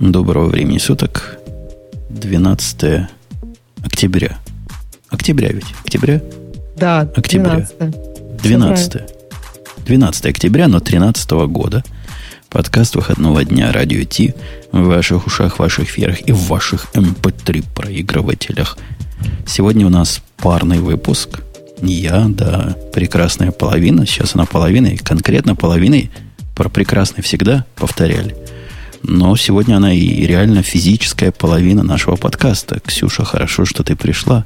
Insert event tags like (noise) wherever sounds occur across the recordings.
Доброго времени суток. 12 октября. Октября ведь? Октября? Да, Октября. 12. 12. 12 октября, но 13 года. Подкаст выходного дня Радио Ти в ваших ушах, в ваших эфирах и в ваших MP3 проигрывателях. Сегодня у нас парный выпуск. Я, да, прекрасная половина. Сейчас она половиной. Конкретно половиной про прекрасный всегда повторяли. Но сегодня она и реально физическая половина нашего подкаста. Ксюша, хорошо, что ты пришла.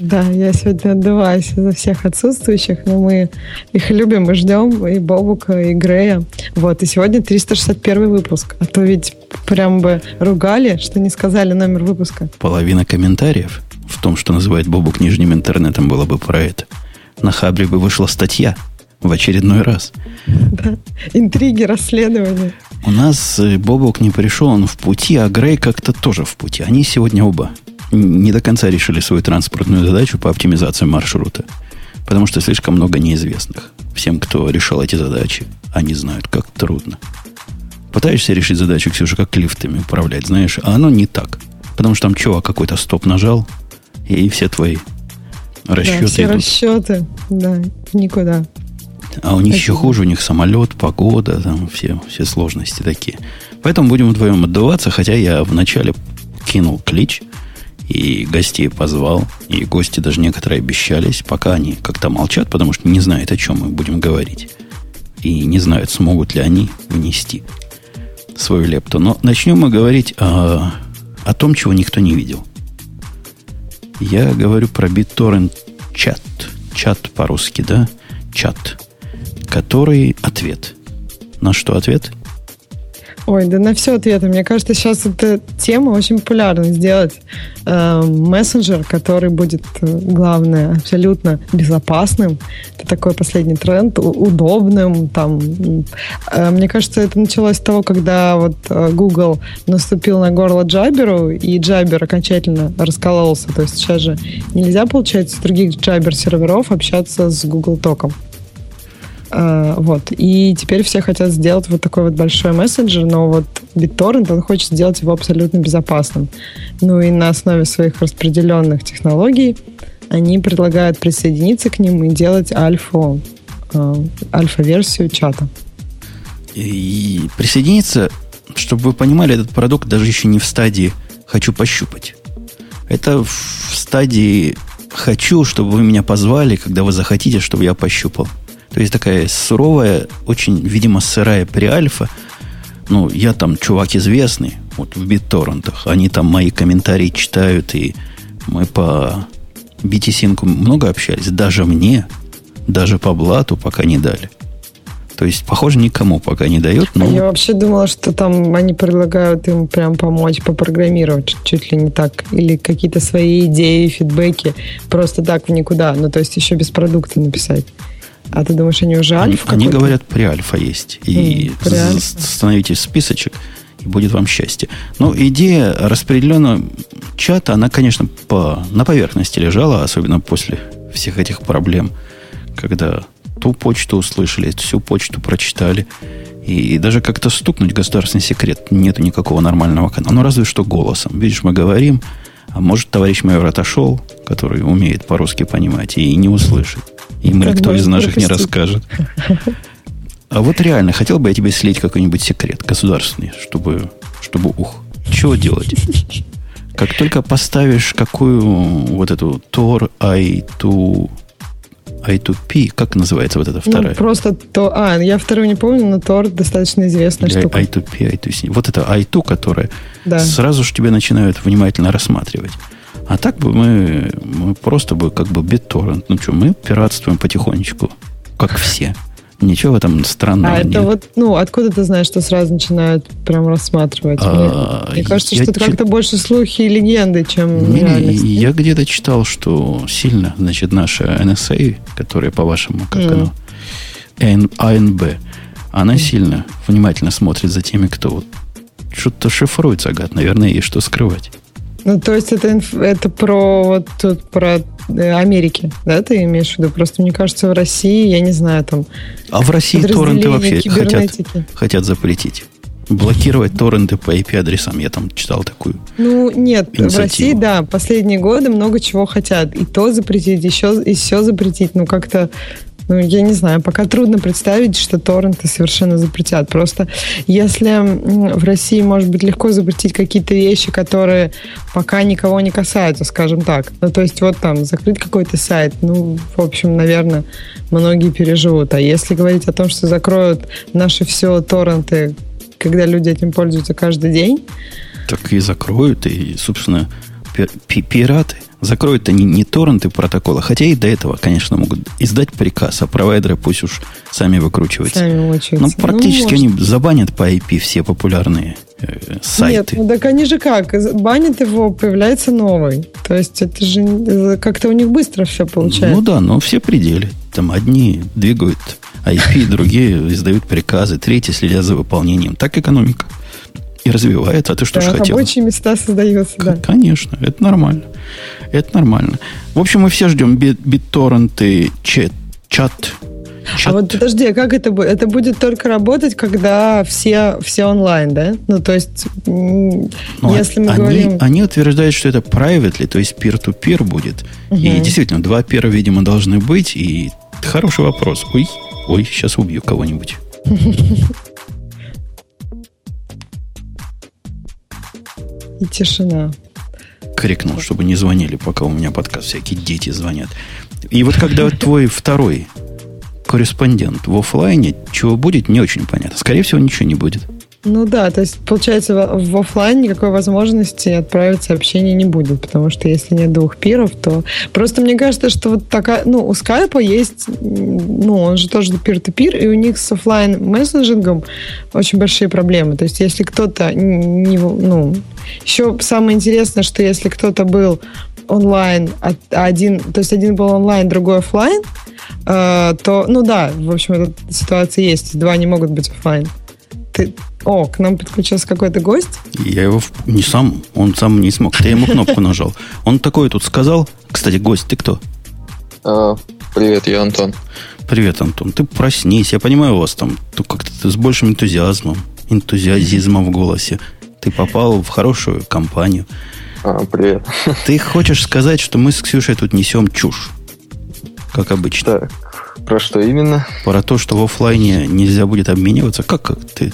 Да, я сегодня отдуваюсь за всех отсутствующих, но мы их любим и ждем, и Бобука, и Грея. Вот, и сегодня 361 выпуск. А то ведь прям бы ругали, что не сказали номер выпуска. Половина комментариев в том, что называет Бобук нижним интернетом, было бы про это. На Хабре бы вышла статья в очередной раз. Да. (laughs) Интриги, расследования. У нас э, Бобук не пришел, он в пути, а Грей как-то тоже в пути. Они сегодня оба не до конца решили свою транспортную задачу по оптимизации маршрута. Потому что слишком много неизвестных. Всем, кто решал эти задачи, они знают, как трудно. Пытаешься решить задачу, Ксюша, как лифтами управлять, знаешь, а оно не так. Потому что там чувак какой-то стоп нажал, и все твои расчеты да, все идут. расчеты, да, никуда. А у них Спасибо. еще хуже, у них самолет, погода, там все, все сложности такие. Поэтому будем вдвоем отдуваться, хотя я вначале кинул клич и гостей позвал, и гости даже некоторые обещались, пока они как-то молчат, потому что не знают, о чем мы будем говорить. И не знают, смогут ли они внести свою лепту. Но начнем мы говорить о, о том, чего никто не видел. Я говорю про BitTorrent чат. Чат по-русски, да? Чат. Который ответ. На что ответ? Ой, да на все ответы. Мне кажется, сейчас эта тема очень популярна. Сделать э, мессенджер, который будет, э, главное, абсолютно безопасным. Это такой последний тренд, удобным. Там. Э, мне кажется, это началось с того, когда вот э, Google наступил на горло Джаберу, и Джабер окончательно раскололся. То есть сейчас же нельзя, получается, с других Джабер-серверов общаться с Google Током. А, вот. И теперь все хотят сделать вот такой вот большой мессенджер, но вот BitTorrent, он хочет сделать его абсолютно безопасным. Ну и на основе своих распределенных технологий они предлагают присоединиться к ним и делать альфа, а, альфа-версию чата. И присоединиться, чтобы вы понимали, этот продукт даже еще не в стадии «хочу пощупать». Это в стадии «хочу, чтобы вы меня позвали, когда вы захотите, чтобы я пощупал». То есть такая суровая, очень, видимо, сырая преальфа. Ну, я там чувак известный, вот в битторрентах. Они там мои комментарии читают, и мы по BTC много общались. Даже мне, даже по блату пока не дали. То есть, похоже, никому пока не дают, но... Я вообще думала, что там они предлагают им прям помочь попрограммировать чуть, чуть ли не так. Или какие-то свои идеи, фидбэки просто так в никуда. Ну, то есть еще без продукта написать. А ты думаешь, они уже альфа они говорят, при-альфа есть. И з- становитесь в списочек, и будет вам счастье. Но идея распределенного чата, она, конечно, по, на поверхности лежала, особенно после всех этих проблем, когда ту почту услышали, всю почту прочитали. И даже как-то стукнуть государственный секрет нету никакого нормального канала. Ну, разве что голосом. Видишь, мы говорим, а может, товарищ майор отошел, который умеет по-русски понимать, и не услышит. Ему Как никто из наших не расскажет. А вот реально, хотел бы я тебе слить какой-нибудь секрет государственный, чтобы, чтобы ух, чего делать? Как только поставишь какую вот эту Tor I2, I2P, как называется вот эта вторая? Ну, просто то... А, я вторую не помню, но Тор достаточно известная Или штука. I2P, I2C. Вот это I2, которая Да. сразу же тебя начинают внимательно рассматривать. А так бы мы, мы просто бы как бы BitTorrent. Ну что, мы пиратствуем потихонечку, как все. Ничего в этом странного А это нет. вот, ну, откуда ты знаешь, что сразу начинают прям рассматривать? А, мне, мне кажется, что это чит- как-то больше слухи и легенды, чем Не, реальность. я где-то читал, что сильно, значит, наша NSA, которая, по-вашему, как Мгм. оно, АНБ, она сильно внимательно смотрит за теми, кто вот что-то шифруется, гад, наверное, есть что скрывать. Ну, то есть это, инф- это про вот тут про Америки, да, ты имеешь в виду? Просто мне кажется, в России, я не знаю, там А в России торренты вообще хотят, хотят запретить. Блокировать торренты по IP-адресам. Я там читал такую Ну, нет, инициативу. в России, да, последние годы много чего хотят. И то запретить, еще, и все запретить. Ну, как-то ну, я не знаю, пока трудно представить, что торренты совершенно запретят. Просто если в России, может быть, легко запретить какие-то вещи, которые пока никого не касаются, скажем так. Ну, то есть вот там закрыть какой-то сайт, ну, в общем, наверное, многие переживут. А если говорить о том, что закроют наши все торренты, когда люди этим пользуются каждый день... Так и закроют, и, собственно, пираты закроют они не торренты протокола, хотя и до этого, конечно, могут издать приказ, а провайдеры пусть уж сами выкручиваются. Сами Но ну, практически ну, они забанят по IP все популярные э, сайты. Нет, ну так они же как? Банят его, появляется новый. То есть это же э, как-то у них быстро все получается. Ну да, но все пределы. Там одни двигают IP, другие издают приказы, третьи следят за выполнением. Так экономика и развивается. А ты что да, же хотел? Рабочие места создаются, да. Конечно, это нормально. Это нормально. В общем, мы все ждем BitTorrent чат. чат. А вот подожди, а как это будет? Это будет только работать, когда все, все онлайн, да? Ну, то есть, ну, если мы они, говорим... Они утверждают, что это privately, то есть peer-to-peer будет. Угу. И действительно, два пера, видимо, должны быть. И хороший вопрос. Ой, ой, сейчас убью кого-нибудь. (laughs) И тишина. Крикнул, чтобы не звонили, пока у меня подкаст всякие дети звонят. И вот когда (laughs) твой второй корреспондент в офлайне, чего будет, не очень понятно. Скорее всего, ничего не будет. Ну да, то есть, получается, в, в офлайн никакой возможности отправить сообщение не будет, потому что если нет двух пиров, то... Просто мне кажется, что вот такая... Ну, у скайпа есть... Ну, он же тоже пир-то-пир, и у них с офлайн мессенджингом очень большие проблемы. То есть, если кто-то не... Ну, еще самое интересное, что если кто-то был онлайн, а один... То есть, один был онлайн, другой офлайн, э, то... Ну да, в общем, эта ситуация есть. Два не могут быть офлайн. Ты, о, к нам подключился какой-то гость? Я его не сам, он сам не смог. Я ему кнопку нажал. Он такое тут сказал. Кстати, гость, ты кто? А, привет, я Антон. Привет, Антон. Ты проснись. Я понимаю, у вас там как-то ты с большим энтузиазмом, энтузиазмом в голосе. Ты попал в хорошую компанию. А, привет. Ты хочешь сказать, что мы с Ксюшей тут несем чушь? Как обычно. Так, про что именно? Про то, что в офлайне нельзя будет обмениваться. Как, как ты?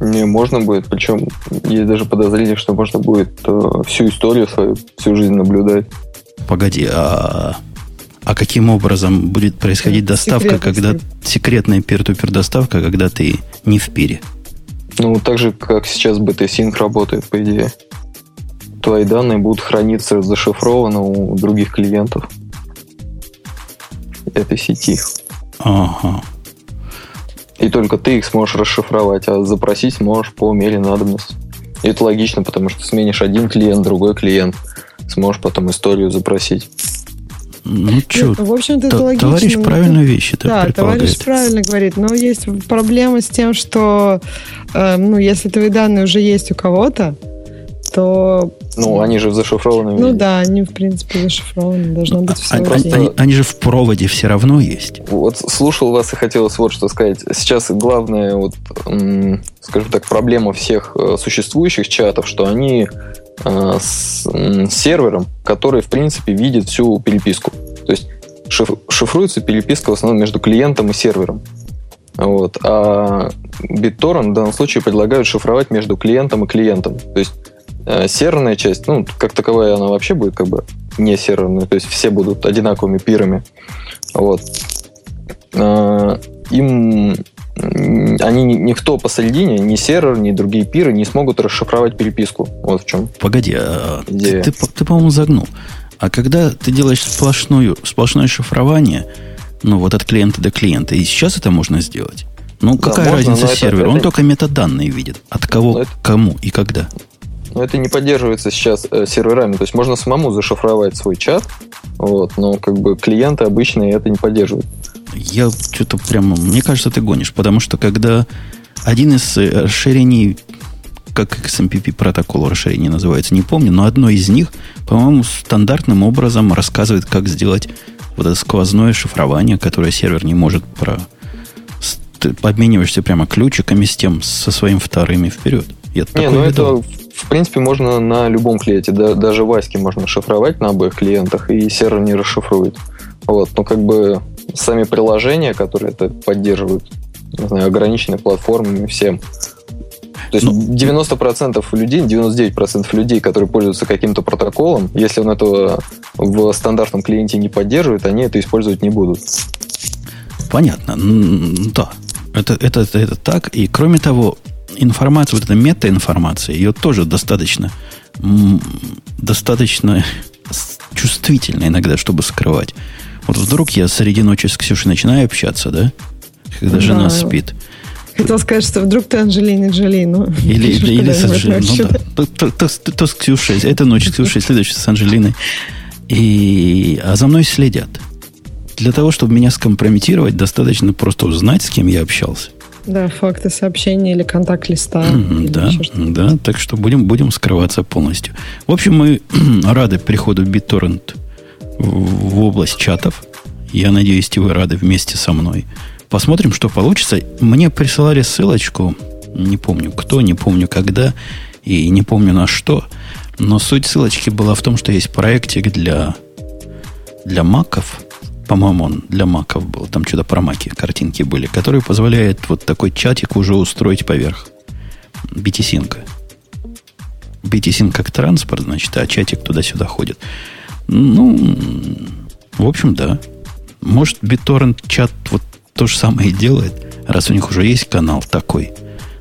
Не, можно будет. Причем есть даже подозрение, что можно будет э, всю историю свою, всю жизнь наблюдать. Погоди, а, а каким образом будет происходить доставка, когда секретная пир-ту-пир доставка, когда ты не в пире? Ну, так же, как сейчас BT-Sync работает, по идее. Твои данные будут храниться зашифрованно у других клиентов этой сети. Ага. И только ты их сможешь расшифровать, а запросить можешь по мере надобности. И это логично, потому что сменишь один клиент, другой клиент, сможешь потом историю запросить. Ну, что, в общем-то, это логично. Товарищ но правильно вещи Да, товарищ правильно говорит. Но есть проблема с тем, что, э, ну, если твои данные уже есть у кого-то, то... Ну, они же в зашифрованном Ну виде. да, они, в принципе, зашифрованы. Должно быть все. Они, они, они же в проводе все равно есть. Вот слушал вас и хотелось вот что сказать. Сейчас главная, вот, скажем так, проблема всех э, существующих чатов, что они э, с сервером, который, в принципе, видит всю переписку. То есть шифруется переписка в основном между клиентом и сервером. Вот. А BitTorrent в данном случае предлагают шифровать между клиентом и клиентом. То есть серверная часть, ну, как таковая она вообще будет как бы не серверная, то есть все будут одинаковыми пирами. Вот. Э, им они никто посередине, ни сервер, ни другие пиры не смогут расшифровать переписку. Вот в чем. Погоди, а ты, ты, ты, по-моему, загнул. А когда ты делаешь сплошную, сплошное шифрование, ну вот от клиента до клиента, и сейчас это можно сделать? Ну, да, какая можно, разница сервер? Это, Он это... только метаданные видит. От кого, это... кому и когда. Но это не поддерживается сейчас э, серверами. То есть можно самому зашифровать свой чат, вот, но как бы клиенты обычные это не поддерживают. Я что-то прямо... Мне кажется, ты гонишь, потому что когда один из э, расширений как XMPP протокол расширение называется, не помню, но одно из них, по-моему, стандартным образом рассказывает, как сделать вот это сквозное шифрование, которое сервер не может про, ты обмениваешься прямо ключиками с тем, со своим вторыми вперед. Я не, ну это, в принципе, можно на любом клиенте. Да, даже Васьки можно шифровать на обоих клиентах, и сервер не расшифрует. Вот, но как бы сами приложения, которые это поддерживают, не знаю, ограничены платформами всем. То есть ну, 90% людей, 99% людей, которые пользуются каким-то протоколом, если он этого в стандартном клиенте не поддерживает, они это использовать не будут. Понятно. Да. Это, это, это, это так. И кроме того, информация, вот эта метаинформация, ее тоже достаточно, достаточно чувствительно иногда, чтобы скрывать. Вот вдруг я среди ночи с Ксюшей начинаю общаться, да? Когда да. жена спит. Хотел сказать, что вдруг ты Анжелина Джоли. Ну, или (laughs) или, или с Анжелиной. Ну, да. то, то, то, то, то с Ксюшей. Это ночь с Ксюшей, следующая с Анжелиной. И, а за мной следят. Для того, чтобы меня скомпрометировать, достаточно просто узнать, с кем я общался. Да, факты сообщения или контакт листа. да, да, так что будем, будем скрываться полностью. В общем, мы (clears throat) рады приходу BitTorrent в, в область чатов. Я надеюсь, вы рады вместе со мной. Посмотрим, что получится. Мне присылали ссылочку, не помню кто, не помню когда и не помню на что. Но суть ссылочки была в том, что есть проектик для, для маков. По-моему, он для маков был. Там что-то про маки картинки были, который позволяет вот такой чатик уже устроить поверх BT-синка. BT-синк как транспорт, значит, а чатик туда-сюда ходит. Ну, в общем, да. Может, BitTorrent чат вот то же самое и делает, раз у них уже есть канал такой.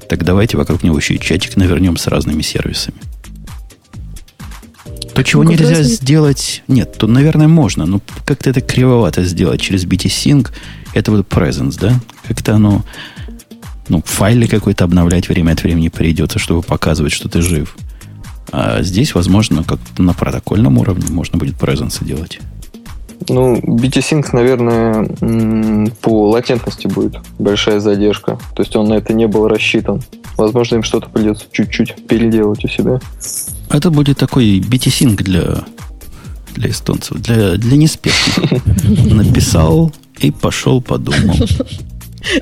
Так давайте вокруг него еще и чатик навернем с разными сервисами. То, чего ну, нельзя раз... сделать... Нет, то, наверное, можно, но как-то это кривовато сделать через BT-Sync. Это вот presence, да? Как-то оно... Ну, файлы какой-то обновлять время от времени придется, чтобы показывать, что ты жив. А здесь, возможно, как-то на протокольном уровне можно будет presence делать. Ну, BT-Sync, наверное, по латентности будет большая задержка. То есть он на это не был рассчитан. Возможно, им что-то придется чуть-чуть переделать у себя. Это будет такой BT-Sync для, для эстонцев, для, для неспешных. Написал и пошел, подумал.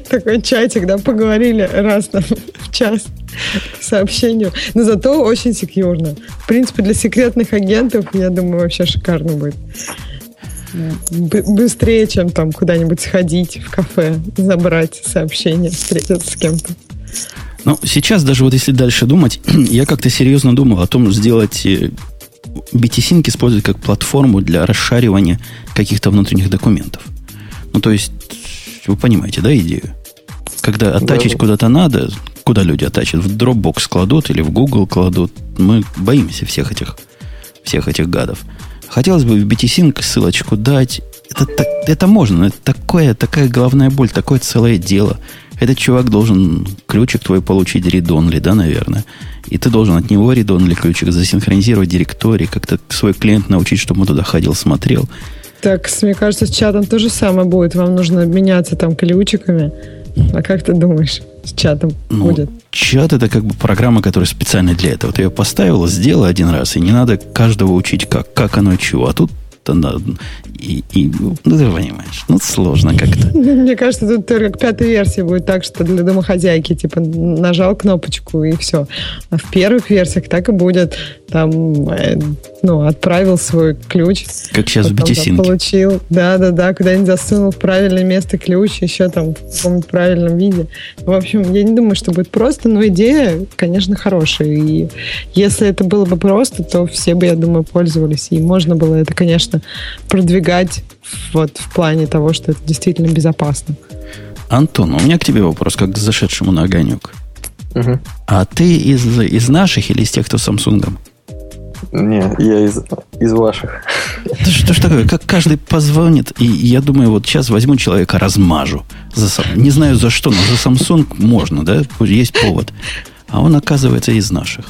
Такой чатик, да, поговорили раз там, в час сообщению. Но зато очень секьюрно. В принципе, для секретных агентов, я думаю, вообще шикарно будет быстрее, чем там куда-нибудь сходить в кафе, забрать сообщение, встретиться с кем-то. Ну, сейчас даже вот если дальше думать, (clears throat) я как-то серьезно думал о том, сделать BT-Sync э, использовать как платформу для расшаривания каких-то внутренних документов. Ну, то есть, вы понимаете, да, идею? Когда оттачить да. куда-то надо, куда люди оттачат, в Dropbox кладут или в Google кладут, мы боимся всех этих, всех этих гадов. Хотелось бы в BTSync ссылочку дать. Это, так, это можно, но это такое, такая головная боль, такое целое дело. Этот чувак должен ключик твой получить редонли, да, наверное. И ты должен от него редонли ключик засинхронизировать директорий, как-то свой клиент научить, чтобы он туда ходил, смотрел. Так, мне кажется, с чатом то же самое будет. Вам нужно обменяться там ключиками. А как ты думаешь, с чатом ну, будет? Чат это как бы программа, которая специально для этого. Ты ее поставила, сделала один раз, и не надо каждого учить, как, как оно и чего. А тут и, и ну, ты понимаешь, ну, сложно как-то. Мне кажется, тут только к пятой версии будет так, что для домохозяйки, типа, нажал кнопочку и все. А в первых версиях так и будет. Там, э, ну, отправил свой ключ. Как сейчас в BTC. Получил, да-да-да, куда-нибудь засунул в правильное место ключ, еще там в каком-нибудь правильном виде. В общем, я не думаю, что будет просто, но идея, конечно, хорошая. И если это было бы просто, то все бы, я думаю, пользовались. И можно было это, конечно, продвигать вот в плане того, что это действительно безопасно. Антон, у меня к тебе вопрос, как к зашедшему на огонек. Угу. А ты из, из наших или из тех, кто с Samsung? Не, я из, из ваших. Это что ж такое? Как каждый позвонит, и я думаю, вот сейчас возьму человека, размажу. За, не знаю за что, но за Samsung можно, да? Есть повод. А он, оказывается, из наших.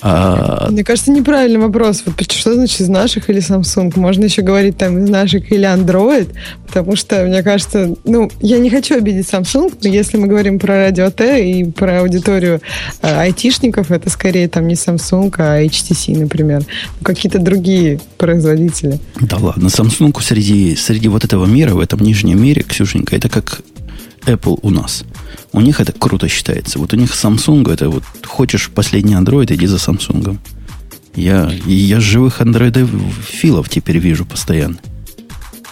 А... Мне кажется, неправильный вопрос. Вот что значит из наших или Samsung? Можно еще говорить там из наших или Android, потому что, мне кажется, ну, я не хочу обидеть Samsung, но если мы говорим про радио Т и про аудиторию э, айтишников, это скорее там не Samsung, а HTC, например. Какие-то другие производители. Да ладно, Samsung среди, среди вот этого мира, в этом нижнем мире, Ксюшенька, это как Apple у нас. У них это круто считается. Вот у них Samsung, это вот хочешь последний Android, иди за Samsung. Я, я живых андроидов-филов теперь вижу постоянно.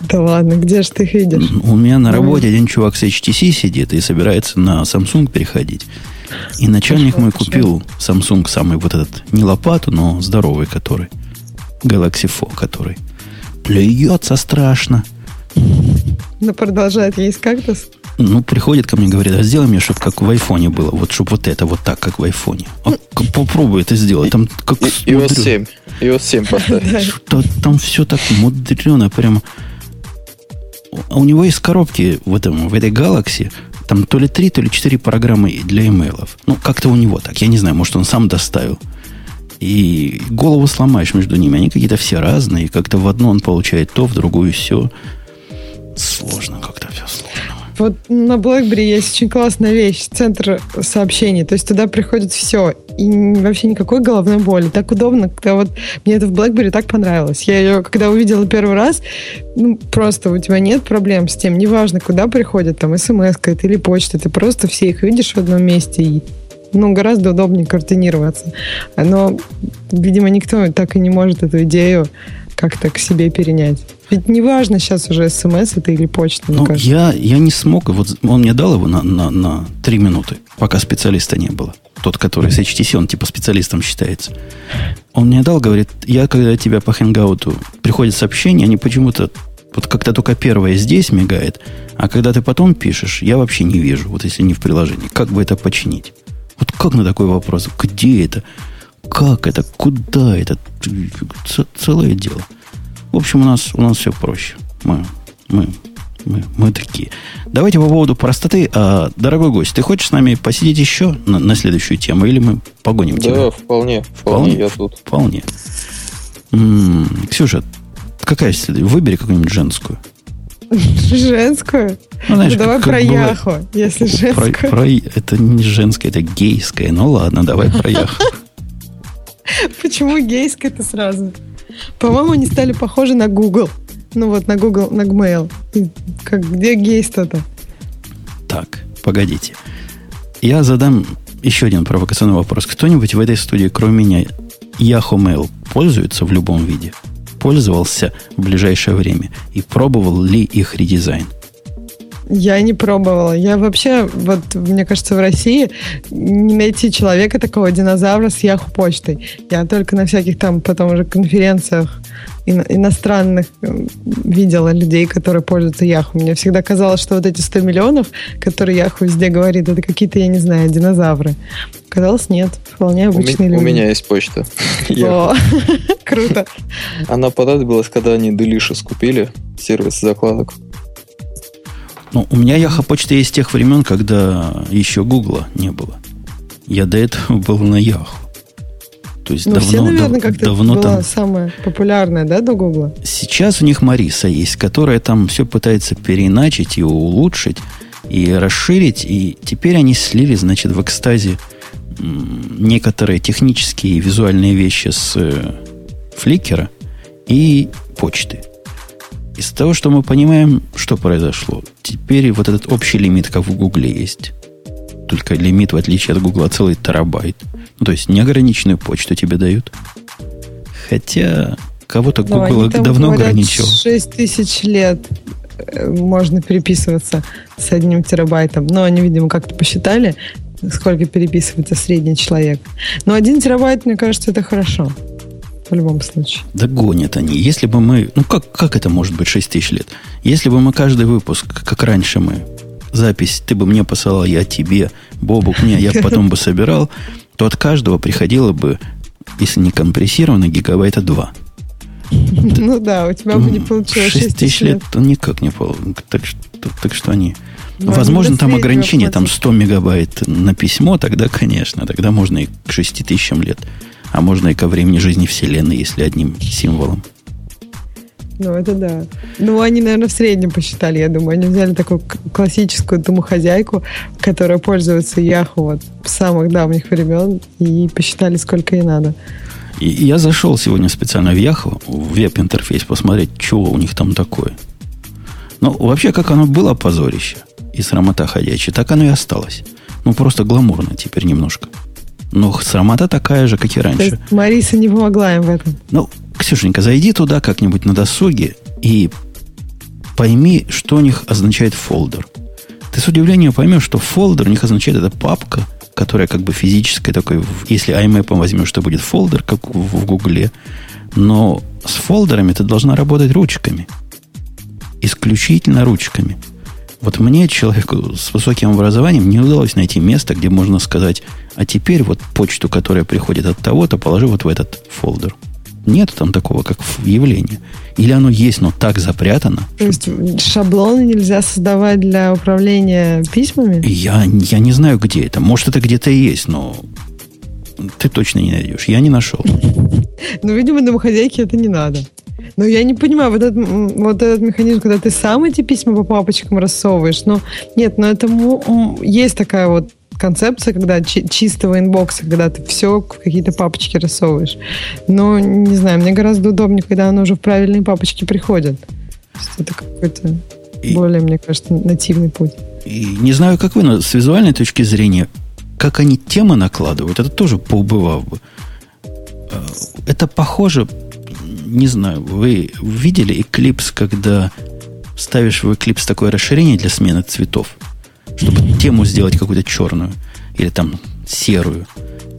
Да ладно, где же ты их видишь? У меня на работе один чувак с HTC сидит и собирается на Samsung переходить. И начальник мой купил Samsung самый вот этот, не лопату, но здоровый который. Galaxy Fold который. Плюется страшно. Но продолжает есть кактус? Ну, приходит ко мне, говорит, а сделай мне, чтобы как в айфоне было. Вот, чтобы вот это вот так, как в айфоне. А попробуй это сделать. Там как iOS 7. iOS 7 поставь. (laughs) Там все так мудрено, прямо. А у него есть коробки в, этом, в этой Galaxy, там то ли три, то ли четыре программы для имейлов. Ну, как-то у него так. Я не знаю, может, он сам доставил. И голову сломаешь между ними. Они какие-то все разные. Как-то в одну он получает то, в другую все. Сложно как-то все сложно. Вот на BlackBerry есть очень классная вещь, центр сообщений. То есть туда приходит все. И вообще никакой головной боли. Так удобно, когда вот мне это в BlackBerry так понравилось. Я ее, когда увидела первый раз, ну, просто у тебя нет проблем с тем. Неважно, куда приходит, там, смс это или почта. Ты просто все их видишь в одном месте и ну, гораздо удобнее координироваться. Но, видимо, никто так и не может эту идею как-то к себе перенять. Ведь неважно сейчас уже смс это или почта, ну, Я, я не смог. Вот он мне дал его на, на, на 3 минуты, пока специалиста не было. Тот, который с HTC, он типа специалистом считается. Он мне дал, говорит, я когда тебя по хэнгауту приходит сообщение, они почему-то вот как-то только первое здесь мигает, а когда ты потом пишешь, я вообще не вижу, вот если не в приложении. Как бы это починить? Вот как на такой вопрос? Где это? Как это? Куда это? Целое дело. В общем, у нас, у нас все проще. Мы, мы, мы, мы такие. Давайте по поводу простоты. А, дорогой гость, ты хочешь с нами посидеть еще на, на следующую тему, или мы погоним да, тебя? Да, вполне, вполне, я тут. Вполне. М-м, Ксюша, какая следующая? Выбери какую-нибудь женскую. Женскую? Ну, знаешь, ну, давай про бывает, Яху, если женскую. Про, про, это не женская, это гейская. Ну ладно, давай про Яху. (laughs) Почему гейская-то сразу? По-моему, они стали похожи на Google. Ну вот, на Google, на Gmail. Как, где гейство-то? Так, погодите. Я задам еще один провокационный вопрос. Кто-нибудь в этой студии, кроме меня, Yahoo Mail пользуется в любом виде? Пользовался в ближайшее время? И пробовал ли их редизайн? Я не пробовала. Я вообще, вот, мне кажется, в России не найти человека такого динозавра с Яху почтой. Я только на всяких там потом уже конференциях иностранных видела людей, которые пользуются Яху. Мне всегда казалось, что вот эти 100 миллионов, которые Яху везде говорит, это какие-то, я не знаю, динозавры. Казалось, нет. Вполне обычные у люди. У меня есть почта. (laughs) О, (laughs) круто. Она понадобилась, когда они Delicious купили, сервис закладок. Ну, у меня Яха почта есть с тех времен, когда еще Гугла не было. Я до этого (laughs) был на Яху. То есть ну, давно, все, наверное, как-то давно была там... самая популярная, да, до Гугла? Сейчас у них Мариса есть, которая там все пытается переиначить и улучшить, и расширить, и теперь они слили, значит, в экстазе некоторые технические и визуальные вещи с э, фликера и почты. Из того, что мы понимаем, что произошло. Теперь вот этот общий лимит, как в Гугле есть. Только лимит, в отличие от Гугла, целый терабайт. Ну, то есть неограниченную почту тебе дают. Хотя кого-то ну, Google давно говорят, ограничил. 6 тысяч лет э, можно переписываться с одним терабайтом. Но они, видимо, как-то посчитали, сколько переписывается средний человек. Но один терабайт, мне кажется, это хорошо в любом случае. Да гонят они. Если бы мы... Ну, как, как это может быть 6 тысяч лет? Если бы мы каждый выпуск, как раньше мы, запись, ты бы мне посылал, я тебе, Бобук мне, я потом бы собирал, то от каждого приходило бы, если не компрессированно, гигабайта 2. Ну да, у тебя бы не получилось 6 тысяч лет. то никак не получилось. Так, что они... Возможно, там ограничение, там 100 мегабайт на письмо, тогда, конечно, тогда можно и к 6 тысячам лет а можно и ко времени жизни Вселенной, если одним символом. Ну, это да. Ну, они, наверное, в среднем посчитали, я думаю. Они взяли такую классическую домохозяйку, которая пользуется Яху вот с самых давних времен, и посчитали, сколько ей надо. И я зашел сегодня специально в Яху, в веб-интерфейс, посмотреть, что у них там такое. Ну, вообще, как оно было позорище. и срамота ходячая. Так оно и осталось. Ну, просто гламурно теперь немножко. Но срамота такая же, как и раньше. То есть Мариса не помогла им в этом. Ну, Ксюшенька, зайди туда как-нибудь на досуге и пойми, что у них означает folder. Ты с удивлением поймешь, что folder у них означает это папка, которая как бы физическая такой, если IMAP возьмешь, что будет folder, как в, в Гугле. Но с фолдерами ты должна работать ручками. Исключительно ручками. Вот мне, человеку с высоким образованием, не удалось найти место, где можно сказать, а теперь вот почту, которая приходит от того-то, положи вот в этот фолдер. Нет там такого, как явление. Или оно есть, но так запрятано. То есть шаблоны нельзя создавать для управления письмами? Я, я не знаю, где это. Может, это где-то и есть, но ты точно не найдешь. Я не нашел. (laughs) Ну, видимо, домохозяйке это не надо. Но я не понимаю, вот этот, вот этот механизм, когда ты сам эти письма по папочкам рассовываешь, ну, нет, но это есть такая вот концепция, когда чи- чистого инбокса, когда ты все в какие-то папочки рассовываешь. Но, не знаю, мне гораздо удобнее, когда оно уже в правильные папочки приходит. Это какой-то и, более, мне кажется, нативный путь. И не знаю, как вы, но с визуальной точки зрения, как они темы накладывают, это тоже поубывал бы. Э, это похоже, не знаю, вы видели Eclipse, когда ставишь в Eclipse такое расширение для смены цветов? чтобы тему сделать какую-то черную или там серую.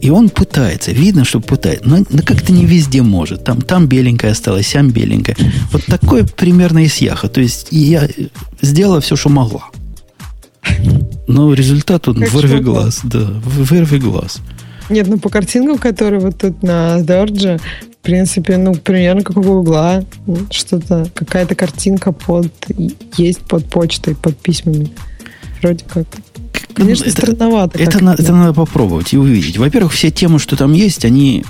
И он пытается, видно, что пытается, но, но как-то не везде может. Там, там беленькая осталась, там беленькая. Вот такое примерно из яха. То есть я сделала все, что могла. Но результат тут вырви глаз. Да, вырви глаз. Нет, ну по картинкам, которые вот тут на Дордже, в принципе, ну, примерно как у Гугла. Что-то, какая-то картинка под, есть под почтой, под письмами. Вроде как. Конечно, это, странновато. Это, на, это надо попробовать и увидеть. Во-первых, все темы, что там есть, они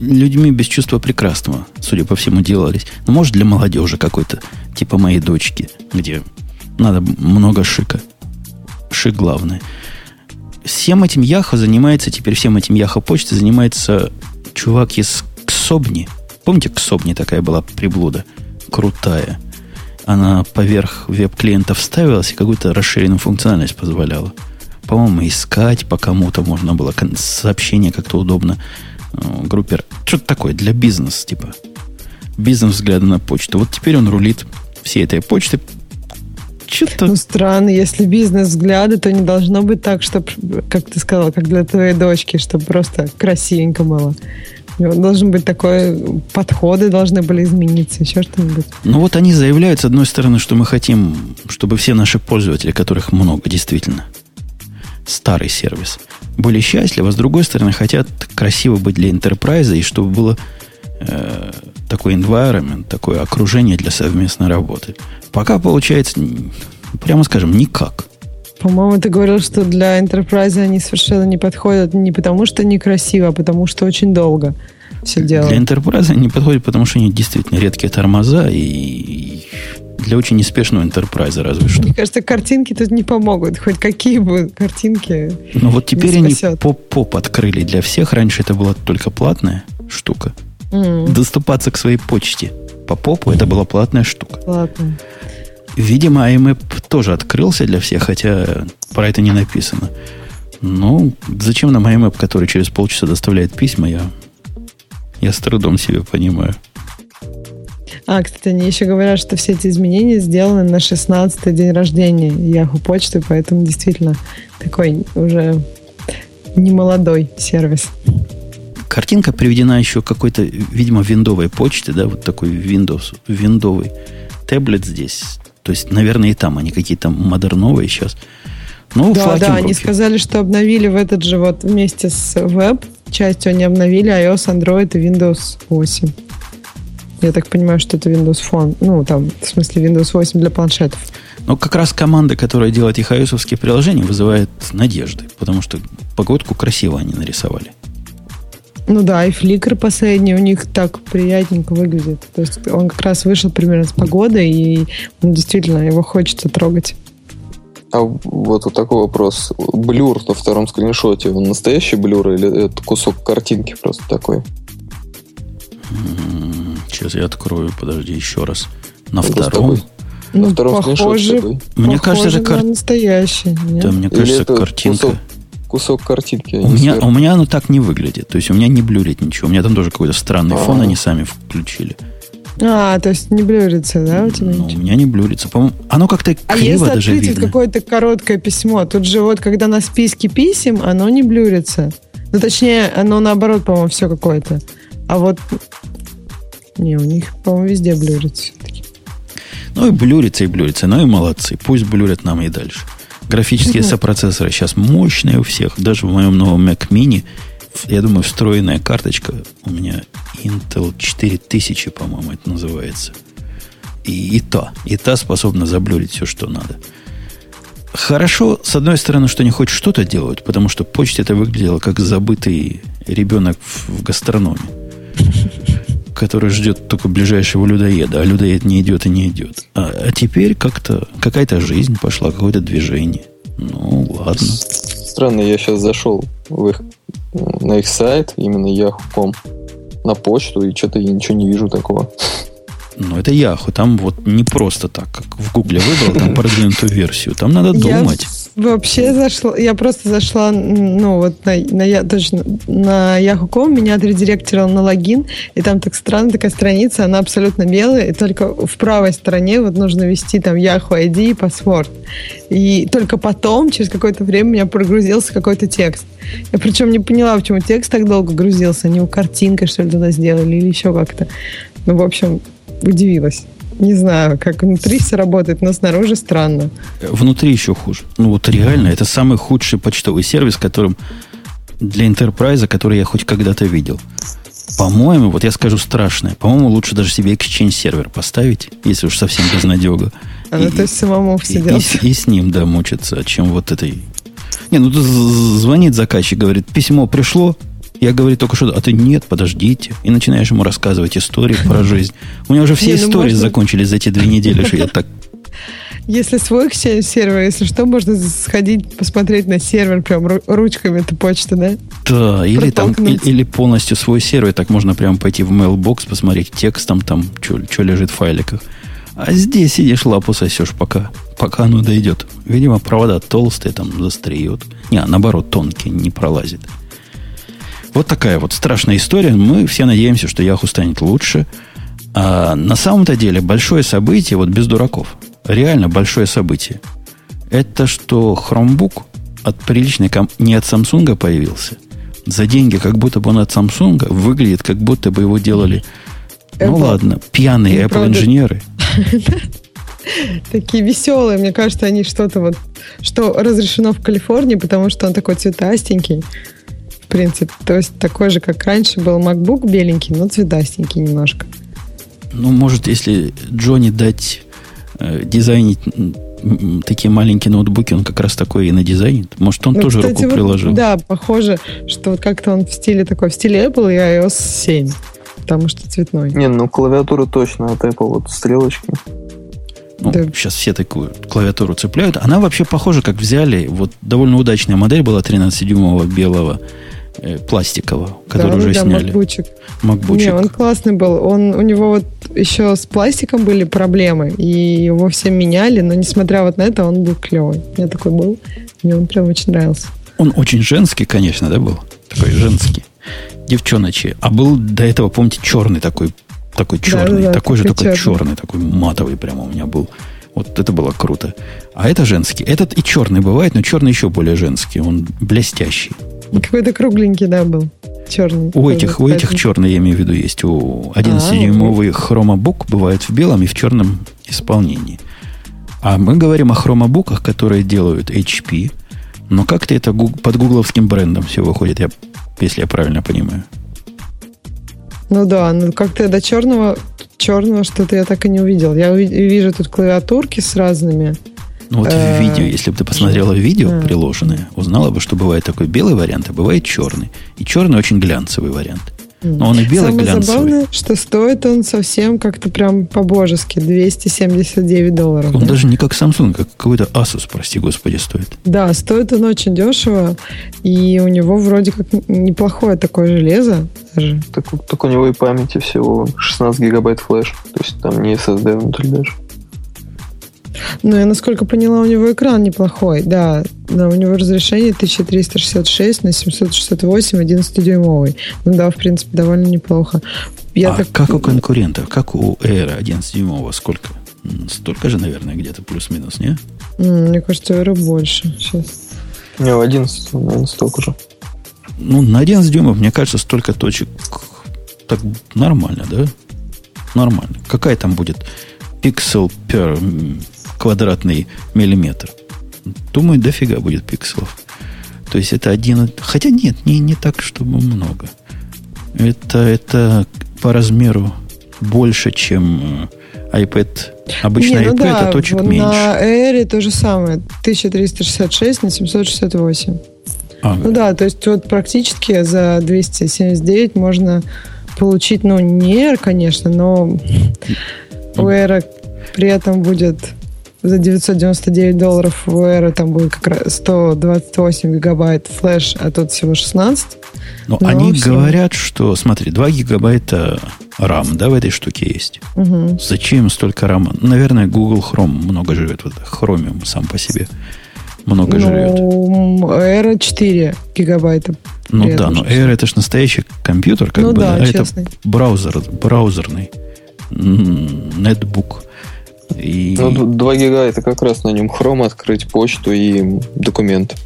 людьми без чувства прекрасного, судя по всему, делались. Ну, может, для молодежи какой-то, типа моей дочки, где надо много шика. Шик главное. Всем этим Яхо занимается, теперь всем этим Яхо почты занимается чувак из Ксобни. Помните, Ксобни такая была приблуда? Крутая она поверх веб-клиента вставилась и какую-то расширенную функциональность позволяла. По-моему, искать по кому-то можно было, сообщение как-то удобно э, группер. Что-то такое для бизнеса, типа. Бизнес взгляда на почту. Вот теперь он рулит всей этой почты. Что-то... Ну, странно, если бизнес взгляды, то не должно быть так, чтобы, как ты сказала, как для твоей дочки, чтобы просто красивенько было. Должен быть такой, подходы должны были измениться, еще что-нибудь. Ну вот они заявляют, с одной стороны, что мы хотим, чтобы все наши пользователи, которых много действительно, старый сервис, были счастливы, а с другой стороны, хотят красиво быть для enterprise и чтобы было э, такой environment, такое окружение для совместной работы. Пока получается, прямо скажем, никак. По-моему, ты говорил, что для Enterprise они совершенно не подходят не потому, что некрасиво, а потому, что очень долго все делают. Для Enterprise они подходят, потому что они действительно редкие тормоза и для очень неспешного Enterprise разве что. Мне кажется, картинки тут не помогут. Хоть какие бы картинки Ну вот теперь они поп-поп открыли для всех. Раньше это была только платная штука. Mm. Доступаться к своей почте по попу это была платная штука. Платная. Видимо, IMAP тоже открылся для всех, хотя про это не написано. Ну, зачем нам IMAP, который через полчаса доставляет письма, я, я с трудом себе понимаю. А, кстати, они еще говорят, что все эти изменения сделаны на 16-й день рождения Yahoo почты, поэтому действительно такой уже не молодой сервис. Картинка приведена еще какой-то, видимо, виндовой почты, да, вот такой Windows, виндовый таблет здесь то есть, наверное, и там они какие-то модерновые сейчас. Ну, да, да, они сказали, что обновили в этот же вот вместе с веб частью они обновили iOS, Android и Windows 8. Я так понимаю, что это Windows Phone. Ну, там, в смысле, Windows 8 для планшетов. Но как раз команда, которая делает их ios приложения, вызывает надежды, потому что погодку красиво они нарисовали. Ну да, и фликр последний у них так приятненько выглядит. То есть он как раз вышел примерно с погодой, и ну, действительно его хочется трогать. А вот вот такой вопрос. Блюр на втором скриншоте, он настоящий блюр или это кусок картинки просто такой? Сейчас я открою, подожди, еще раз. На это втором. Ну, На втором похоже, Мне кажется, это кар... настоящий. Нет? Да, мне кажется, это картинка. Кусок, кусок картинки. У меня, у меня оно так не выглядит. То есть у меня не блюрит ничего. У меня там тоже какой-то странный А-а-а. фон они сами включили. А, то есть не блюрится, да, у тебя? Ну, у меня не блюрится. По-моему, оно как-то а криво если даже видно. какое-то короткое письмо, тут же вот, когда на списке писем, оно не блюрится. Ну, точнее, оно наоборот, по-моему, все какое-то. А вот... Не, у них, по-моему, везде блюрится все-таки. Ну и блюрится, и блюрится. Ну и молодцы. Пусть блюрят нам и дальше. Графические сопроцессоры сейчас мощные у всех. Даже в моем новом Mac Mini, я думаю, встроенная карточка у меня Intel 4000, по-моему, это называется. И, и та, и та способна заблюрить все, что надо. Хорошо, с одной стороны, что не хоть что-то делать, потому что почте это выглядело как забытый ребенок в, в гастрономе который ждет только ближайшего людоеда, а людоед не идет и не идет. А, а теперь как-то какая-то жизнь пошла, какое-то движение. Ну, ладно. Странно, я сейчас зашел в их, на их сайт, именно Yahoo.com, на почту, и что-то я ничего не вижу такого. Ну, это Yahoo. Там вот не просто так, как в Гугле выбрал, там продвинутую версию. Там надо думать. Я вообще зашла, я просто зашла, ну, вот на, на, точно, на Yahoo.com, меня отредиректировал на логин, и там так странно такая страница, она абсолютно белая, и только в правой стороне вот нужно ввести там Yahoo ID и password. И только потом, через какое-то время, у меня прогрузился какой-то текст. Я причем не поняла, почему текст так долго грузился. Они его картинкой, что ли, туда сделали или еще как-то. Ну, в общем, удивилась. Не знаю, как внутри все работает, но снаружи странно. Внутри еще хуже. Ну вот реально, это самый худший почтовый сервис, которым для Enterprise, который я хоть когда-то видел. По-моему, вот я скажу страшное, по-моему, лучше даже себе Exchange сервер поставить, если уж совсем безнадега. А ну, то есть самому все и, и, и с ним, да, мучиться, чем вот этой... Не, ну тут звонит заказчик, говорит, письмо пришло, я говорю только что, а ты нет, подождите. И начинаешь ему рассказывать истории про (laughs) жизнь. У меня уже все ну истории закончились за эти две недели, что я так если свой сервер, если что, можно сходить, посмотреть на сервер прям ручками, это почта, да? Да, или, там, или полностью свой сервер, так можно прям пойти в mailbox, посмотреть текстом, там, что лежит в файликах. А здесь сидишь, лапу сосешь, пока, пока оно дойдет. Видимо, провода толстые, там, застреют. Не, наоборот, тонкие, не пролазит. Вот такая вот страшная история. Мы все надеемся, что Яху станет лучше. А на самом-то деле большое событие, вот без дураков, реально большое событие, это что Chromebook от приличной комп... не от Samsung появился. За деньги, как будто бы он от Samsung, выглядит, как будто бы его делали, Apple. ну ладно, пьяные Apple инженеры. (laughs) Такие веселые, мне кажется, они что-то вот, что разрешено в Калифорнии, потому что он такой цветастенький принципе. То есть такой же, как раньше был MacBook беленький, но цветастенький немножко. Ну, может, если Джонни дать э, дизайнить такие маленькие ноутбуки, он как раз такой и на надизайнит. Может, он ну, тоже кстати, руку вот, приложил. Да, похоже, что вот как-то он в стиле такой, в стиле Apple и iOS 7, потому что цветной. Не, ну клавиатура точно от Apple, вот стрелочки. Ну, да. Сейчас все такую клавиатуру цепляют. Она вообще похожа, как взяли. Вот довольно удачная модель была 13-дюймового белого Э, пластикового, который да, уже да, сняли. Макбучик. Макбучик. Не, он классный был. Он, у него вот еще с пластиком были проблемы, и его все меняли, но несмотря вот на это, он был клевый. У меня такой был. Мне он прям очень нравился. Он очень женский, конечно, да, был? Такой женский. Девчоночий. А был до этого, помните, черный такой, такой черный. Да, да, такой же, только черный. черный, такой матовый прямо у меня был. Вот это было круто. А это женский. Этот и черный бывает, но черный еще более женский. Он блестящий. (laughs) Какой-то кругленький, да, был. Черный. У этих, у этих черный, я имею в виду, есть. У 11-дюймовый а, хромобук бывает в белом и в черном исполнении. А мы говорим о хромобуках, которые делают HP. Но как-то это под гугловским брендом все выходит, я, если я правильно понимаю. Ну да, ну как-то до черного, черного что-то я так и не увидел. Я вижу тут клавиатурки с разными ну вот в э, видео, если бы ты посмотрела видео приложенное, узнала бы, что бывает такой белый вариант, а бывает черный. И черный очень глянцевый вариант. Но он и белый Самое глянцевый. забавное, что стоит он совсем как-то прям по-божески. 279 долларов. Он да? даже не как Samsung, как какой-то Asus, прости господи, стоит. Да, стоит он очень дешево. И у него вроде как неплохое такое железо. Даже. Так, так у него и памяти всего 16 гигабайт флеш. То есть там не SSD внутри даже. Ну, я насколько поняла, у него экран неплохой, да. Но у него разрешение 1366 на 768, 11-дюймовый. Ну да, в принципе, довольно неплохо. Я а так... как у конкурентов? Как у Air 11-дюймового? Сколько? Столько же, наверное, где-то плюс-минус, не? Мне кажется, Air больше. Сейчас. Не, в 11, наверное, столько же. Ну, на 11 дюймов, мне кажется, столько точек так нормально, да? Нормально. Какая там будет пиксел per квадратный миллиметр? Думаю, дофига будет пикселов. То есть это один... Хотя нет, не, не так, чтобы много. Это, это по размеру больше, чем iPad. Обычно не, ну iPad, а да, а точек меньше. На Air то же самое. 1366 на 768. А, ну да, то есть вот практически за 279 можно получить, ну, не Air, конечно, но у Air при этом будет за 999 долларов у Air там будет как раз 128 гигабайт флеш, а тут всего 16. Но, но они всем... говорят, что, смотри, 2 гигабайта RAM, да, в этой штуке есть. Угу. Зачем столько RAM? Наверное, Google Chrome много живет, вот Chromium сам по себе много ну, жрет. Air 4 гигабайта. Ну да, но Air это же настоящий компьютер, как ну, бы, да, да, это браузер, браузерный нетбук. И... Ну, 2 гига это как раз на нем Chrome открыть, почту и документ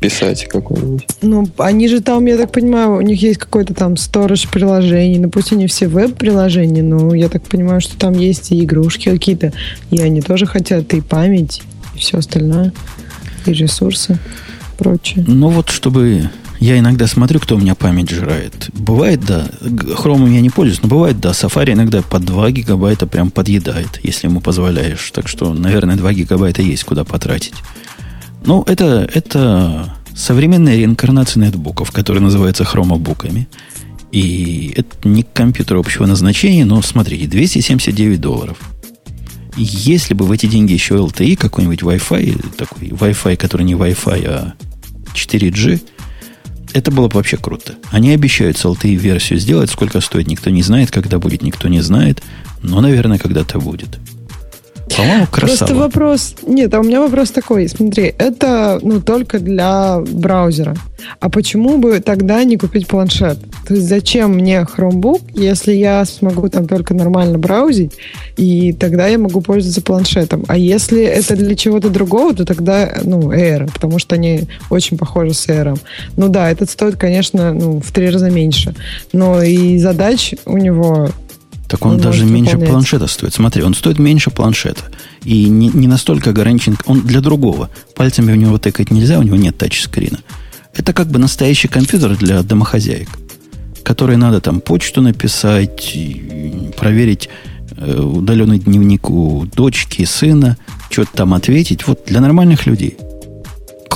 писать какой-нибудь. Ну, они же там, я так понимаю, у них есть какой-то там сторож приложений. Ну, пусть они все веб-приложения, но я так понимаю, что там есть и игрушки какие-то. И они тоже хотят и память, и все остальное и ресурсы прочее. Ну вот, чтобы... Я иногда смотрю, кто у меня память жрает. Бывает, да, хромом я не пользуюсь, но бывает, да, Safari иногда по 2 гигабайта прям подъедает, если ему позволяешь. Так что, наверное, 2 гигабайта есть куда потратить. Ну, это, это современная реинкарнация нетбуков, которые называются хромобуками. И это не компьютер общего назначения, но смотрите, 279 долларов – если бы в эти деньги еще LTE какой-нибудь Wi-Fi, такой Wi-Fi, который не Wi-Fi, а 4G, это было бы вообще круто. Они обещают LTE-версию сделать, сколько стоит, никто не знает, когда будет, никто не знает, но, наверное, когда-то будет. По-моему, красава. Просто вопрос... Нет, а у меня вопрос такой. Смотри, это ну, только для браузера. А почему бы тогда не купить планшет? То есть зачем мне Chromebook, если я смогу там только нормально браузить, и тогда я могу пользоваться планшетом. А если это для чего-то другого, то тогда, ну, Air, потому что они очень похожи с Air. Ну да, этот стоит, конечно, ну, в три раза меньше. Но и задач у него так он, он даже меньше выполнять. планшета стоит. Смотри, он стоит меньше планшета. И не, не настолько ограничен. Он для другого. Пальцами у него тыкать нельзя, у него нет тачскрина. Это как бы настоящий компьютер для домохозяек, который надо там почту написать, проверить э, удаленный дневник у дочки, сына, что-то там ответить. Вот для нормальных людей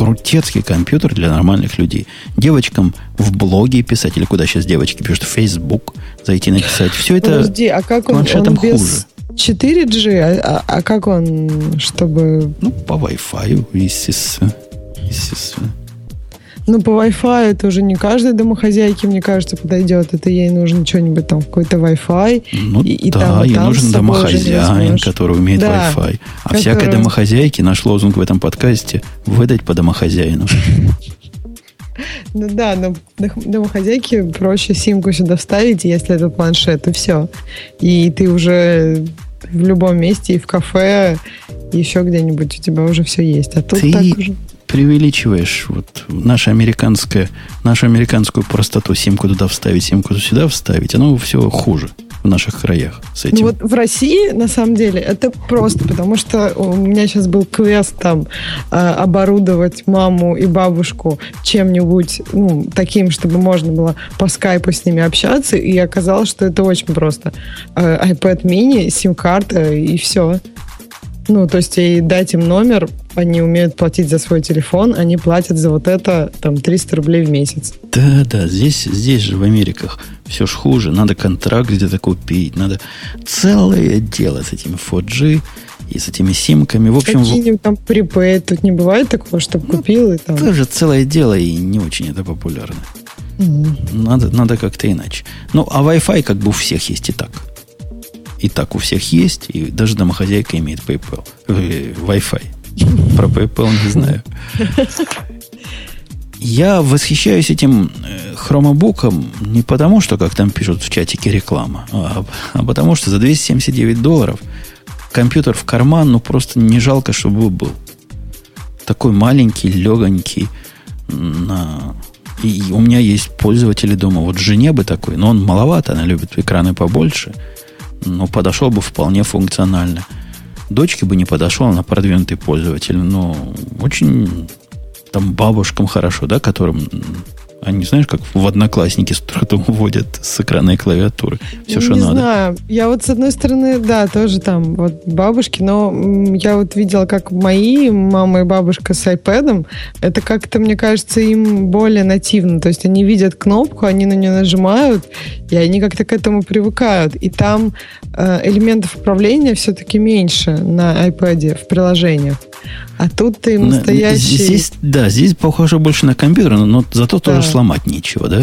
крутецкий компьютер для нормальных людей. Девочкам в блоге писать, или куда сейчас девочки пишут, в Facebook зайти написать. Все это Подожди, а как он, он без 4G? А, а, а как он, чтобы... Ну, по Wi-Fi, естественно. Естественно. Ну, по Wi-Fi это уже не каждой домохозяйке, мне кажется, подойдет. Это ей нужно что-нибудь там, какой-то Wi-Fi. Ну, и, да, там, ей там нужен домохозяин, который умеет да, Wi-Fi. А который... всякой домохозяйке наш лозунг в этом подкасте выдать по домохозяину. (laughs) Ну да, но домохозяйке проще симку сюда вставить, если это планшет, и все. И ты уже в любом месте, и в кафе, еще где-нибудь у тебя уже все есть. А тут ты так уже преувеличиваешь вот наше американское, нашу американскую простоту симку туда вставить, симку сюда вставить, оно все хуже в наших краях с этим. Ну вот в России, на самом деле, это просто, потому что у меня сейчас был квест там э, оборудовать маму и бабушку чем-нибудь ну, таким, чтобы можно было по скайпу с ними общаться, и оказалось, что это очень просто. Э, iPad mini, сим-карта и все. Ну, то есть и дать им номер, они умеют платить за свой телефон, они платят за вот это там 300 рублей в месяц. Да, да, здесь, здесь же в Америках все ж хуже. Надо контракт где-то купить, надо целое дело с этим 4G и с этими симками. В общем, Какие-нибудь там припейд, тут не бывает такого, чтобы ну, купил и там... Тоже целое дело и не очень это популярно. Mm-hmm. Надо, надо как-то иначе. Ну, а Wi-Fi как бы у всех есть и так. И так у всех есть, и даже домохозяйка имеет PayPal, э, Wi-Fi. Про PayPal не знаю. Я восхищаюсь этим э, хромобуком не потому, что, как там пишут в чатике, реклама, а, а потому что за 279 долларов компьютер в карман, ну просто не жалко, чтобы был. Такой маленький, легонький. На... И у меня есть пользователи дома. Вот жене бы такой, но он маловато, она любит экраны побольше. Но подошел бы вполне функционально. Дочке бы не подошел, она продвинутый пользователь. Но очень там бабушкам хорошо, да, которым они, знаешь, как в одноклассники с трудом (laughs) вводят с экрана и клавиатуры. Все, не что не надо. знаю. Я вот с одной стороны, да, тоже там вот бабушки, но я вот видела, как мои мама и бабушка с iPad, это как-то, мне кажется, им более нативно. То есть они видят кнопку, они на нее нажимают, и они как-то к этому привыкают. И там э, элементов управления все-таки меньше на iPad в приложениях. А тут ты На- настоящий... Здесь, да, здесь похоже больше на компьютер, но, но зато Да. тоже сломать нечего, да?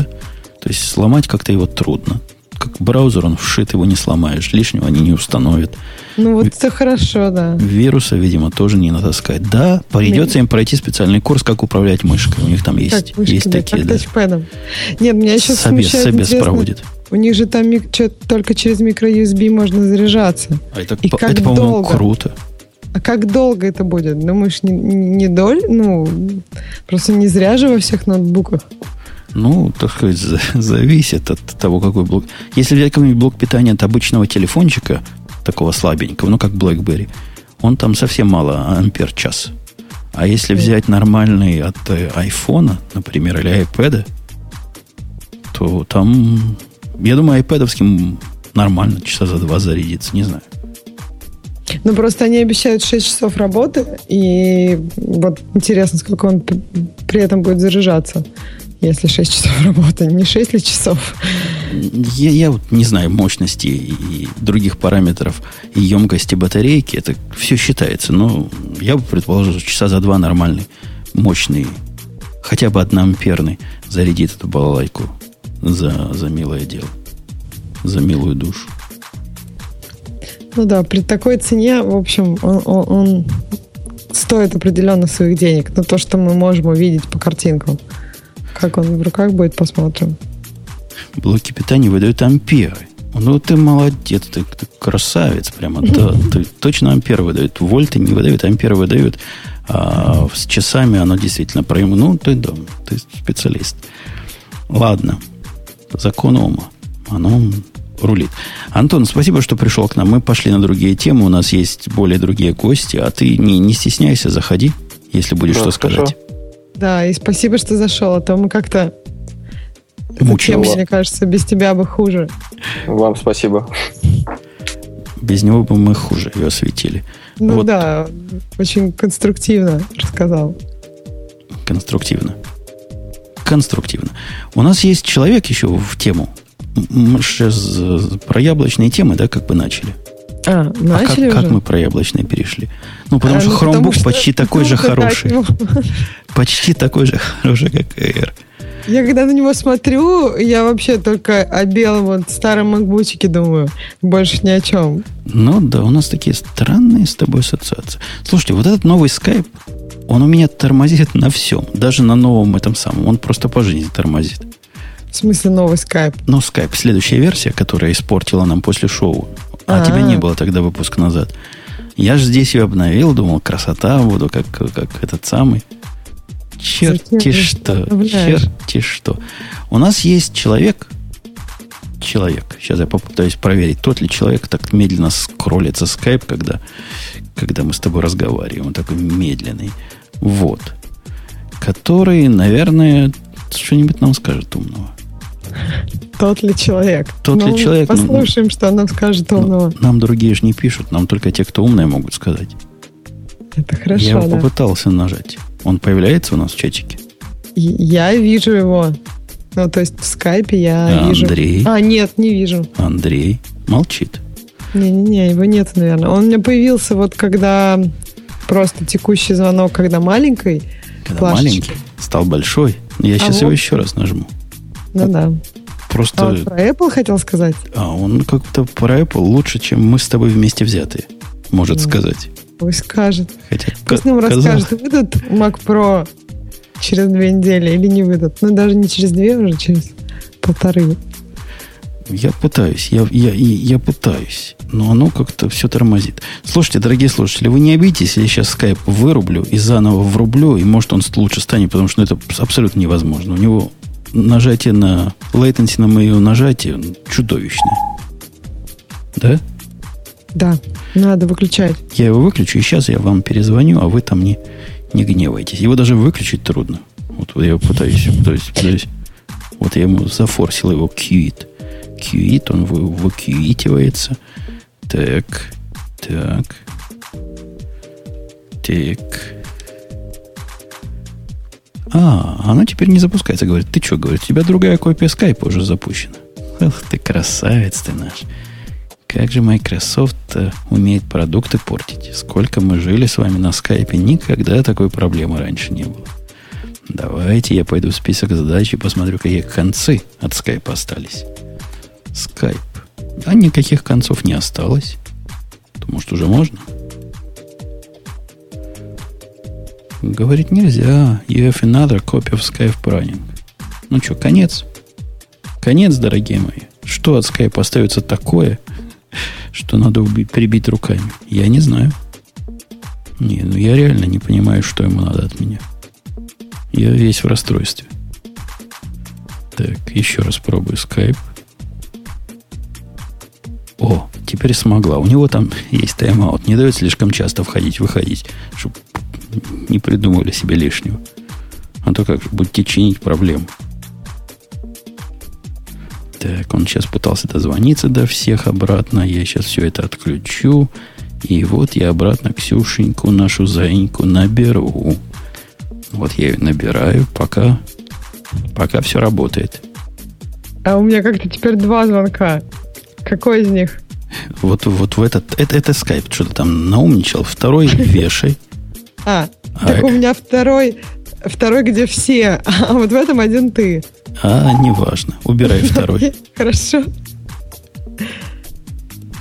То есть сломать как-то его трудно. Как браузер, он вшит, его не сломаешь. Лишнего они не установят. Ну вот это хорошо, да. Вируса, видимо, тоже не натаскать. Да, придется им пройти специальный курс, как управлять мышкой. У них там есть, Как мышки, есть да, такие, как да. Нет, меня еще Собес, смущает, собес проводит. У них же там только через микро-USB можно заряжаться. А это, И по- как это, по-моему, долго? круто. А как долго это будет? Думаешь, не, не доль? Ну, просто не зря же во всех ноутбуках. Ну, так сказать, за- зависит от того, какой блок. Если взять какой-нибудь блок питания от обычного телефончика, такого слабенького, ну, как BlackBerry, он там совсем мало ампер час. А если взять нормальный от э, айфона, например, или айпэда, то там, я думаю, айпэдовским нормально часа за два зарядится, не знаю. Ну, просто они обещают 6 часов работы, и вот интересно, сколько он при этом будет заряжаться, если 6 часов работы. Не 6 ли часов? Я, я вот не знаю мощности и других параметров и емкости батарейки. Это все считается. Но я бы предположил, что часа за два нормальный, мощный, хотя бы одноамперный зарядит эту балалайку за, за милое дело. За милую душу. Ну да, при такой цене, в общем, он, он- он стоит определенно своих денег. Но то, что мы можем увидеть по картинкам. Как он в руках будет, посмотрим. Блоки питания выдают амперы. Ну, ты молодец, ты, ты красавец прямо. Да, (laughs) ты точно амперы выдают. Вольты не выдают, амперы выдают. А с часами оно действительно прям... Ну, ты, да, ты специалист. Ладно. Закон Ома. Оно рулит. Антон, спасибо, что пришел к нам. Мы пошли на другие темы. У нас есть более другие гости. А ты не, не стесняйся, заходи, если будешь Да, что хорошо. сказать. Да, и спасибо, что зашел, а то мы как-то... Тема, мне кажется, без тебя бы хуже. Вам спасибо. Без него бы мы хуже ее осветили. Ну Вот. да, очень конструктивно рассказал. Конструктивно. Конструктивно. У нас есть человек еще в тему. Мы сейчас про яблочные темы, да, как бы начали. А, А как, начали как уже? мы про яблочные перешли? Ну, потому А, что ну, Chromebook потому что почти такой же дать хороший. ему. (laughs) Почти такой же хороший, как Air. Я когда на него смотрю, я вообще только о белом вот старом макбучике думаю. Больше ни о чем. Ну да, у нас такие странные с тобой ассоциации. Слушайте, вот этот новый Skype, он у меня тормозит на всем. Даже на новом этом самом. Он просто по жизни тормозит. В смысле новый скайп. Но Skype, следующая версия, которая испортила нам после шоу, а, А. тебя не было тогда выпуск назад. Я же здесь ее обновил, думал, красота буду, как, как этот самый. Черти что, черти что. У нас есть человек, человек, сейчас я попытаюсь проверить, тот ли человек так медленно скроллится скайп, когда, когда мы с тобой разговариваем, он такой медленный. Вот. Который, наверное, что-нибудь нам скажет умного. Тот ли человек? Тот ли Ну, человек, ну, Послушаем, что нам скажет умного. Нам другие же не пишут, нам только те, кто умные, могут сказать. Это хорошо, Я да. попытался нажать. Он появляется у нас в чатике. Я вижу его. Ну, то есть в скайпе я А вижу. Андрей? А, нет, не вижу. Андрей молчит. Не-не-не, его нет, наверное. Он у меня появился вот когда просто текущий звонок, когда маленький. Когда маленький, стал большой. Я А сейчас вот- его еще раз нажму. Ну да. просто... А он про Apple хотел сказать? А он как-то про Apple лучше, чем мы с тобой вместе взятые, может сказать. Пусть скажет. Хотя, Пусть нам казалось- расскажет, выйдут Mac Pro через две недели или не выйдут. Ну, даже не через две, уже через полторы. Я пытаюсь, я, я, я пытаюсь, но оно как-то все тормозит. Слушайте, дорогие слушатели, вы не обидитесь, я сейчас скайп вырублю и заново врублю, и может он лучше станет, потому что ну, это абсолютно невозможно. У него нажатие на latency на мое нажатие чудовищное. Да? Да, надо выключать. Я его выключу, и сейчас я вам перезвоню, а вы там не, не гневайтесь. Его даже выключить трудно. Вот я пытаюсь, пытаюсь, пытаюсь. Вот я ему зафорсил его кьюит. Кьюит, он вы, выкьюитивается. Так, так, так. А, оно теперь не запускается. Говорит, ты что, говорит, у тебя другая копия скайпа уже запущена. Ах ты красавец ты наш. Как же Microsoft э, умеет продукты портить. Сколько мы жили с вами на скайпе, никогда такой проблемы раньше не было. Давайте я пойду в список задач и посмотрю, какие концы от скайпа остались. Скайп. А никаких концов не осталось. То, может, уже можно? Говорит, нельзя. You have another copy of Skype running. Ну что, конец? Конец, дорогие мои. Что от скайпа остается такое, что надо убить, прибить руками? Я не знаю. Не, ну я реально не понимаю, что ему надо от меня. Я весь в расстройстве. Так, еще раз пробую скайп. О, теперь смогла. У него там (laughs) есть тайм-аут. Не дает слишком часто входить, выходить, чтобы не придумали себе лишнего. А то как же будете чинить проблему. Так, он сейчас пытался дозвониться до всех обратно. Я сейчас все это отключу. И вот я обратно Ксюшеньку, нашу заиньку, наберу. Вот я ее набираю, пока, пока все работает. А у меня как-то теперь два звонка. Какой из них? Вот, вот в этот, это, это скайп что-то там наумничал. Второй вешай. (laughs) А, так у меня второй, второй, где все, а вот в этом один ты. А, неважно. Убирай второй. (laughs) Хорошо.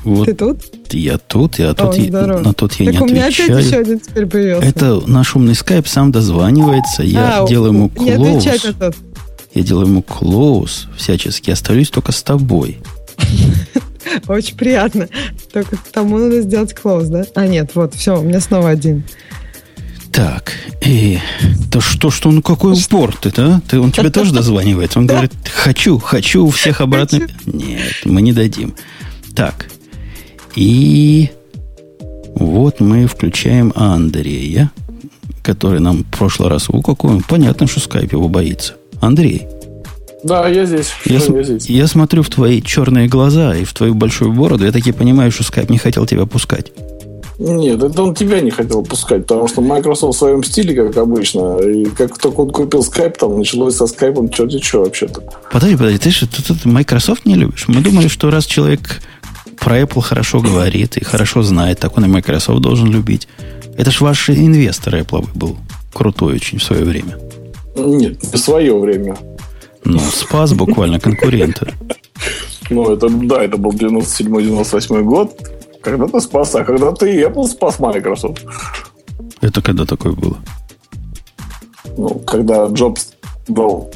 Вот Ты тут? я тут, я тут, О, здорово. на тот я так не у меня опять отвечаю. еще один теперь появился. Это наш умный скайп сам дозванивается. Я А, делаю ему Не close. на тот. Я делаю ему close всячески. Остаюсь только с тобой. (laughs) Очень приятно. Только тому надо сделать close, да? А, нет, вот, все, у меня снова один. Так, и да что, что, ну какой упор ты, да? Ты, он тебе тоже (laughs) дозванивается. Он говорит, хочу, хочу у всех обратно. Нет, мы не дадим. Так, и вот мы включаем Андрея, который нам в прошлый раз... О, какой он. Понятно, что скайп его боится. Андрей, Да, я здесь. я, Я, см- здесь. я смотрю в твои черные глаза и в твою большую бороду, я таки понимаю, что скайп не хотел тебя пускать. Нет, это он тебя не хотел пускать, потому что Microsoft в своем стиле, как обычно. И как только он купил Skype, там началось со скайпом черти что вообще-то. Подожди, подожди, ты же ты, ты Microsoft не любишь? Мы думали, что раз человек про Apple хорошо говорит и хорошо знает, так он и Microsoft должен любить. Это ж ваш инвестор Apple был крутой очень в свое время. Нет, в свое время. Ну, спас буквально конкурента. Ну, это, да, это был 97-98 год. Когда ты спас, а когда ты Apple спас Microsoft. Это когда такое было? Ну, когда Джобс был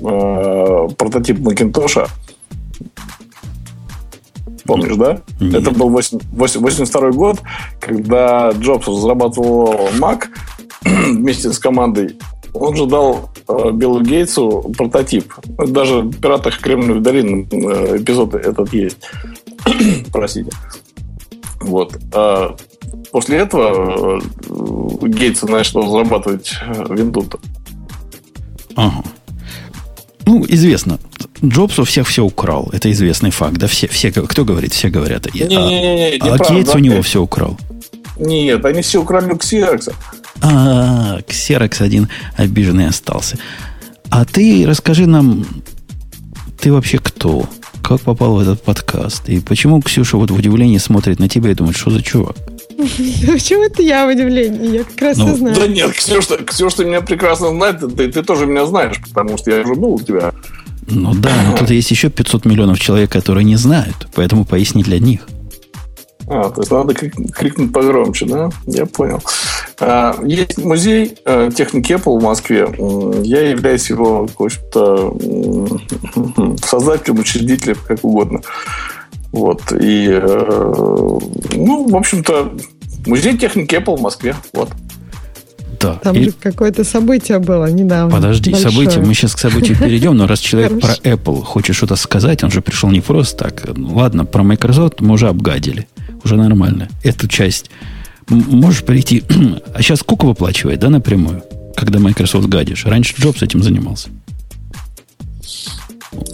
э, прототип Макинтоша. Помнишь, да? Нет. Это был 8 8 82 год, когда Джобс разрабатывал Mac (clears throat) вместе с командой. Он же дал э, Биллу Гейтсу прототип. Даже в «Пиратах Кремниевой долины» э, эпизод этот есть. (clears throat) Простите. Вот. А после этого э, Гейтс начал разрабатывать э, Винду. Ага. Ну, известно. Джобс у всех все украл. Это известный факт. Да, все, все кто говорит, все говорят. И- а- Не-не-не, а Гейтс у него все украл. Нет, они все украли у Xerox. А, Ксерокс один обиженный остался. А ты расскажи нам, ты вообще кто? Как попал в этот подкаст? И почему Ксюша вот в удивлении смотрит на тебя и думает, что за чувак? (laughs) Почему это я в удивлении? Я как раз Ну, знаю. Да нет, Ксюша, Ксюша, ты меня прекрасно знает, ты, ты тоже меня знаешь, потому что я уже был у тебя. Ну да, но тут есть еще 500 миллионов человек, которые не знают, поэтому поясни для них. А, то есть надо крикнуть погромче, да? Я понял. А, есть музей э, техники Apple в Москве. Я являюсь его, в общем-то, (laughs) создателем, учредителем, как угодно. Вот. И, э, ну, в общем-то, музей техники Apple в Москве. Вот. Да. Там и... же какое-то событие было недавно. Подожди, большое. событие. Мы сейчас к событию (laughs) перейдем, но раз человек про Apple хочет что-то сказать, он же пришел не просто так. Ладно, про Microsoft мы уже обгадили уже нормально. Эту часть можешь прийти... (clears throat) а сейчас Кук выплачивает, да, напрямую? Когда Microsoft гадишь. Раньше Джобс этим занимался.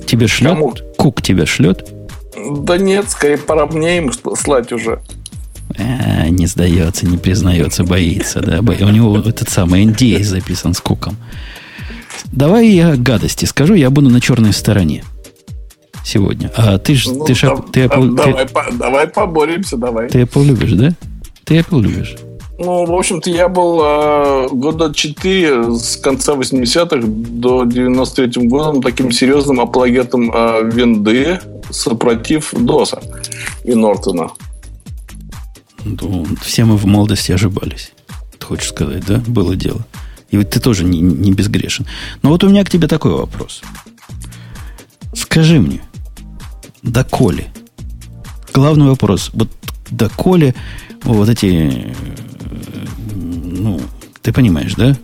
Тебе шлет? Кому? Кук тебя шлет? Да нет, скорее пора мне им слать уже. А, не сдается, не признается, боится. Да? У него этот самый NDA записан с Куком. Давай я гадости скажу, я буду на черной стороне сегодня. А ты ж, ну, ты ж, да, ты Apple, давай, ты, по, давай поборемся, давай. Ты Apple любишь, да? Ты Apple любишь? Ну, в общем-то, я был э, года 4 с конца 80-х до 93-м годом таким серьезным апологетом э, винды сопротив ДОСа и Нортона. Ну, все мы в молодости ожибались. Ты хочешь сказать, да? Было дело. И вот ты тоже не, не безгрешен. Но вот у меня к тебе такой вопрос. Скажи мне, доколе? Главный вопрос. Вот доколе вот эти... Ну, ты понимаешь, да?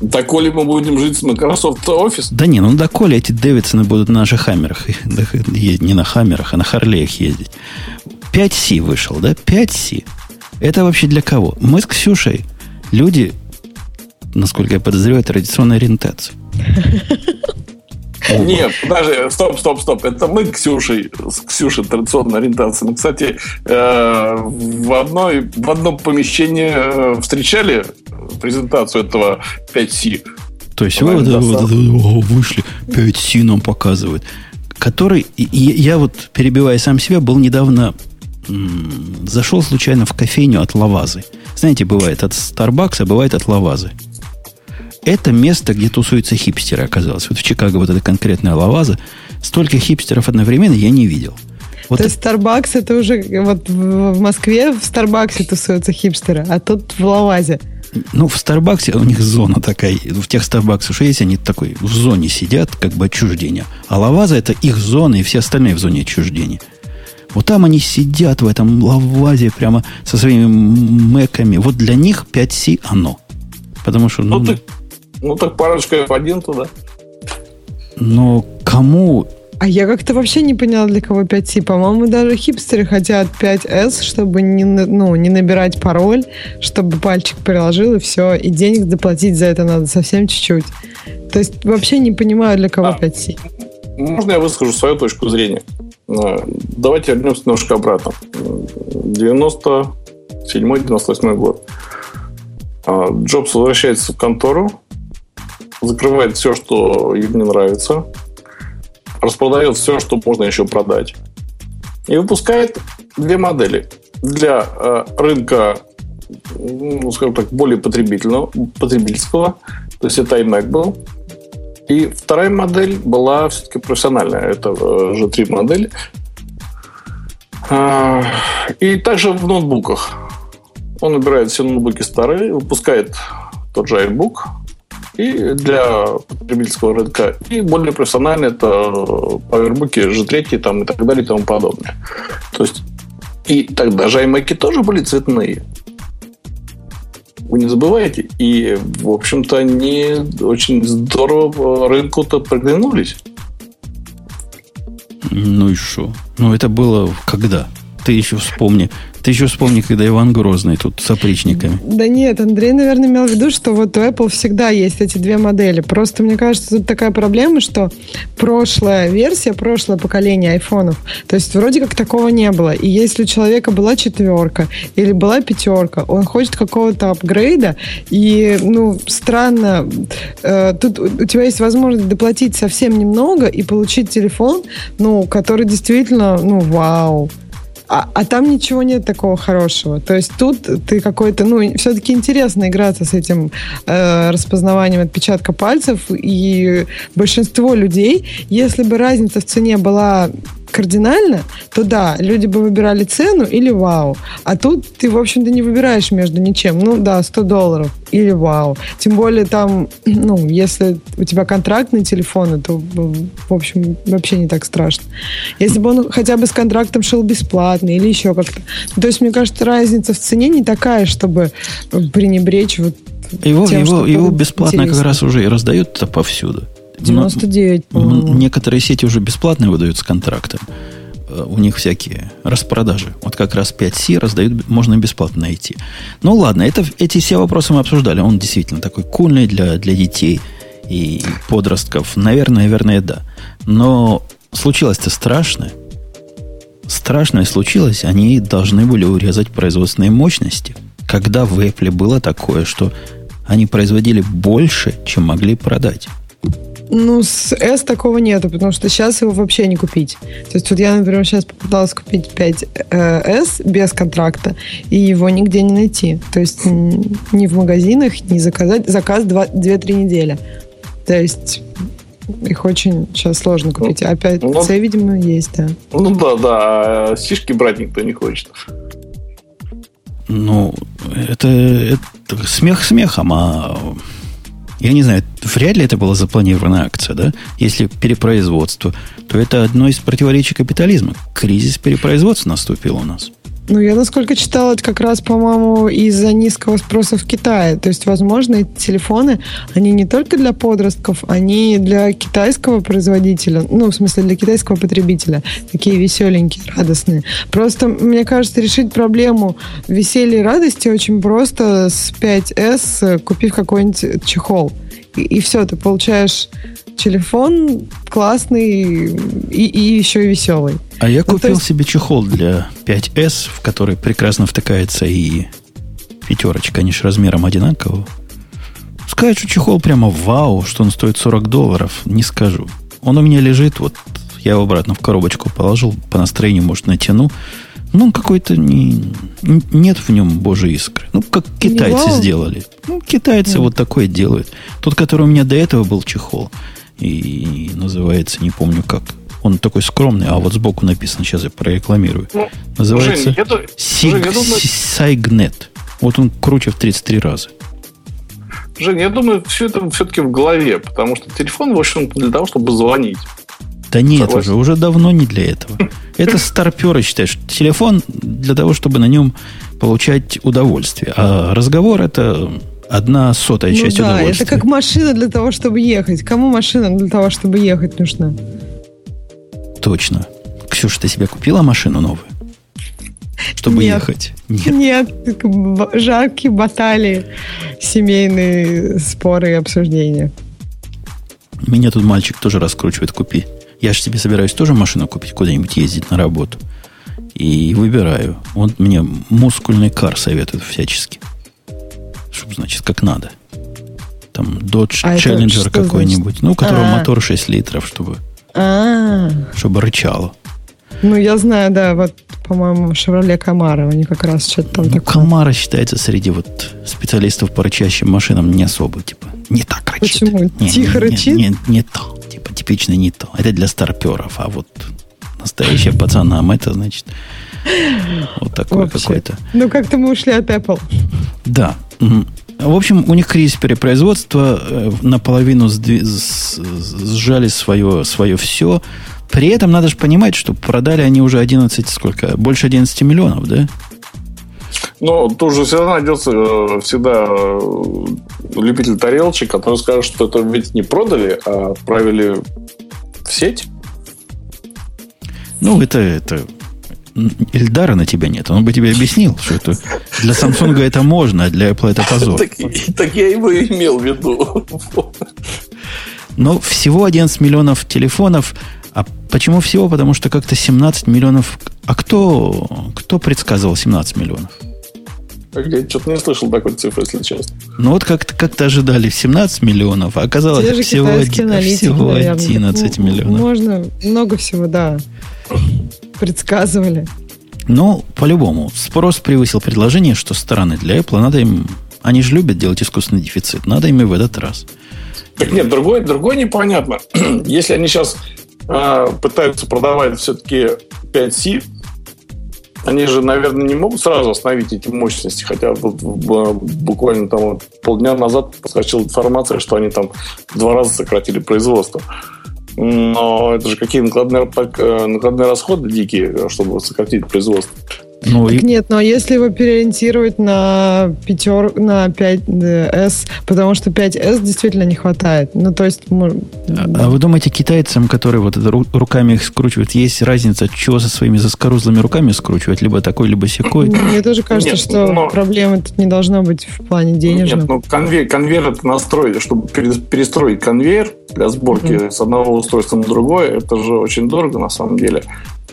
Доколе мы будем жить с Microsoft Office? Да не, ну доколе эти Дэвидсоны будут на наших хаммерах, (laughs) не на хаммерах, а на Харлеях ездить. 5C вышел, да? 5C. Это вообще для кого? Мы с Ксюшей люди, насколько я подозреваю, традиционной ориентации. (laughs) Нет, даже стоп, стоп, стоп. Это мы Ксюшей, с Ксюшей традиционной ориентации. Мы, кстати, э, в, одной, в одном помещении э, встречали презентацию этого 5C. То есть вы вышли, 5C нам показывают. Который, я вот, перебивая сам себя, был недавно зашел случайно в кофейню от Лавазы. Знаете, бывает от Starbucks, а бывает от Лавазы это место, где тусуются хипстеры, оказалось. Вот в Чикаго вот эта конкретная лаваза. Столько хипстеров одновременно я не видел. Вот То есть Starbucks это уже вот в Москве в Старбаксе тусуются хипстеры, а тут в Лавазе. Ну, в Старбаксе у них зона такая, в тех Старбаксах, что есть, они такой в зоне сидят, как бы отчуждения. А Лаваза это их зона, и все остальные в зоне отчуждения. Вот там они сидят в этом лавазе прямо со своими мэками. Вот для них 5C оно. Потому что, ну, ну ты, ну, так парочка F1 туда. Но кому... А я как-то вообще не поняла, для кого 5C. По-моему, даже хипстеры хотят 5S, чтобы не, ну, не набирать пароль, чтобы пальчик приложил, и все. И денег доплатить за это надо совсем чуть-чуть. То есть вообще не понимаю, для кого а, 5C. Можно я выскажу свою точку зрения? А, давайте вернемся немножко обратно. 97-98 год. А, Джобс возвращается в контору, закрывает все, что им не нравится, распродает все, что можно еще продать. И выпускает две модели. Для э, рынка, ну, скажем так, более потребительного, потребительского, то есть это iMac был. И вторая модель была все-таки профессиональная. Это э, G3 модель. Э, и также в ноутбуках. Он набирает все ноутбуки старые, выпускает тот же iBook, и для потребительского рынка, и более профессионально это Powerbook G3 там, и так далее и тому подобное. То есть и тогда же iMac тоже были цветные. Вы не забывайте. И, в общем-то, они очень здорово рынку-то приглянулись. Ну и что? Ну, это было когда? Ты еще вспомни. Ты еще вспомни, когда Иван Грозный тут с опричниками. Да нет, Андрей, наверное, имел в виду, что вот у Apple всегда есть эти две модели. Просто мне кажется, тут такая проблема, что прошлая версия, прошлое поколение айфонов, то есть вроде как такого не было. И если у человека была четверка или была пятерка, он хочет какого-то апгрейда, и, ну, странно, э, тут у тебя есть возможность доплатить совсем немного и получить телефон, ну, который действительно, ну, вау. А, а там ничего нет такого хорошего. То есть тут ты какой-то, ну, все-таки интересно играться с этим э, распознаванием отпечатка пальцев. И большинство людей, если бы разница в цене была кардинально, то да, люди бы выбирали цену или вау. А тут ты, в общем-то, не выбираешь между ничем. Ну да, 100 долларов или вау. Тем более там, (clears throat) ну, если у тебя контрактные телефоны, то, в общем, вообще не так страшно. Если бы он хотя бы с контрактом шел бесплатно или еще как-то. То есть, мне кажется, разница в цене не такая, чтобы пренебречь вот его, тем, его, его бесплатно интересно. как раз уже и раздают-то повсюду. 99, по-моему. Некоторые сети уже бесплатно выдают с контрактом. Э, у них всякие распродажи. Вот как раз 5C раздают, можно бесплатно найти. Ну ладно, это, эти все вопросы мы обсуждали. Он действительно такой кульный для, для детей и подростков. Наверное, наверное, да. Но случилось-то страшное. Страшное случилось. Они должны были урезать производственные мощности. Когда в Apple было такое, что они производили больше, чем могли продать. Ну, с S такого нету, потому что сейчас его вообще не купить. То есть вот я, например, сейчас попыталась купить 5S э, без контракта, и его нигде не найти. То есть ни в магазинах, ни заказать. Заказ 2-3 недели. То есть их очень сейчас сложно купить. А 5C, ну, видимо, есть, да. Ну да, да. А стишки брать никто не хочет. Ну, это, это смех смехом, а я не знаю, вряд ли это была запланированная акция, да? Если перепроизводство, то это одно из противоречий капитализма. Кризис перепроизводства наступил у нас. Ну, я насколько читала, это как раз, по-моему, из-за низкого спроса в Китае. То есть, возможно, эти телефоны, они не только для подростков, они для китайского производителя, ну, в смысле, для китайского потребителя. Такие веселенькие, радостные. Просто, мне кажется, решить проблему веселья и радости очень просто с 5S, купив какой-нибудь чехол. И, и все, ты получаешь телефон классный и, и еще и веселый. А я ну, купил есть... себе чехол для 5S, в который прекрасно втыкается и пятерочка, они же размером одинакового. Сказать, что чехол прямо вау, что он стоит 40 долларов, не скажу. Он у меня лежит, вот я его обратно в коробочку положил, по настроению, может, натяну. Ну, он какой-то не, нет в нем божьей искры. Ну, как китайцы сделали. Ну, китайцы mm. вот такое делают. Тот, который у меня до этого был чехол, и называется, не помню как. Он такой скромный, а вот сбоку написано, сейчас я прорекламирую. Ну, называется Сайгнет. Вот он круче в 33 раза. Жень, я думаю, все это все-таки в голове, потому что телефон, в общем, для того, чтобы звонить. Да нет Согласен. уже, уже давно не для этого. (laughs) Это старперы считают, что телефон для того, чтобы на нем получать удовольствие. А разговор это одна сотая ну часть да, удовольствия. Это как машина для того, чтобы ехать. Кому машина для того, чтобы ехать нужна? Точно. Ксюша, ты себе купила машину новую? Чтобы нет, ехать? Нет. Нет. Жаркие баталии, семейные споры и обсуждения. Меня тут мальчик тоже раскручивает, купи. Я же себе собираюсь тоже машину купить, куда-нибудь ездить на работу. И выбираю. Он мне мускульный кар советует всячески. Чтобы, значит, как надо. Там Dodge а Challenger какой-нибудь. Ну, у которого А-а-а. мотор 6 литров, чтобы, А-а-а. чтобы рычало. Ну, я знаю, да, вот, по-моему, Chevrolet Camaro, они как раз что-то там ну, такое. Camaro считается среди вот специалистов по рычащим машинам не особо, типа, не так рычит. Почему? Не, Тихо не, рычит? Не, не, не то типа типично не то. Это для старперов, а вот настоящим (laughs) пацанам это значит вот такое какое-то. Ну, как-то мы ушли от Apple. Да. В общем, у них кризис перепроизводства, э, наполовину сжали свое, свое все. При этом надо же понимать, что продали они уже 11, сколько? Больше 11 миллионов, да? Но тут же всегда найдется э, всегда э, любитель тарелочек, который скажет, что это ведь не продали, а отправили в сеть. Ну, это, это Эльдара на тебя нет. Он бы тебе объяснил, что это для Samsung это можно, а для Apple это позор. Так, так я его и имел в виду. Но всего 11 миллионов телефонов. А почему всего? Потому что как-то 17 миллионов... А кто, кто предсказывал 17 миллионов? Я что-то не слышал такой цифры, если честно. Ну вот как-то как ожидали 17 миллионов, а оказалось всего, один, всего 11 ну, миллионов. Можно много всего, да. Предсказывали. Но, по-любому, спрос превысил предложение, что стороны для Apple, надо им... Они же любят делать искусственный дефицит. Надо им и в этот раз. Так нет, другое, другое непонятно. (clears throat) Если они сейчас э, пытаются продавать все-таки 5C, они же, наверное, не могут сразу остановить эти мощности, хотя вот буквально там вот полдня назад подскочила информация, что они там в два раза сократили производство. Но это же какие накладные, э, накладные расходы дикие, чтобы сократить производство. Ну, так и... нет, но если его переориентировать на пятер, на 5S, потому что 5S действительно не хватает. Ну, то есть... Мы... А, а вы думаете, китайцам, которые вот руками их скручивают, есть разница, чего со своими заскорузлыми руками скручивать? Либо такой, либо секой? Мне тоже кажется, нет, что но... проблемы тут не должно быть в плане денежном. Нет, ну, конвейер, конвейер это настроить, чтобы перестроить конвейер для сборки mm-hmm. с одного устройства на другое, это же очень дорого на самом деле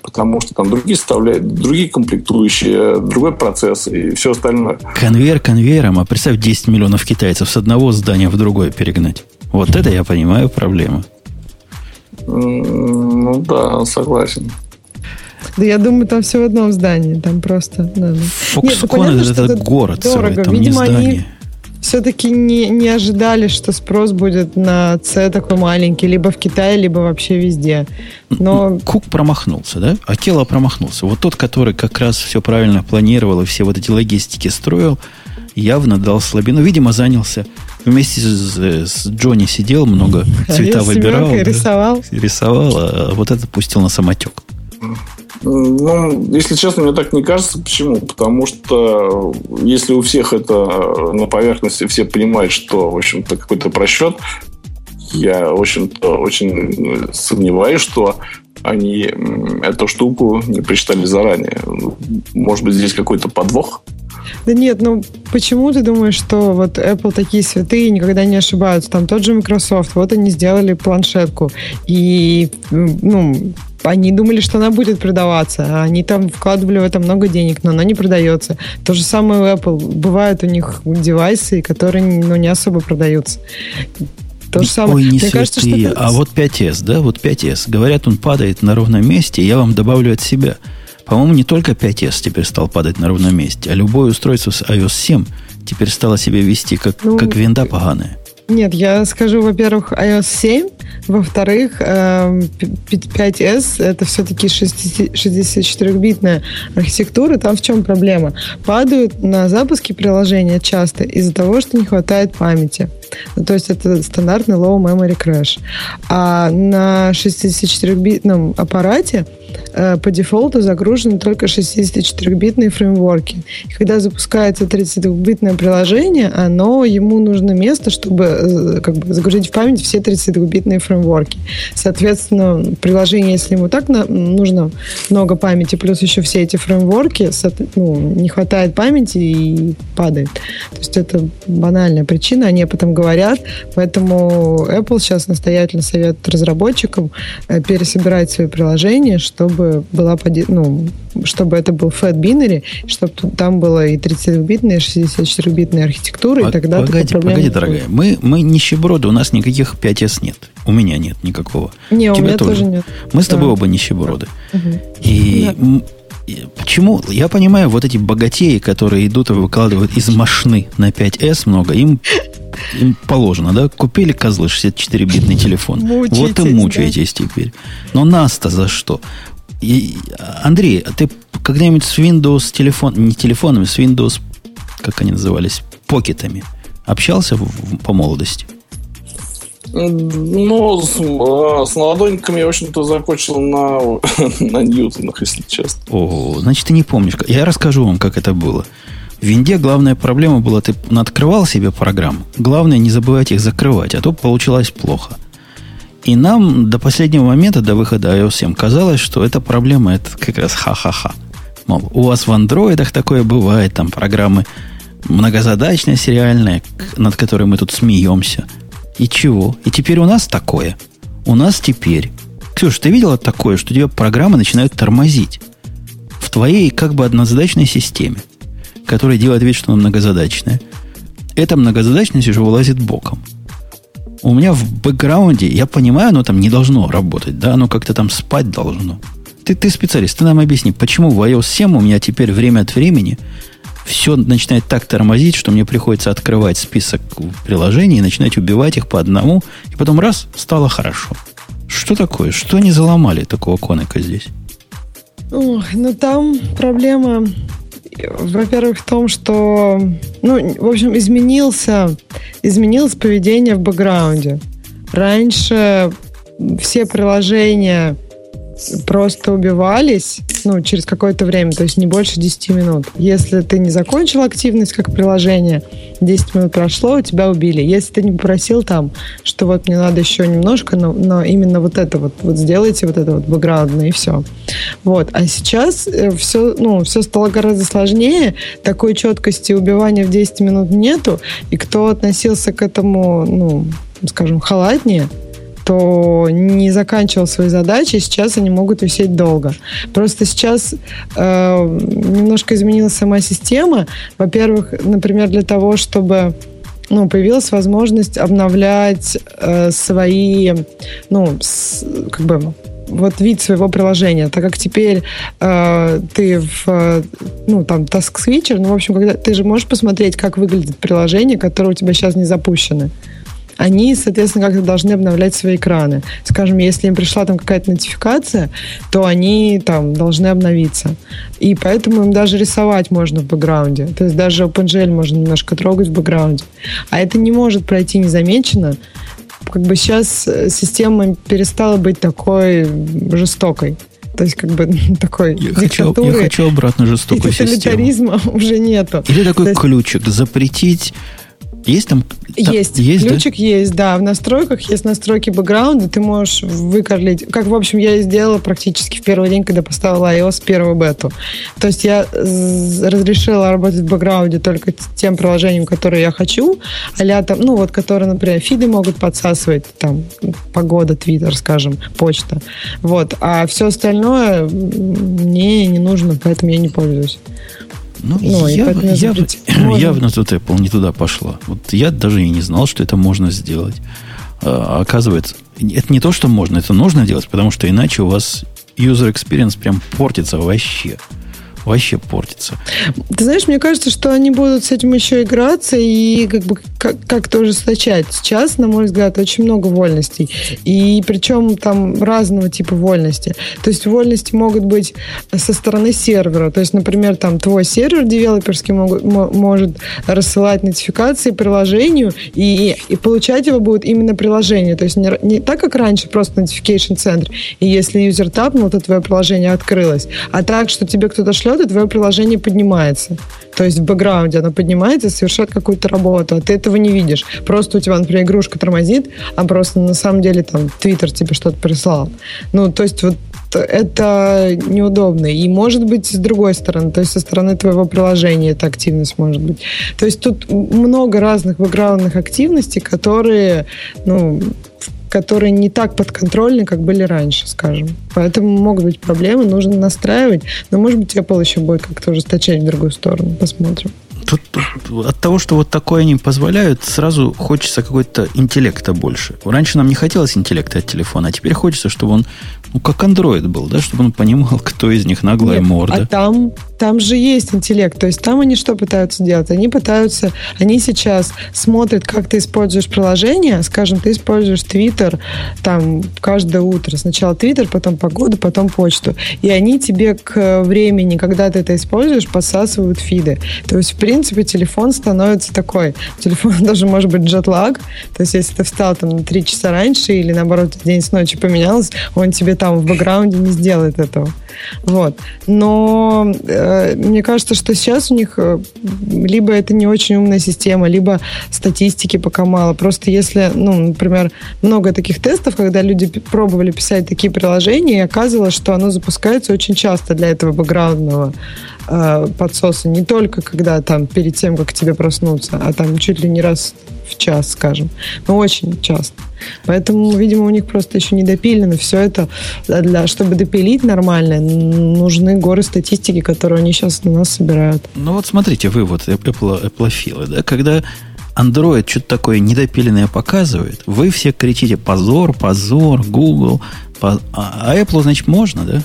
потому что там другие составляют, другие комплектующие, другой процесс и все остальное. Конвейер конвейером, а представь 10 миллионов китайцев с одного здания в другое перегнать. Вот это я понимаю проблема. Ну да, согласен. Да я думаю, там все в одном здании. Там просто... Фокскон это, это город дорого. целый, там Видимо, не здание. Они все-таки не, не ожидали, что спрос будет на C такой маленький, либо в Китае, либо вообще везде. Но... Кук промахнулся, да? Акела промахнулся. Вот тот, который как раз все правильно планировал и все вот эти логистики строил, явно дал слабину. Видимо, занялся. Вместе с, с Джонни сидел, много цвета выбирал. Да, рисовал. Рисовал, а вот это пустил на самотек. Ну, если честно, мне так не кажется. Почему? Потому что если у всех это на поверхности, все понимают, что, в общем-то, какой-то просчет, я, в общем-то, очень сомневаюсь, что они эту штуку не прочитали заранее. Может быть, здесь какой-то подвох? Да нет, ну почему ты думаешь, что вот Apple такие святые никогда не ошибаются? Там тот же Microsoft, вот они сделали планшетку. И, ну, они думали, что она будет продаваться. Они там вкладывали в это много денег, но она не продается. То же самое у Apple. Бывают у них девайсы, которые ну, не особо продаются. То же самое. Ой, не Мне святые. кажется, что А вот 5S, да, вот 5S. Говорят, он падает на ровном месте. Я вам добавлю от себя. По-моему, не только 5S теперь стал падать на ровном месте, а любое устройство с iOS 7 теперь стало себя вести как, ну, как винда поганая. Нет, я скажу, во-первых, iOS 7, во-вторых, 5S эм, это все-таки 64-битная архитектура. Там в чем проблема? Падают на запуске приложения часто из-за того, что не хватает памяти. Ну, то есть это стандартный low memory crash. А на 64-битном аппарате по дефолту загружены только 64-битные фреймворки. И когда запускается 32-битное приложение, оно, ему нужно место, чтобы э, как бы, загрузить в память все 32-битные фреймворки. Соответственно, приложение, если ему так на, нужно много памяти, плюс еще все эти фреймворки, ну, не хватает памяти и падает. То есть это банальная причина. Они об этом говорят. Поэтому Apple сейчас настоятельно советует разработчикам э, пересобирать свои приложения, чтобы была ну, чтобы это был Fat Binary, чтобы там было и 32-битная, и 64-битная архитектура, и тогда Погоди, погоди, дорогая. Мы, мы нищеброды, у нас никаких 5S нет. У меня нет никакого. Не, у, у меня тоже. тоже нет. Мы с тобой да. оба нищеброды. Угу. И да. Почему? Я понимаю, вот эти богатеи, которые идут и выкладывают из машины на 5S много, им, им положено, да? Купили козлы 64-битный телефон. Мучаетесь, вот и мучаетесь да? теперь. Но нас-то за что? И, Андрей, а ты когда-нибудь с Windows телефон, не телефонами, с Windows, как они назывались, покетами общался в, в, по молодости? Ну, с, а, с наладонниками я, в общем-то, закончил на, (laughs) на Ньютонах, если честно. О, значит, ты не помнишь. Я расскажу вам, как это было. В Винде главная проблема была, ты открывал себе программ. Главное, не забывать их закрывать, а то получилось плохо. И нам до последнего момента, до выхода iOS 7, казалось, что эта проблема это как раз ха-ха-ха. Мол, у вас в андроидах такое бывает, там программы многозадачные, сериальные, над которой мы тут смеемся – и чего? И теперь у нас такое. У нас теперь. Ксюша, ты видела такое, что у тебя программы начинают тормозить? В твоей как бы однозадачной системе, которая делает вид, что она многозадачная. Эта многозадачность уже вылазит боком. У меня в бэкграунде, я понимаю, оно там не должно работать, да, оно как-то там спать должно. ты, ты специалист, ты нам объясни, почему в iOS 7 у меня теперь время от времени все начинает так тормозить, что мне приходится открывать список приложений и начинать убивать их по одному, и потом раз, стало хорошо. Что такое? Что они заломали такого коника здесь? Ох, ну там проблема, во-первых, в том, что, ну, в общем, изменился, изменилось поведение в бэкграунде. Раньше все приложения просто убивались ну, через какое-то время, то есть не больше 10 минут. Если ты не закончил активность как приложение, 10 минут прошло, тебя убили. Если ты не попросил там, что вот мне надо еще немножко, но, но именно вот это вот, вот сделайте вот это вот бэкграундное и все. Вот. А сейчас все, э, ну, все стало гораздо сложнее, такой четкости убивания в 10 минут нету, и кто относился к этому, ну, скажем, халатнее, кто не заканчивал свои задачи, сейчас они могут висеть долго. Просто сейчас э, немножко изменилась сама система. Во-первых, например, для того, чтобы ну, появилась возможность обновлять э, свои, ну, с, как бы вот вид своего приложения, так как теперь э, ты в, ну, там, Task Switcher, ну, в общем, когда ты же можешь посмотреть, как выглядит приложение, которое у тебя сейчас не запущено они, соответственно, как-то должны обновлять свои экраны. Скажем, если им пришла там какая-то нотификация, то они там должны обновиться. И поэтому им даже рисовать можно в бэкграунде. То есть даже OpenGL можно немножко трогать в бэкграунде. А это не может пройти незамеченно. Как бы сейчас э, система перестала быть такой жестокой. То есть, как бы (laughs) такой я хочу, я хочу обратно жестокую систему. Тоталитаризма (laughs) уже нету. Или такой есть, ключик запретить есть там? Есть. есть Ключик да? есть, да. В настройках есть настройки бэкграунда. Ты можешь выкорлить. Как, в общем, я и сделала практически в первый день, когда поставила iOS первую бету. То есть я разрешила работать в бэкграунде только тем приложением, которое я хочу. а там, ну вот, которые, например, фиды могут подсасывать, там, погода, твиттер, скажем, почта. Вот. А все остальное мне не нужно, поэтому я не пользуюсь. Ну, ну явно, явно, явно тут Apple не туда пошла. Вот я даже и не знал, что это можно сделать. А, оказывается, это не то, что можно, это нужно делать, потому что иначе у вас user experience прям портится вообще вообще портится. Ты знаешь, мне кажется, что они будут с этим еще играться и как бы как- как-то ужесточать. Сейчас, на мой взгляд, очень много вольностей. И причем там разного типа вольности. То есть вольности могут быть со стороны сервера. То есть, например, там твой сервер девелоперский могут, может рассылать нотификации приложению и, и получать его будет именно приложение. То есть не, не так, как раньше, просто notification центр. И если юзер тапнул, то твое приложение открылось. А так, что тебе кто-то шлет и твое приложение поднимается. То есть в бэкграунде оно поднимается, совершает какую-то работу, а ты этого не видишь. Просто у тебя, например, игрушка тормозит, а просто на самом деле там Твиттер тебе что-то прислал. Ну, то есть вот это неудобно. И может быть с другой стороны, то есть со стороны твоего приложения эта активность может быть. То есть тут много разных бэкграундных активностей, которые, ну, которые не так подконтрольны, как были раньше, скажем. Поэтому могут быть проблемы, нужно настраивать. Но, может быть, Apple еще будет как-то ужесточать в другую сторону. Посмотрим. Тут от того, что вот такое они позволяют, сразу хочется какой-то интеллекта больше. Раньше нам не хотелось интеллекта от телефона, а теперь хочется, чтобы он ну, как андроид был, да, чтобы он понимал, (laughs) кто из них наглая Нет, морда. А там, там же есть интеллект. То есть там они что пытаются делать? Они пытаются, они сейчас смотрят, как ты используешь приложение. Скажем, ты используешь Twitter там каждое утро. Сначала Twitter, потом погоду, потом почту. И они тебе к времени, когда ты это используешь, подсасывают фиды. То есть, в принципе, телефон становится такой. Телефон (laughs) даже может быть джетлаг. То есть, если ты встал там на три часа раньше или, наоборот, день с ночи поменялся, он тебе там в бэкграунде не сделает этого. Вот. Но э, мне кажется, что сейчас у них э, либо это не очень умная система, либо статистики пока мало. Просто если, ну, например, много таких тестов, когда люди пробовали писать такие приложения, и оказывалось, что оно запускается очень часто для этого бэкграундного э, подсоса. Не только когда там перед тем, как тебе проснуться, а там чуть ли не раз в час, скажем. Но очень часто. Поэтому, видимо, у них просто еще не допилено все это. Для, чтобы допилить нормально, нужны горы статистики, которые они сейчас на нас собирают. Ну вот смотрите, вы вот Apple, Apple да, когда Android что-то такое недопиленное показывает, вы все кричите «позор, позор, Google», а, а Apple, значит, можно, да?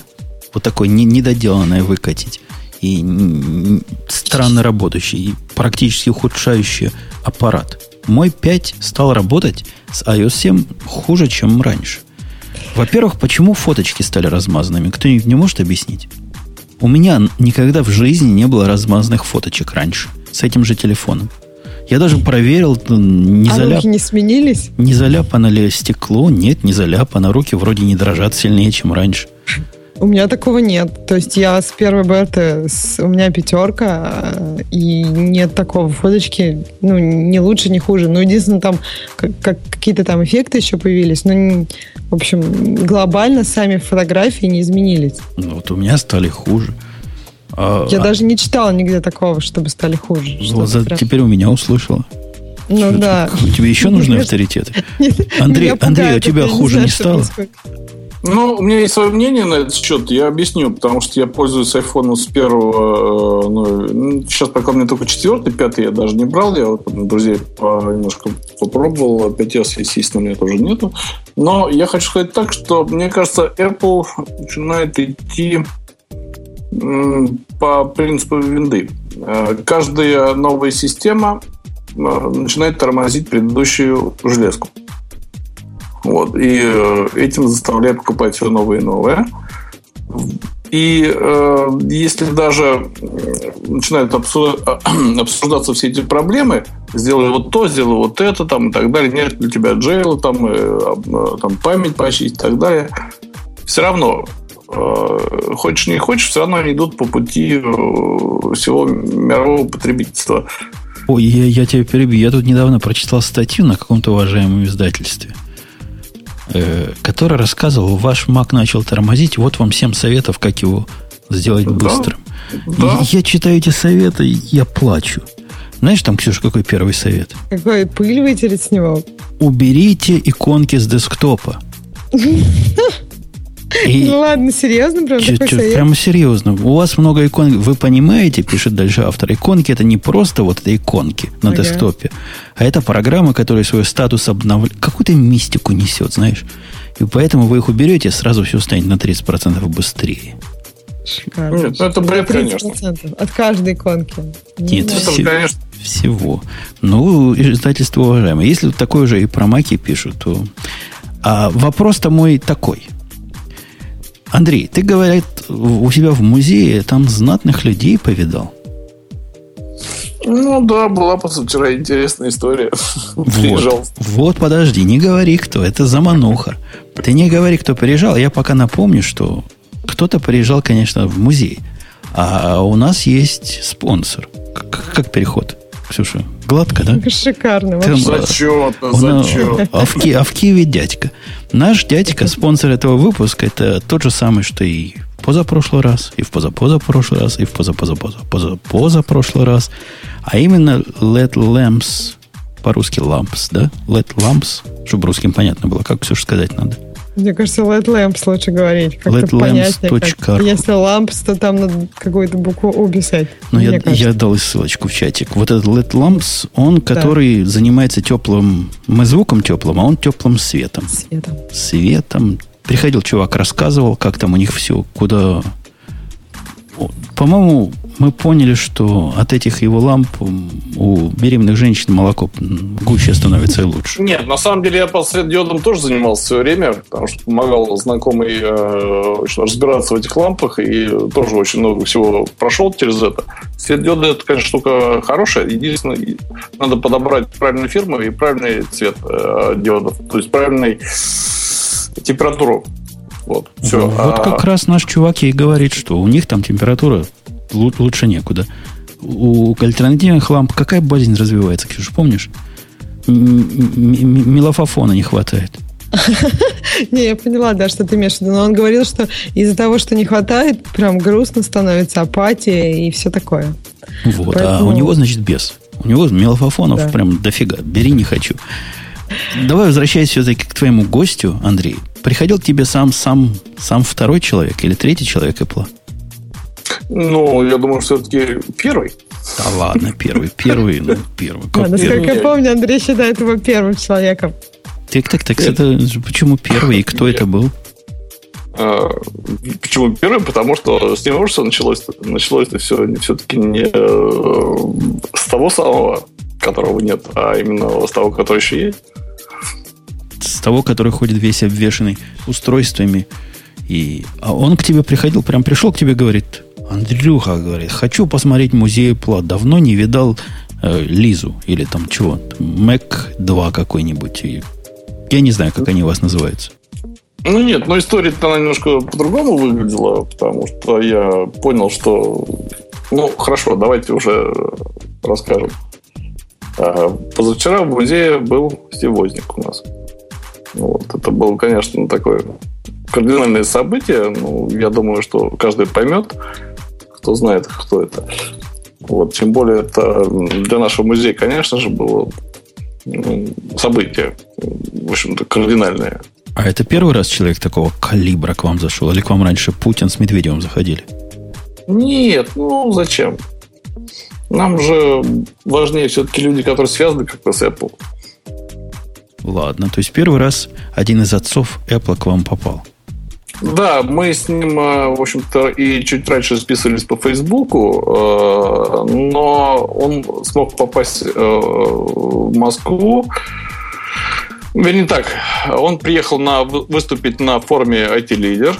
вот такое не, недоделанное выкатить, и странно работающий, и практически ухудшающий аппарат. Мой 5 стал работать с iOS 7 хуже, чем раньше. Во-первых, почему фоточки стали размазанными? Кто-нибудь не может объяснить? У меня никогда в жизни не было размазанных фоточек раньше с этим же телефоном. Я даже проверил, не, а заляп... руки не сменились? Не заляпано ли стекло? Нет, не заляпано. Руки вроде не дрожат сильнее, чем раньше. У меня такого нет. То есть я с первой беты, с, у меня пятерка, и нет такого фоточки, ну, не лучше, не хуже. Ну, единственное, там как, как, какие-то там эффекты еще появились, но, не, в общем, глобально сами фотографии не изменились. Ну, вот у меня стали хуже. А, Я а... даже не читала нигде такого, чтобы стали хуже. Вот за... прям... Теперь у меня услышала. Ну что, да. Тебе еще (laughs) нужны авторитеты? (laughs) Андрей, Андрей, у тебя хуже не стало? Ну, у меня есть свое мнение на этот счет, я объясню, потому что я пользуюсь iPhone с первого, э, ну, сейчас пока у меня только четвертый, пятый я даже не брал, я вот друзей немножко попробовал, 5S, естественно, у меня тоже нету. Но я хочу сказать так, что мне кажется, Apple начинает идти по принципу винды. Э, каждая новая система э, начинает тормозить предыдущую железку. Вот. И э, этим заставляет покупать все новое и новое. И э, если даже начинают (clears throat) обсуждаться все эти проблемы, сделай вот то, сделай вот это, там, и так далее, нет для тебя джейла, там, э, там память почистить и так далее, все равно Э, хочешь не хочешь, все равно они идут по пути э, всего мирового потребительства. Ой, я, я тебя перебью. Я тут недавно прочитал статью на каком-то уважаемом издательстве, э, который рассказывал, ваш Mac начал тормозить, вот вам 7 советов, как его сделать быстрым. Да. Я, я читаю эти советы, я плачу. Знаешь, там, Ксюша, какой первый совет? Какой? Пыль вытереть с него? Уберите иконки с десктопа. (laughs) И ну ладно, серьезно, прям такой совет? Прямо серьезно. У вас много икон. Вы понимаете, пишет дальше автор, иконки это не просто вот это иконки на ага. десктопе, а это программа, которая свой статус обновляет. Какую-то мистику несет, знаешь. И поэтому вы их уберете, сразу все станет на 30% быстрее. Шикарно. Нет, ну, это бред, конечно. От каждой иконки. Нет, ну, все, конечно. всего. Ну, издательство уважаемое. Если такое же и про маки пишут, то... А вопрос-то мой такой. Андрей, ты, говорят, у себя в музее там знатных людей повидал? Ну да, была позавчера интересная история. Вот, вот, подожди, не говори кто, это замануха. Ты не говори, кто приезжал. Я пока напомню, что кто-то приезжал, конечно, в музей. А у нас есть спонсор. Как, как переход, Ксюша? Гладко, да? Шикарно. Там, зачет, зачет. А в, а в Киеве дядька. Наш дядька, спонсор этого выпуска, это тот же самый, что и позапрошлый раз, и в позапозапрошлый раз, и в позапозапрошлый раз. А именно LED Lamps, по-русски lamps, да? LED Lamps, чтобы русским понятно было, как все сказать надо. Мне кажется, LED Lamps лучше говорить. Как-то понятнее. Как. Если Lamps, то там надо какую-то букву У писать. Ну, я, я дал ссылочку в чатик. Вот этот LED Lamps, он, который да. занимается теплым... Мы звуком теплым, а он теплым светом. Светом. Светом. Приходил чувак, рассказывал, как там у них все, куда... По-моему, мы поняли, что от этих его ламп у беременных женщин молоко гуще становится и лучше. Нет, на самом деле я по светодиодам тоже занимался все время, потому что помогал знакомый э, разбираться в этих лампах и тоже очень много всего прошел через это. Светодиоды это, конечно, штука хорошая. Единственное, надо подобрать правильную фирму и правильный цвет э, диодов, то есть правильный температуру. Вот, все. Вот а... как раз наш чувак и говорит, что у них там температура лучше некуда. У альтернативных ламп какая болезнь развивается, Ксюша, помнишь? Мелофофона не хватает. (laughs) Не, я поняла, да, что ты имеешь в виду. Но он говорил, что из-за того, что не хватает, прям грустно становится, апатия и все такое. Вот, а у него, значит, без. У него мелофофонов прям дофига. Бери, не хочу. Давай возвращаясь все-таки к твоему гостю, Андрей. Приходил к тебе сам, сам, сам второй человек или третий человек Apple? Ну, я думаю, все-таки первый. Да ладно, первый, первый, ну, первый. Как да, насколько я помню, Андрей считает его первым человеком. Так, так, так, это почему первый и кто это был? Э, почему первый? Потому что с него что началось? Началось это все все-таки не э, с того самого, которого нет, а именно с того, который еще есть. С того, который ходит весь обвешенный устройствами. И... А он к тебе приходил, прям пришел к тебе, говорит, Андрюха, говорит, хочу посмотреть музей Пла. Давно не видал э, Лизу или там чего, Mac 2 какой-нибудь. Я не знаю, как они у вас называются. Ну нет, но история-то немножко по-другому выглядела, потому что я понял, что... Ну, хорошо, давайте уже расскажем. А, позавчера в музее был Стивозник у нас. Вот. Это было, конечно, такое кардинальное событие. Ну, я думаю, что каждый поймет, кто знает, кто это. Вот. Тем более, это для нашего музея, конечно же, было событие, в общем-то, кардинальное. А это первый раз человек такого калибра к вам зашел? Или к вам раньше Путин с Медведевым заходили? Нет, ну зачем? Нам же важнее все-таки люди, которые связаны как-то с Apple. Ладно, то есть первый раз один из отцов Apple к вам попал. Да, мы с ним, э, в общем-то, и чуть раньше списывались по Фейсбуку, э, но он смог попасть э, в Москву Вернее так, он приехал на, выступить на форуме IT-лидер.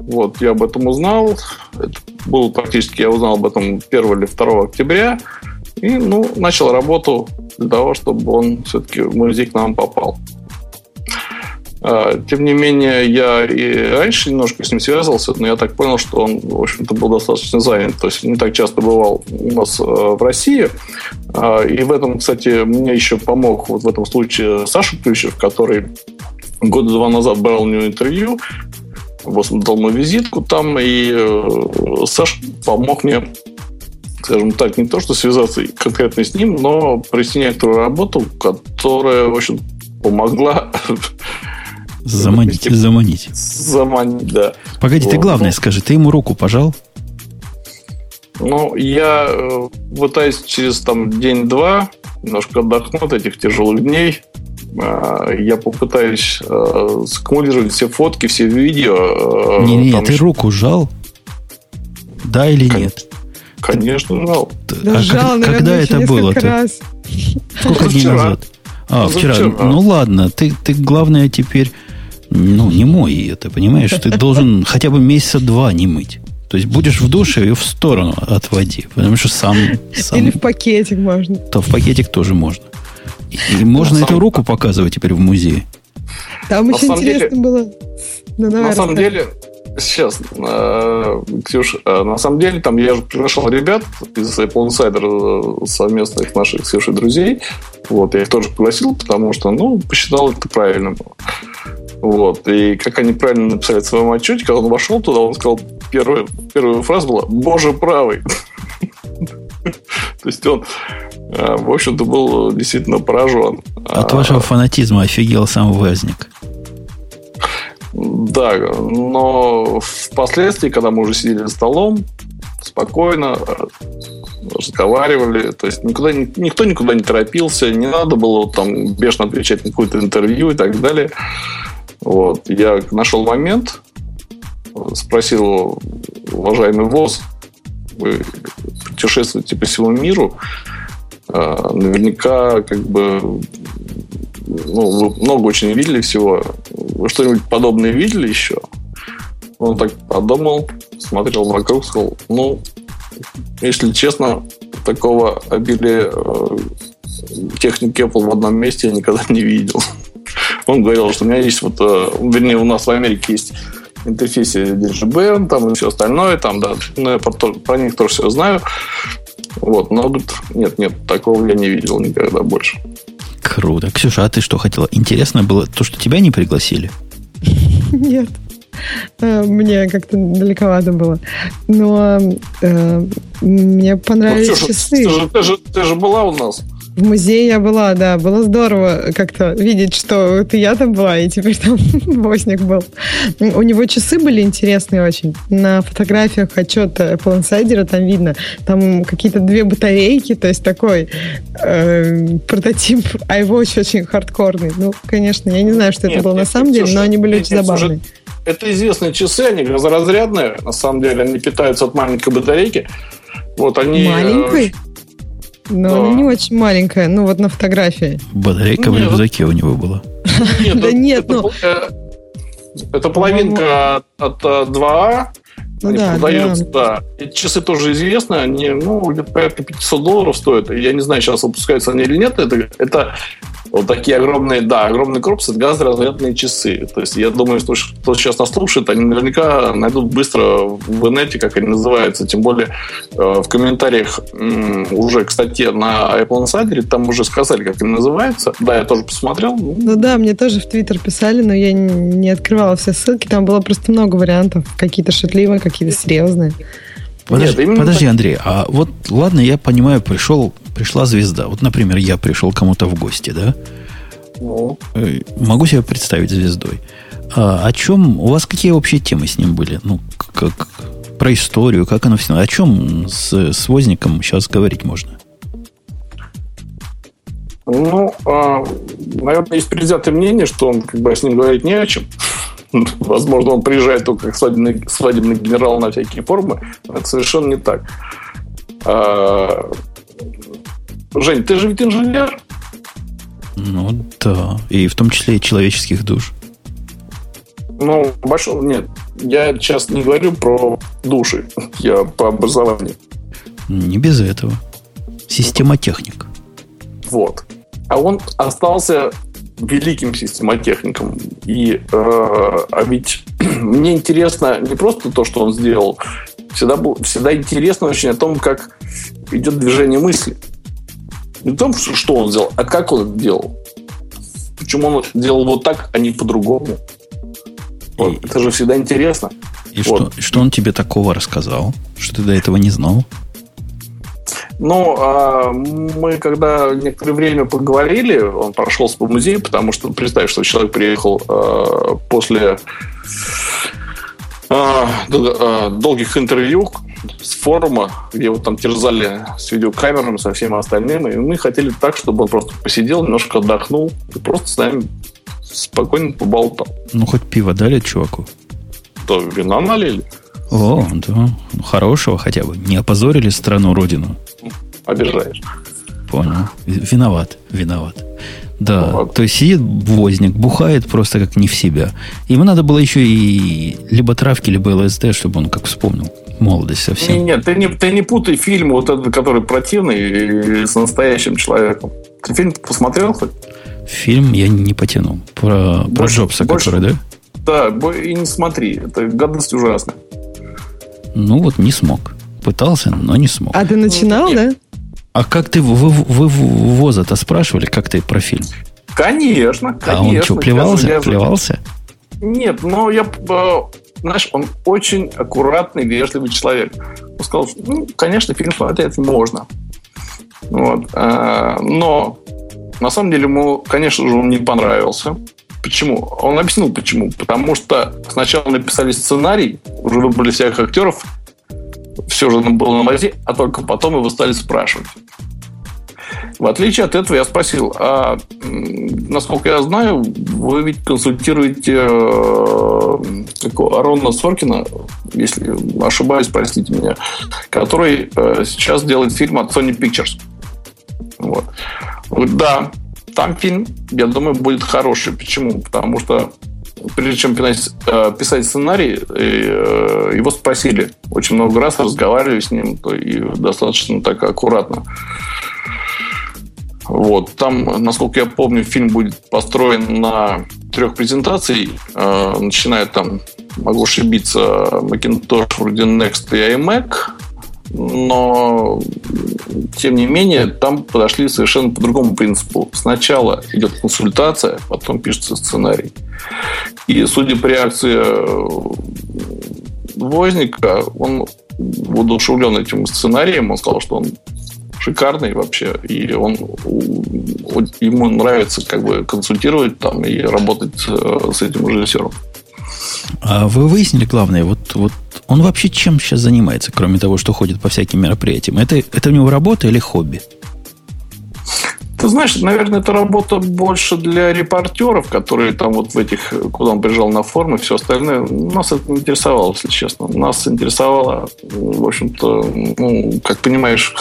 Вот, я об этом узнал. Это было практически, я узнал об этом 1 или 2 октября. И, ну, начал работу для того, чтобы он все-таки в музей к нам попал. А, тем не менее, я и раньше немножко с ним связывался, но я так понял, что он, в общем-то, был достаточно занят. То есть не так часто бывал у нас э, в России. А, и в этом, кстати, мне еще помог вот в этом случае Саша Плющев, который года два назад брал у него интервью, вот дал мою визитку там, и э, Саша помог мне скажем так, не то, что связаться конкретно с ним, но провести некоторую работу, которая, в общем, помогла (laughs) Заманить, заманить. Заманить, да. Погоди, вот. ты главное ну, скажи, ты ему руку пожал? Ну, я э, пытаюсь через там день-два немножко отдохнуть от этих тяжелых дней. Э, я попытаюсь э, саккумулировать все фотки, все видео. Не-не, ты еще... руку жал? Да или Кон... нет? Конечно, жал. Да, а жал, как, когда это было? Раз. Сколько дней назад? А, вчера. Ну ладно, ты, ты главное теперь ну, не мой это, понимаешь? Ты должен (laughs) хотя бы месяца два не мыть. То есть будешь в душе ее в сторону отводи, потому что сам, сам... Или в пакетик можно. То в пакетик тоже можно. И можно на эту самом... руку показывать теперь в музее. Там на еще интересно деле... было. Ну, давай, на самом деле, сейчас, э, Ксюш, э, на самом деле, там я же приглашал ребят из Apple Insider э, совместных наших Ксюшей друзей. Вот, я их тоже пригласил, потому что, ну, посчитал это правильным. Вот. И как они правильно написали в своем отчете, когда он вошел туда, он сказал, первая, первая фраза была «Боже правый». То есть он, э, в общем-то, был действительно поражен. От вашего фанатизма офигел сам Вязник. Да, но впоследствии, когда мы уже сидели за столом, спокойно э, разговаривали, то есть никуда, никто никуда не торопился, не надо было там бешено отвечать на какое-то интервью и так далее. Вот. Я нашел момент, спросил уважаемый ВОЗ, вы путешествуете по всему миру, а, наверняка как бы ну, вы много очень видели всего. Вы что-нибудь подобное видели еще? Он так подумал, смотрел вокруг, сказал, ну, если честно, такого обилия э, техники Apple в одном месте я никогда не видел. Он говорил, что у меня есть вот, э, вернее, у нас в Америке есть интерфейсе DigiBand, там и все остальное, там, да, ну, я про, про них тоже все знаю. Вот, но говорит, нет, нет, такого я не видел никогда больше. Круто. Ксюша, а ты что хотела? Интересно было то, что тебя не пригласили? Нет. Э, мне как-то далековато было. Но э, мне понравились ну, часы. Ты же, ты, же, ты же была у нас. В музее я была, да. Было здорово как-то видеть, что это я там была, и теперь там (laughs) Босник был. У него часы были интересные очень. На фотографиях отчета Apple Insider там видно. Там какие-то две батарейки, то есть такой э, прототип iWatch очень хардкорный. Ну, конечно, я не знаю, что нет, это было нет, на самом нет, деле, но они были нет, очень забавные. Слушай, это известные часы, они газоразрядные, на самом деле, они питаются от маленькой батарейки. Вот они... Маленькой? Но да. она не очень маленькая, ну вот на фотографии. Батарейка нет. в рюкзаке у него была. Нет, да нет, ну... Это половинка от 2А, ну, они да, продаются, да. да. Эти часы тоже известны, они, ну, где-то порядка 500 долларов стоят. Я не знаю, сейчас выпускаются они или нет. Это, это вот такие огромные, да, огромные корпусы, это газоразрядные часы. То есть я думаю, что кто сейчас нас слушает, они наверняка найдут быстро в инете, как они называются. Тем более э, в комментариях уже, кстати, на Apple Insider там уже сказали, как они называются. Да, я тоже посмотрел. Ну да, мне тоже в Твиттер писали, но я не открывала все ссылки. Там было просто много вариантов. Какие-то шутливые, какие-то серьезные. Подожди, Нет, подожди, Андрей, а вот ладно, я понимаю, пришел, пришла звезда. Вот, например, я пришел кому-то в гости, да? Ну. Э, могу себе представить звездой. А, о чем у вас какие общие темы с ним были? Ну, как про историю, как оно все. О чем с, с возником сейчас говорить можно? Ну, а, наверное, есть предвзятое мнение, что он как бы с ним говорить не о чем. (laughs) Возможно, он приезжает только как свадебный, свадебный генерал на всякие формы. Это совершенно не так. А... Жень, ты же ведь инженер? Ну да. И в том числе и человеческих душ. Ну, большого нет. Я сейчас не говорю про души. (laughs) Я по образованию. Не без этого. Системотехник. Вот. А он остался великим системотехником. И, э, а ведь (clears throat) мне интересно не просто то, что он сделал, всегда, был, всегда интересно очень о том, как идет движение мысли. Не о том, что он сделал, а как он это делал. Почему он делал вот так, а не по-другому. Вот. И, это же всегда интересно. И вот. что, что он тебе такого рассказал, что ты до этого не знал? Ну, а мы когда некоторое время поговорили, он прошелся по музею, потому что представь, что человек приехал а, после а, долгих интервью с форума, где его там терзали с видеокамерами, со всем остальным, и мы хотели так, чтобы он просто посидел, немножко отдохнул и просто с нами спокойно поболтал. Ну, хоть пиво дали чуваку? То вина налили. О, да. Ну, хорошего хотя бы. Не опозорили страну, родину. Обижаешь. Понял. Виноват, виноват. Да, вот. то есть сидит возник, бухает просто как не в себя. Ему надо было еще и либо травки, либо ЛСД, чтобы он как вспомнил молодость совсем. Нет, нет ты, не, ты не путай фильм, вот этот, который противный, с настоящим человеком. Ты фильм посмотрел хоть? Фильм я не потянул. Про, больше, про Джобса, больше, который, да? Да, и не смотри. Это гадость ужасная. Ну вот не смог. Пытался, но не смог. А ты начинал, Нет. да? А как ты, вы, вы, вы Воза-то спрашивали, как ты про фильм? Конечно, конечно. А он что, плевался? Я, плевался? Нет, но я, э, знаешь, он очень аккуратный, вежливый человек. Он сказал, ну, конечно, фильм смотреть можно. Вот. Э, но на самом деле ему, конечно же, он не понравился. Почему? Он объяснил, почему. Потому что сначала написали сценарий, уже выбрали всех актеров, все же было на базе, а только потом его стали спрашивать. В отличие от этого я спросил, а насколько я знаю, вы ведь консультируете э, Арона Соркина, если ошибаюсь, простите меня, который э, сейчас делает фильм от Sony Pictures. Вот. Да, там фильм, я думаю, будет хороший. Почему? Потому что прежде чем э, писать сценарий, э, его спросили очень много раз, разговаривали с ним и достаточно так аккуратно. Вот. Там, насколько я помню, фильм будет построен на трех презентаций, э, начиная там, могу ошибиться, Macintosh, вроде Next и iMac, но тем не менее там подошли совершенно по другому принципу. Сначала идет консультация, потом пишется сценарий. И судя по реакции э, Возника, он воодушевлен этим сценарием, он сказал, что он шикарный вообще, и он, ему нравится как бы консультировать там и работать э, с этим режиссером. А вы выяснили главное, вот, вот он вообще чем сейчас занимается, кроме того, что ходит по всяким мероприятиям? Это, это у него работа или хобби? Ты знаешь, наверное, это работа больше для репортеров, которые там вот в этих, куда он приезжал на форумы, все остальное. Нас это не интересовало, если честно. Нас интересовало, в общем-то, ну, как понимаешь,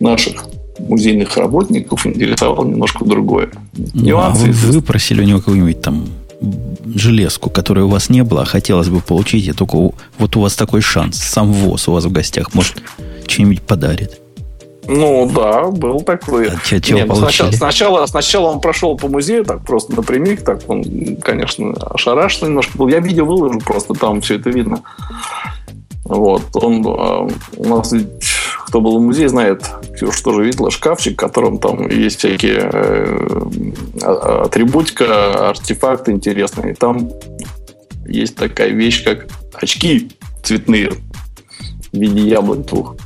наших музейных работников интересовало немножко другое. Ну, а вы, вы просили у него какую-нибудь там железку, которой у вас не было, а хотелось бы получить, и только вот у вас такой шанс, сам ВОЗ у вас в гостях, может, что-нибудь подарит. Ну да, был такой. А че, чего Нет, ну, сначала, сначала, сначала он прошел по музею, так просто напрямик, так он, конечно, ошарашен немножко был. Я видео выложу, просто там все это видно. Вот, он э, у нас, кто был в музее, знает, что же видела шкафчик, в котором там есть всякие э, атрибутика, артефакты интересные. Там есть такая вещь, как очки цветные в виде яблок двух.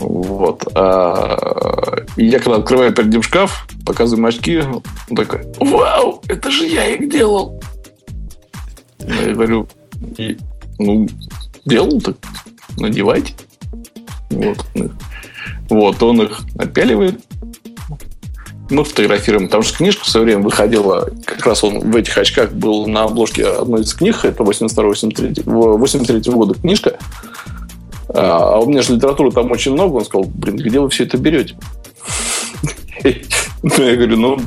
Вот. А, и я когда открываю перед ним шкаф, показываю очки, он такой, вау, это же я их делал. Я говорю, ну, делал, так надевайте. Вот. Вот, он их напяливает. Мы фотографируем. Там же книжка в свое время выходила. Как раз он в этих очках был на обложке одной из книг. Это 82-83 83 года книжка. А, а у меня же литературы там очень много. Он сказал, блин, где вы все это берете? Ну, я говорю, ну,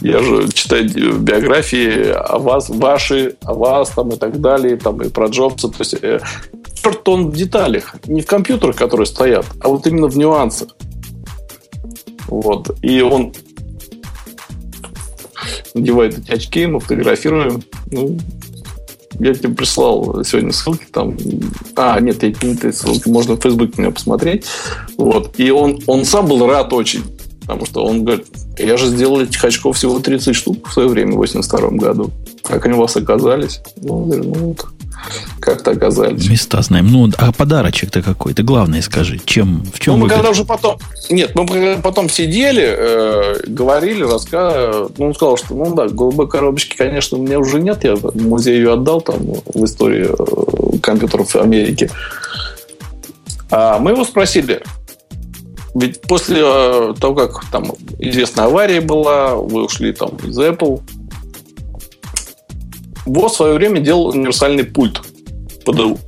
я же читаю биографии о вас, ваши, о вас там и так далее, там и про Джобса. То есть, э, черт он в деталях. Не в компьютерах, которые стоят, а вот именно в нюансах. Вот. И он надевает эти очки, мы фотографируем. Ну, я тебе прислал сегодня ссылки там. А, нет, я не ссылки, можно в Facebook меня посмотреть. Вот. И он, он сам был рад очень. Потому что он говорит, я же сделал этих очков всего 30 штук в свое время, в 82 году. Как они у вас оказались? Ну, говорю, ну вот, как-то оказались. Места знаем. Ну, а подарочек-то какой? Ты главное скажи, чем, в чем ну, мы когда уже потом... Нет, мы потом сидели, э, говорили, рассказывали. Ну, он сказал, что, ну да, голубой коробочки, конечно, у меня уже нет. Я музею отдал там в истории э, компьютеров Америки. А мы его спросили, ведь после э, того, как там известная авария была, вы ушли там из Apple, ВОЗ в свое время делал универсальный пульт ПДУ,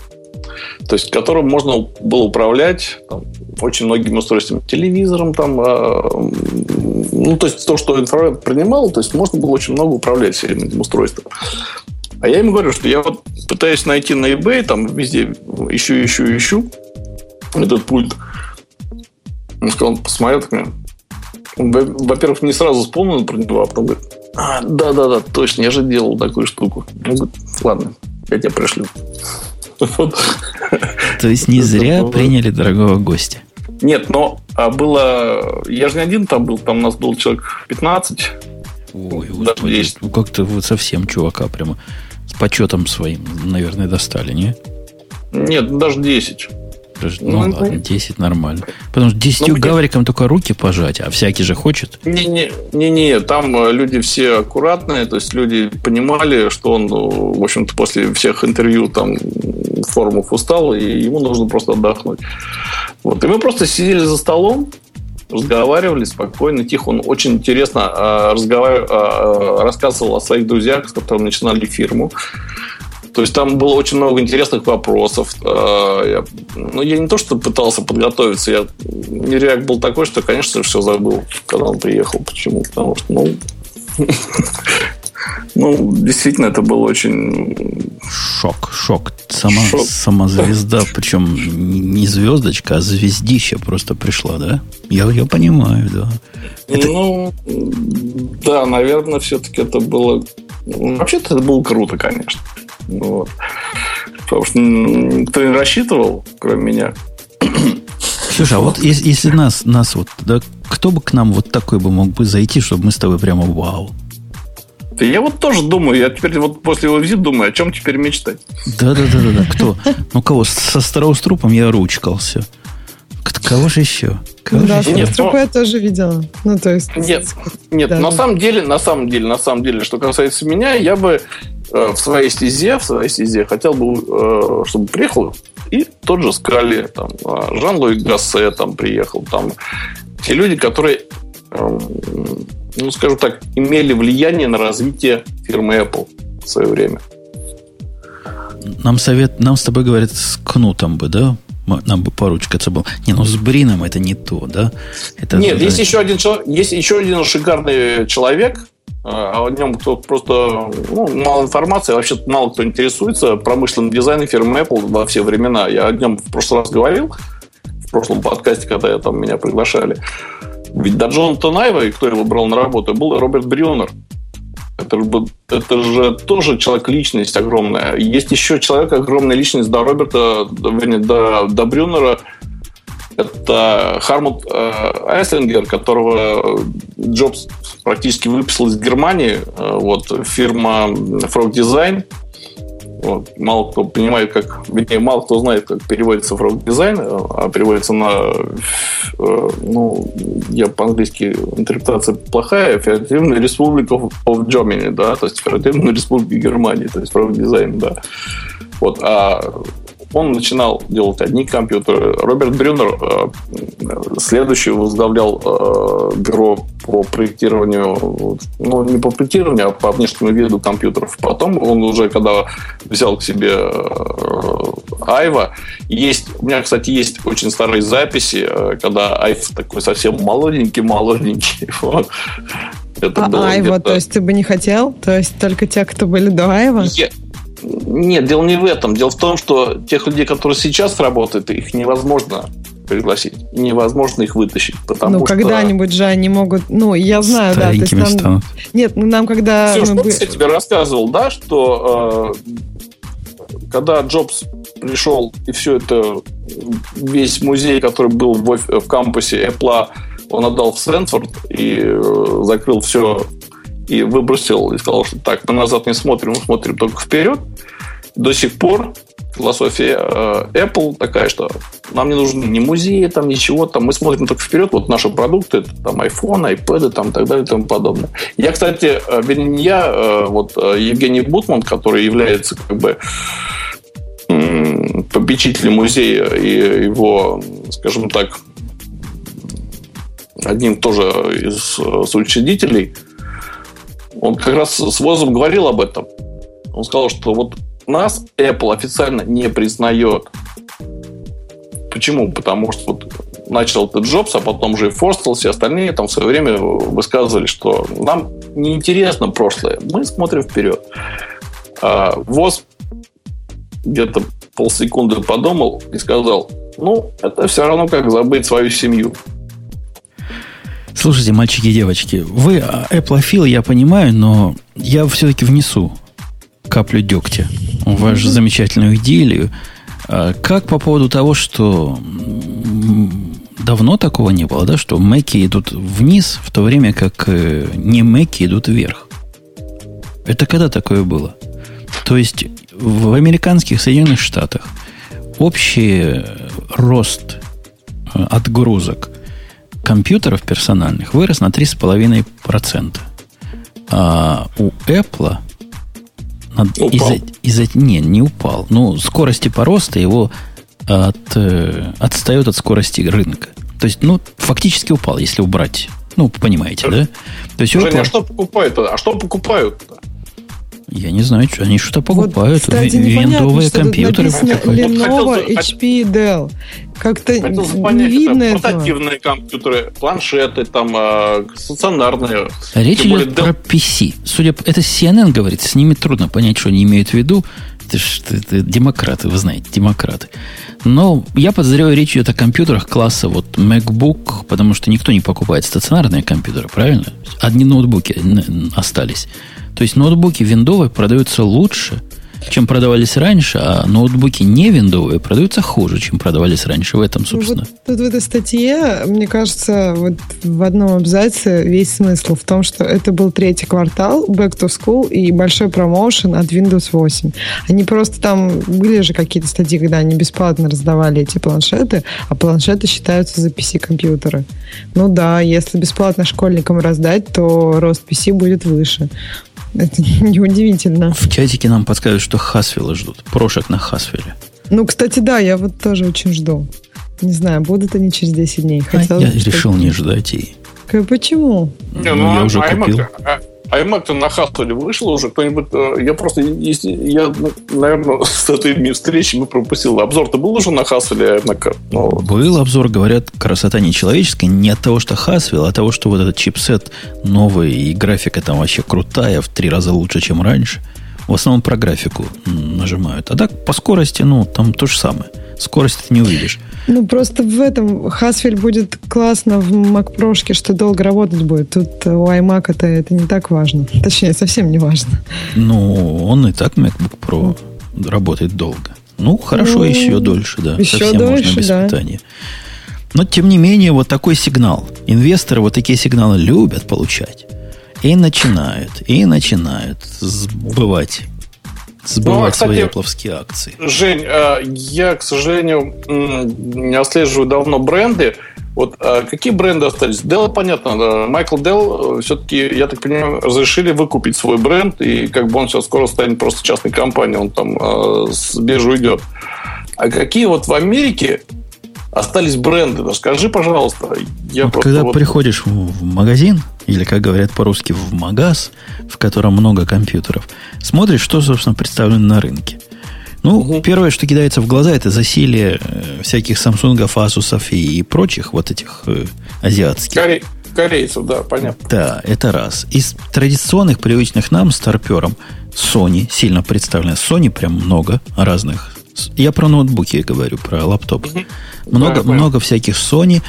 то есть которым можно было управлять там, очень многими устройствами, телевизором, там, э, ну, то есть то, что инфраред принимал, то есть можно было очень много управлять всем этим устройством. А я ему говорю, что я вот пытаюсь найти на eBay, там везде ищу, ищу, ищу этот пульт. Он сказал, он посмотрел, так, он, во-первых, не сразу вспомнил про него, а потом говорит, а, да-да-да, точно, я же делал такую штуку. Он говорит, ладно, я тебя пришлю. (laughs) То есть не зря приняли дорогого гостя. Нет, но а было... Я же не один там был, там у нас был человек 15. Ой, господи, ну как-то вы совсем чувака прямо с почетом своим, наверное, достали, не? Нет, даже 10. Ну, ну ладно, 10 нормально. Потому что 10 ну, гаврикам только руки пожать, а всякий же хочет. Не-не-не, там э, люди все аккуратные, то есть люди понимали, что он, ну, в общем-то, после всех интервью там форумов устал, и ему нужно просто отдохнуть. Вот. И мы просто сидели за столом, разговаривали спокойно, тихо. Он очень интересно э, разговар... э, рассказывал о своих друзьях, с которыми начинали фирму. То есть там было очень много интересных вопросов. А, я, ну, я не то, что пытался подготовиться, я реак был такой, что, конечно, все забыл, когда он приехал. Почему? Потому что, ну, (laughs) ну, действительно, это был очень... Шок, шок. Сама, шок. сама звезда, причем не звездочка, а звездища просто пришла, да? Я, я понимаю, да. Это... Ну, да, наверное, все-таки это было... Вообще-то это было круто, конечно. Вот. Потому что никто не рассчитывал, кроме меня. Слушай, а вот если, если нас, нас вот, да, кто бы к нам вот такой бы мог бы зайти, чтобы мы с тобой прямо вау? Да я вот тоже думаю, я теперь вот после его визита думаю, о чем теперь мечтать. Да-да-да-да, кто? Ну, кого? Со Страуструпом я ручкался. Кого же еще? Кого да, же нет, но... я тоже видела. Ну, то есть... Нет, нет да. на самом деле, на самом деле, на самом деле, что касается меня, я бы в своей стезе, в своей стезе хотел бы, э, чтобы приехал и тот же Скали, там, а, Жан-Луи Гассе там приехал, там, те люди, которые, эм, ну, скажем так, имели влияние на развитие фирмы Apple в свое время. Нам совет, нам с тобой говорят, с кнутом бы, да? Нам бы поручкаться был. Не, ну с Брином это не то, да? Это Нет, есть еще один есть еще один шикарный человек, а о нем кто просто ну, мало информации, вообще мало кто интересуется промышленным дизайном фирмы Apple во все времена. Я о нем в прошлый раз говорил, в прошлом подкасте, когда я там меня приглашали. Ведь до Джона Тонаева, и кто его брал на работу, был Роберт Брюнер. Это, это же тоже человек-личность огромная. Есть еще человек, огромная личность до Роберта, вернее, до, до Брюнера, это Хармут э, Айслингер, которого Джобс практически выписал из Германии. Э, вот, фирма Frog Design. Вот, мало кто понимает, как, вернее, мало кто знает, как переводится Frog Design, а переводится на, э, ну, я по-английски интерпретация плохая, Федеративная Республика of Germany, да, то есть Федеративная Республика Германии, то есть Frog Design, да. Вот, а он начинал делать одни компьютеры. Роберт Брюнер э, следующий возглавлял э, бюро по проектированию, ну, не по проектированию, а по внешнему виду компьютеров. Потом он уже, когда взял к себе э, Айва, есть, у меня, кстати, есть очень старые записи, когда Айв такой совсем молоденький-молоденький. (laughs) Вот. Это а Айва, то есть ты бы не хотел? То есть только те, кто были до Айва? Я, нет, дело не в этом. Дело в том, что тех людей, которые сейчас работают, их невозможно пригласить. Невозможно их вытащить. Потому ну, что... когда-нибудь же они могут... Ну, я знаю, да. То есть нам... станут. Нет, ну нам когда... Все, мы... что я тебе рассказывал, да, что э, когда Джобс пришел и все это, весь музей, который был в, в кампусе Apple, он отдал в Стэнфорд и э, закрыл все и выбросил и сказал, что так, мы назад не смотрим, мы смотрим только вперед. До сих пор философия э, Apple такая, что нам не нужны ни музеи, там ничего, там мы смотрим только вперед, вот наши продукты, там iPhone, iPad, там и так далее и тому подобное. Я, кстати, э, вернее, не я, э, вот Евгений Бутман, который является как бы попечителем музея и его, скажем так, одним тоже из учредителей – он как раз с Возом говорил об этом. Он сказал, что вот нас Apple официально не признает. Почему? Потому что вот начал этот Джобс, а потом же и Форстел, все остальные там в свое время высказывали, что нам неинтересно прошлое, мы смотрим вперед. А ВОЗ где-то полсекунды подумал и сказал, ну, это все равно как забыть свою семью. Слушайте, мальчики и девочки, вы Apple я понимаю, но я все-таки внесу каплю дегтя в вашу замечательную идею. А как по поводу того, что давно такого не было, да, что Мэки идут вниз, в то время как э, не Мэки идут вверх. Это когда такое было? То есть в американских Соединенных Штатах общий рост э, отгрузок компьютеров персональных вырос на 3,5%. А у Apple из-за, из-за, не, не упал. Ну, скорости по росту его от, э, отстает от скорости рынка. То есть, ну, фактически упал, если убрать. Ну, понимаете, да? То есть, Женя, Apple... а что покупают? А что покупают? Я не знаю, что они что-то покупают. Вот, кстати, Виндовые компьютеры. Lenovo, HP, Dell. Как-то не видно это. Портативные компьютеры, планшеты, там, э, стационарные. Речь идет Dell... про PC. Судя по... Это CNN говорит, с ними трудно понять, что они имеют в виду. Это, это, это демократы, вы знаете, демократы. Но я подозреваю, речь идет о компьютерах класса вот MacBook, потому что никто не покупает стационарные компьютеры, правильно? Одни ноутбуки остались. То есть ноутбуки виндовые продаются лучше, чем продавались раньше, а ноутбуки не виндовые продаются хуже, чем продавались раньше. В этом, собственно. Вот тут в этой статье, мне кажется, вот в одном абзаце весь смысл в том, что это был третий квартал, back to school и большой промоушен от Windows 8. Они просто там, были же какие-то статьи, когда они бесплатно раздавали эти планшеты, а планшеты считаются за PC-компьютеры. Ну да, если бесплатно школьникам раздать, то рост PC будет выше. Это неудивительно. В чатике нам подсказывают, что Хасвилла ждут. Прошек на Хасвилле. Ну, кстати, да, я вот тоже очень жду. Не знаю, будут они через 10 дней. Хотелось, а я решил не ждать и... Почему? Не, ну, ну, я уже купил. А iMac-то на Хастеле вышел уже? Кто-нибудь... Э, я просто... Если, я, ну, наверное, (laughs) с этой встречи мы пропустил. Обзор-то был уже на Хастеле iMac? Ну, был обзор, говорят, красота нечеловеческая. Не от того, что Haswell, а от того, что вот этот чипсет новый, и графика там вообще крутая, в три раза лучше, чем раньше. В основном про графику нажимают. А так по скорости, ну, там то же самое. Скорость ты не увидишь. Ну, просто в этом Haswell будет классно в Mac Pro, что долго работать будет. Тут у iMac это, это не так важно. Точнее, совсем не важно. Ну, он и так MacBook Pro работает долго. Ну, хорошо, ну, еще дольше, да. Еще совсем дольше, можно без да. питания. Но, тем не менее, вот такой сигнал. Инвесторы вот такие сигналы любят получать. И начинают, и начинают сбывать сбывать ну, а, кстати, свои Apple акции. Жень, а, я, к сожалению, не отслеживаю давно бренды. Вот а, какие бренды остались? Dell, понятно. Майкл Dell э, все-таки, я так понимаю, разрешили выкупить свой бренд, и как бы он сейчас скоро станет просто частной компанией, он там с биржи уйдет. А какие вот в Америке остались бренды. Скажи, пожалуйста. Я вот когда вот... приходишь в магазин, или, как говорят по-русски, в магаз, в котором много компьютеров, смотришь, что, собственно, представлено на рынке. Ну, угу. первое, что кидается в глаза, это засилие э, всяких Samsung, Asus и, и прочих вот этих э, азиатских. Коре... Корейцев, да, понятно. Да, это раз. Из традиционных, привычных нам старпером Sony сильно представлена. Sony прям много разных я про ноутбуки говорю, про лаптоп. Угу. Много, да, много всяких Sony.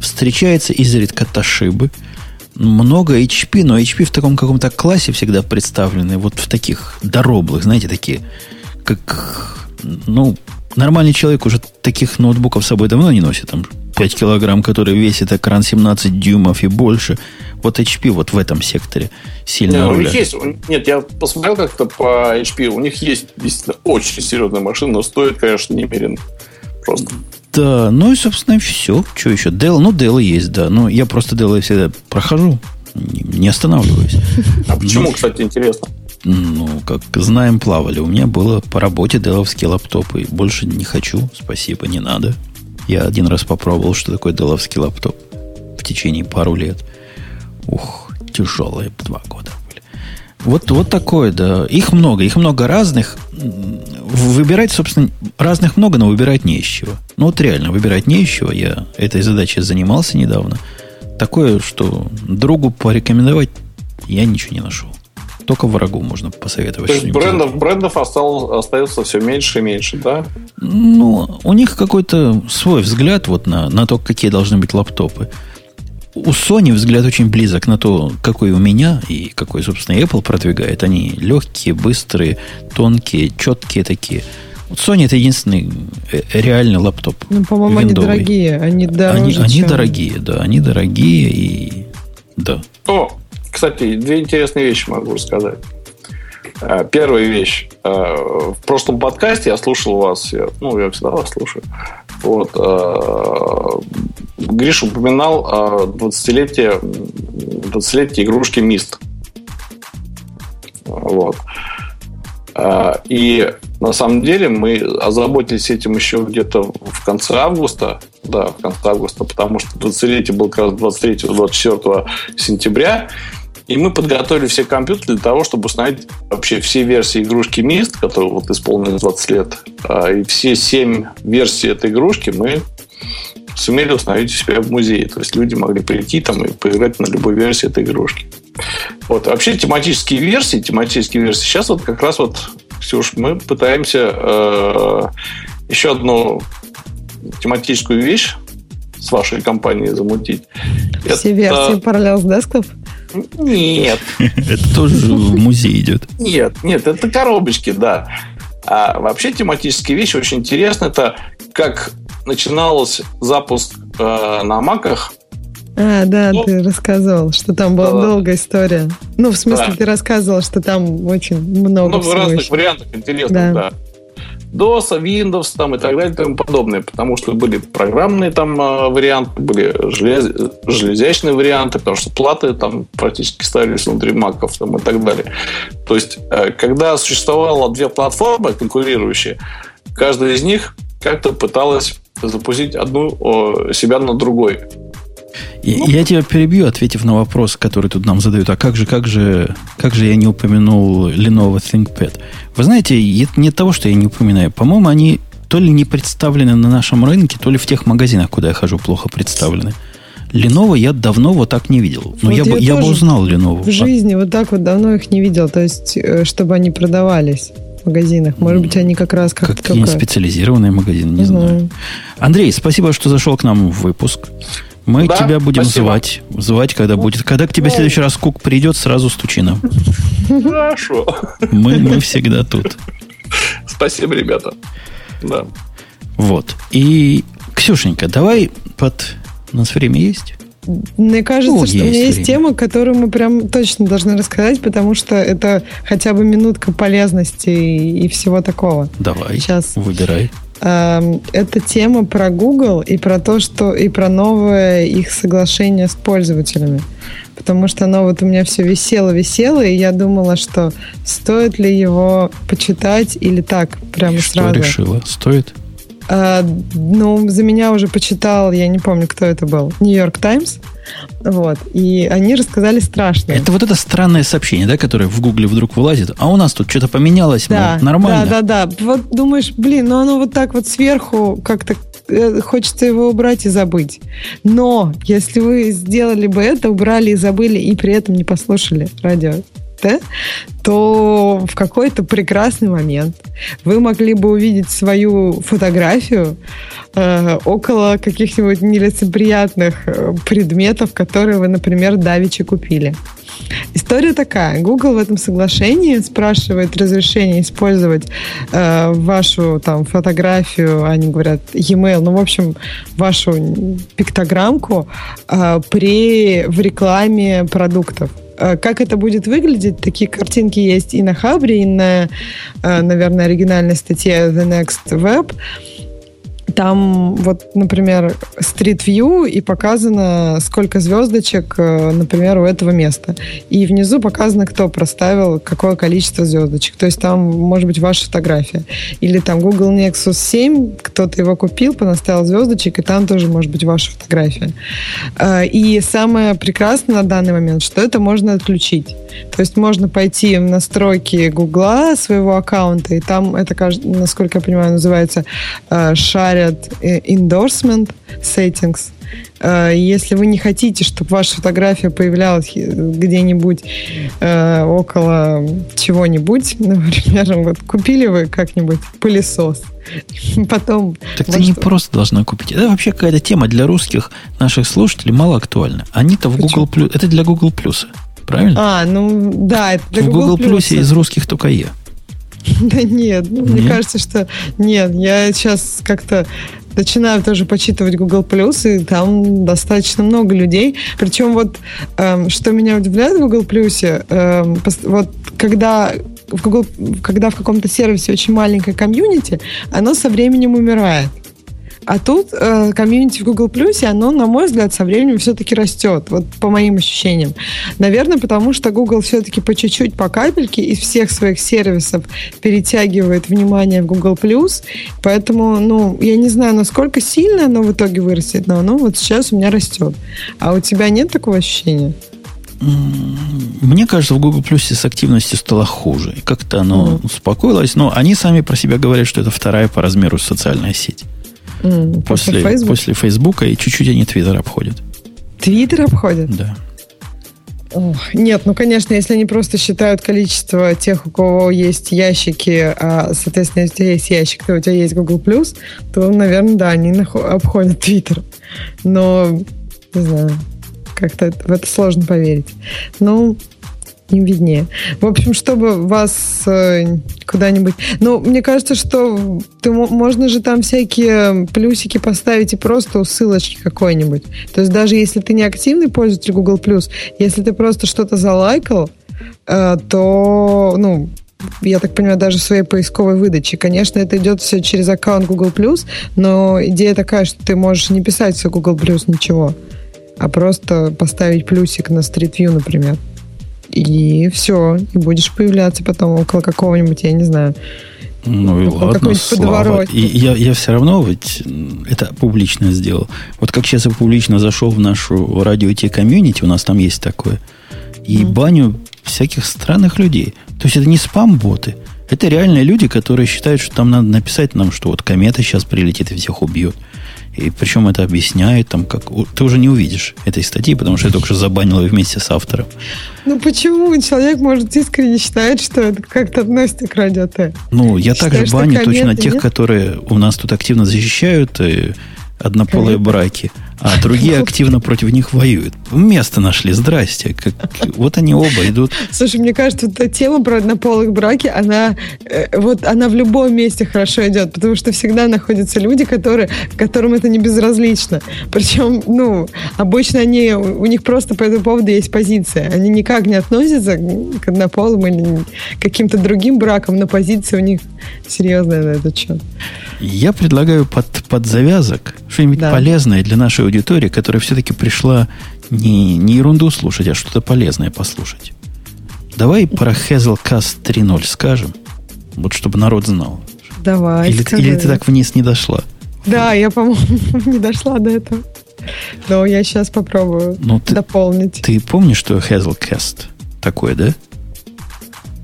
Встречается изредка Toshiba. Много HP, но HP в таком каком-то классе всегда представлены. Вот в таких дороблых, знаете, такие, как, ну, нормальный человек уже таких ноутбуков с собой давно не носит. Там 5 килограмм, который весит экран 17 дюймов и больше. Вот HP вот в этом секторе сильно нет, У них есть, нет, я посмотрел как-то по HP, у них есть действительно очень серьезная машина, но стоит, конечно, немерено. Просто. Да, ну и, собственно, все. Что еще? Dell, ну, Dell есть, да. Но я просто Dell всегда прохожу, не останавливаюсь. А почему, но, кстати, интересно? Ну, как знаем, плавали. У меня было по работе деловские лаптопы. Больше не хочу, спасибо, не надо. Я один раз попробовал, что такое деловский лаптоп в течение пару лет. Ух, тяжелые два года были. Вот, вот такое, да. Их много, их много разных. Выбирать, собственно, разных много, но выбирать не из чего. Ну, вот реально, выбирать не из чего. Я этой задачей занимался недавно. Такое, что другу порекомендовать я ничего не нашел. Только врагу можно посоветовать. То есть брендов, брендов осталось, остается все меньше и меньше, да? Ну, у них какой-то свой взгляд вот на, на то, какие должны быть лаптопы. У Sony взгляд очень близок на то, какой у меня и какой, собственно, Apple продвигает. Они легкие, быстрые, тонкие, четкие такие. Вот Sony это единственный э, реальный лаптоп. Ну, по-моему, они дорогие. Они дороже, они, они дорогие, да. Они дорогие и... Да. О, кстати, две интересные вещи могу рассказать. Э, первая вещь. Э, в прошлом подкасте я слушал вас, я, ну, я всегда вас слушаю. Вот. Э, Гриш упоминал 20-летие, 20-летие игрушки Мист. Вот. И на самом деле мы озаботились этим еще где-то в конце августа. Да, в конце августа, потому что 20-летие было как раз 23-24 сентября. И мы подготовили все компьютеры для того, чтобы установить вообще все версии игрушки Mist, которые вот исполнились 20 лет. А, и все 7 версий этой игрушки мы сумели установить у себя в музее. То есть люди могли прийти там и поиграть на любой версии этой игрушки. Вот. Вообще тематические версии, тематические версии. Сейчас вот как раз вот, Ксюш, мы пытаемся э, еще одну тематическую вещь с вашей компанией замутить. Все Это... версии Parallels Desktop? Нет. (laughs) Это тоже в музей идет. Нет, нет, это коробочки, да. А вообще тематические вещи очень интересны. Это как начиналось запуск э, на маках. А, да, ну, ты рассказывал, что там была да. долгая история. Ну, в смысле, да. ты рассказывал, что там очень много ну, всего разных еще. вариантов интересных, да. да. DOS, Windows там, и так далее и тому подобное, потому что были программные там а, варианты, были желез... железячные варианты, потому что платы там практически ставились внутри маков там, и так далее. То есть, э, когда существовало две платформы конкурирующие, каждая из них как-то пыталась запустить одну себя на другой. И, ну, я тебя перебью, ответив на вопрос, который тут нам задают. А как же, как же, как же я не упомянул Lenovo ThinkPad? Вы знаете, это не того, что я не упоминаю. По-моему, они то ли не представлены на нашем рынке, то ли в тех магазинах, куда я хожу, плохо представлены. Lenovo я давно вот так не видел. Но вот я, бы, я бы узнал Lenovo. В жизни вот так вот давно их не видел. То есть, э, чтобы они продавались в магазинах. Может быть, они как раз как Какие специализированные магазины, не, знаю. знаю. Андрей, спасибо, что зашел к нам в выпуск. Мы да, тебя будем спасибо. звать. Звать, когда будет. Когда к тебе в следующий раз Кук придет, сразу стучи нам. Хорошо. Мы, мы всегда тут. Спасибо, ребята. Да. Вот. И, Ксюшенька, давай под... У нас время есть? Мне кажется, ну, что есть у меня время. есть тема, которую мы прям точно должны рассказать, потому что это хотя бы минутка полезности и, и всего такого. Давай. Сейчас. Выбирай. Эм, это тема про Google и про то, что и про новое их соглашение с пользователями. Потому что оно вот у меня все висело, висело, и я думала, что стоит ли его почитать или так, прямо и сразу. Что решила? Стоит? А, ну, за меня уже почитал, я не помню, кто это был, Нью-Йорк Таймс. Вот. И они рассказали страшное. Это вот это странное сообщение, да, которое в Гугле вдруг вылазит. А у нас тут что-то поменялось, да, мол, нормально. Да, да, да. Вот думаешь, блин, ну оно вот так вот сверху как-то э, хочется его убрать и забыть. Но если вы сделали бы это, убрали и забыли, и при этом не послушали радио да, то в какой-то прекрасный момент вы могли бы увидеть свою фотографию э, около каких-нибудь нелицеприятных э, предметов, которые вы, например, давичи купили. История такая. Google в этом соглашении спрашивает разрешение использовать э, вашу там фотографию, они говорят e-mail, ну, в общем, вашу пиктограммку э, при, в рекламе продуктов. Э, как это будет выглядеть? Такие картинки есть и на Хабре, и на, э, наверное, оригинальной статье The Next Web. Там вот, например, Street View и показано, сколько звездочек, э, например, у этого места. И внизу показано, кто проставил какое количество звездочек. То есть там может быть ваша фотография. Или там Google Nexus 7, кто-то его купил, понаставил звездочек, и там тоже может быть ваша фотография. Э, и самое прекрасное на данный момент, что это можно отключить. То есть можно пойти в настройки Гугла своего аккаунта, и там это, насколько я понимаю, называется э, Shared Endorsement Settings. Э, если вы не хотите, чтобы ваша фотография появлялась где-нибудь э, около чего-нибудь, (laughs) например, вот купили вы как-нибудь пылесос, (laughs) потом... Так ты не просто должна купить. Это вообще какая-то тема для русских наших слушателей мало актуальна. Они-то в Google Plus... Это для Google Plus правильно? А, ну да, это В Google, Google Plus из русских только я. (laughs) Да нет, ну, нет, мне кажется, что нет, я сейчас как-то начинаю тоже почитывать Google Plus, и там достаточно много людей. Причем вот эм, что меня удивляет в Google Plus, эм, вот когда в Google, когда в каком-то сервисе очень маленькое комьюнити, оно со временем умирает. А тут э, комьюнити в Google Plus, оно, на мой взгляд, со временем все-таки растет, вот по моим ощущениям. Наверное, потому что Google все-таки по чуть-чуть, по капельке из всех своих сервисов перетягивает внимание в Google Plus, поэтому, ну, я не знаю, насколько сильно оно в итоге вырастет, но оно вот сейчас у меня растет. А у тебя нет такого ощущения? Мне кажется, в Google Plus с активностью стало хуже. Как-то оно mm успокоилось. Но они сами про себя говорят, что это вторая по размеру социальная сеть. Mm, после, после, после Фейсбука и чуть-чуть они Твиттер обходят. Твиттер обходят? Да. Ох, нет, ну, конечно, если они просто считают количество тех, у кого есть ящики, а, соответственно, если у тебя есть ящик, то у тебя есть Google+, то, наверное, да, они обходят Твиттер. Но, не знаю, как-то в это сложно поверить. Ну, им виднее. В общем, чтобы вас э, куда-нибудь... Ну, мне кажется, что ты, можно же там всякие плюсики поставить и просто ссылочки какой-нибудь. То есть даже если ты не активный пользователь Google+, если ты просто что-то залайкал, э, то, ну, я так понимаю, даже в своей поисковой выдаче. Конечно, это идет все через аккаунт Google+, но идея такая, что ты можешь не писать в Google+, ничего, а просто поставить плюсик на Street View, например и все, и будешь появляться потом около какого-нибудь, я не знаю, Ну и ладно, слава. И я, я все равно ведь это публично сделал. Вот как сейчас я публично зашел в нашу радио Ти комьюнити, у нас там есть такое, и mm. баню всяких странных людей. То есть это не спам-боты. Это реальные люди, которые считают, что там надо написать нам, что вот комета сейчас прилетит и всех убьет. И причем это объясняет, там, как... Ты уже не увидишь этой статьи, потому что я только что забанил ее вместе с автором. Ну почему? Человек может искренне считать, что это как-то относится к радио Т. Ну, я также баню точно тех, нет? которые у нас тут активно защищают э, однополые Конечно. браки а другие активно против них воюют. Место нашли, здрасте. Как, вот они оба идут. Слушай, мне кажется, эта тема про однополых браки, она, э, вот, она в любом месте хорошо идет, потому что всегда находятся люди, которые, которым это не безразлично. Причем, ну, обычно они, у них просто по этому поводу есть позиция. Они никак не относятся к однополым или каким-то другим бракам, но позиция у них серьезная на этот счет. Я предлагаю под, под завязок что-нибудь да. полезное для нашей аудитории, которая все-таки пришла не, не ерунду слушать, а что-то полезное послушать. Давай про Hazelcast 3.0 скажем, вот чтобы народ знал. Давай. Или, или ты так вниз не дошла? Да, я, по-моему, (laughs) не дошла до этого. Но я сейчас попробую ну, ты, дополнить. Ты помнишь, что Hazelcast такое, да?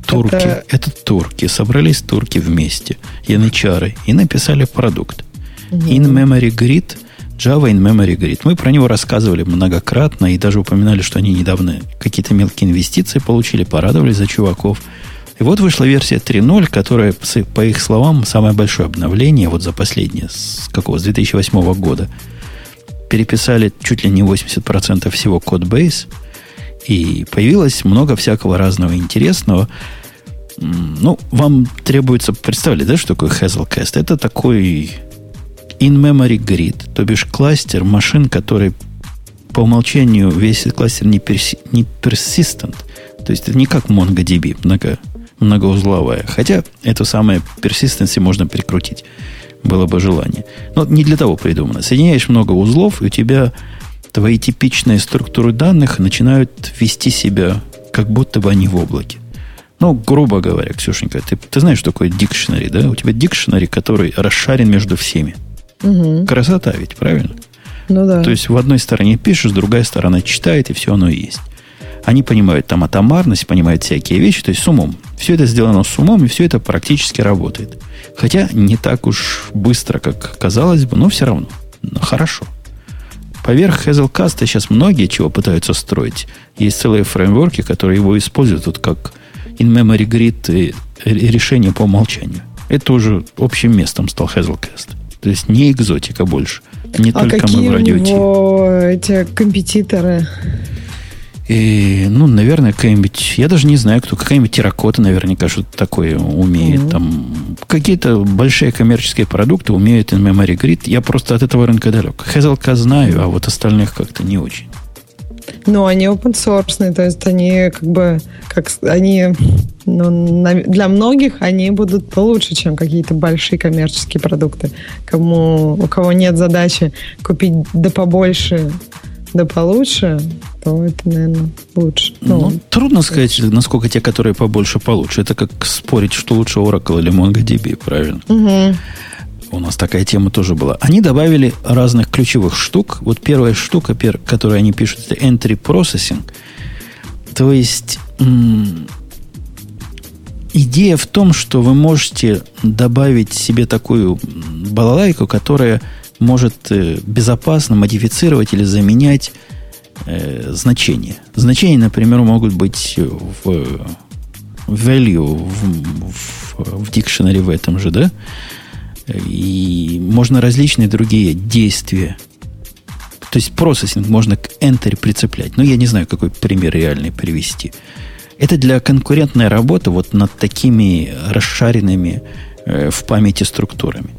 Турки, это... это турки. Собрались турки вместе, янычары, и написали продукт. In Memory Grid, Java In Memory Grid. Мы про него рассказывали многократно и даже упоминали, что они недавно какие-то мелкие инвестиции получили, порадовались за чуваков. И вот вышла версия 3.0, которая, по их словам, самое большое обновление вот за последнее, с какого, с 2008 года. Переписали чуть ли не 80% всего кодбейс, и появилось много всякого разного интересного. Ну, вам требуется представить, да, что такое Hazelcast? Это такой in-memory grid, то бишь кластер машин, который по умолчанию весь этот кластер не, перси, не persistent. То есть это не как MongoDB, много, многоузловая. Хотя эту самое persistency можно прикрутить. Было бы желание. Но не для того придумано. Соединяешь много узлов, и у тебя твои типичные структуры данных начинают вести себя, как будто бы они в облаке. Ну, грубо говоря, Ксюшенька, ты, ты знаешь, что такое дикшнери, да? У тебя дикшнери, который расшарен между всеми. Угу. Красота ведь, правильно? Ну да. То есть в одной стороне пишешь, другая сторона читает, и все оно есть. Они понимают там атомарность, понимают всякие вещи, то есть с умом. Все это сделано с умом, и все это практически работает. Хотя не так уж быстро, как казалось бы, но все равно. Но хорошо. Поверх Hazelcast сейчас многие чего пытаются строить. Есть целые фреймворки, которые его используют вот как in-memory grid решение по умолчанию. Это уже общим местом стал Hazelcast. То есть не экзотика больше. Не а только какие мы в радио у него эти компетиторы? И, ну, наверное, какая-нибудь... Я даже не знаю, кто. Какая-нибудь терракота наверняка что-то такое умеет. Mm-hmm. Там какие-то большие коммерческие продукты умеют in memory grid. Я просто от этого рынка далек. Hazelka знаю, а вот остальных как-то не очень. Ну, они open source, то есть они как бы, как они, ну, для многих они будут получше, чем какие-то большие коммерческие продукты. Кому, у кого нет задачи купить да побольше, да получше, то это, наверное, лучше. Ну, ну трудно сказать, насколько те, которые побольше, получше. Это как спорить, что лучше Oracle или MongoDB, правильно? Угу у нас такая тема тоже была. Они добавили разных ключевых штук. Вот первая штука, которую они пишут, это entry processing. То есть идея в том, что вы можете добавить себе такую балалайку, которая может э, безопасно модифицировать или заменять э, значения. Значения, например, могут быть в value, в, в, в дикшенаре в этом же, да? И можно различные другие действия. То есть процессинг можно к enter прицеплять. Но я не знаю, какой пример реальный привести. Это для конкурентной работы вот над такими расшаренными э, в памяти структурами.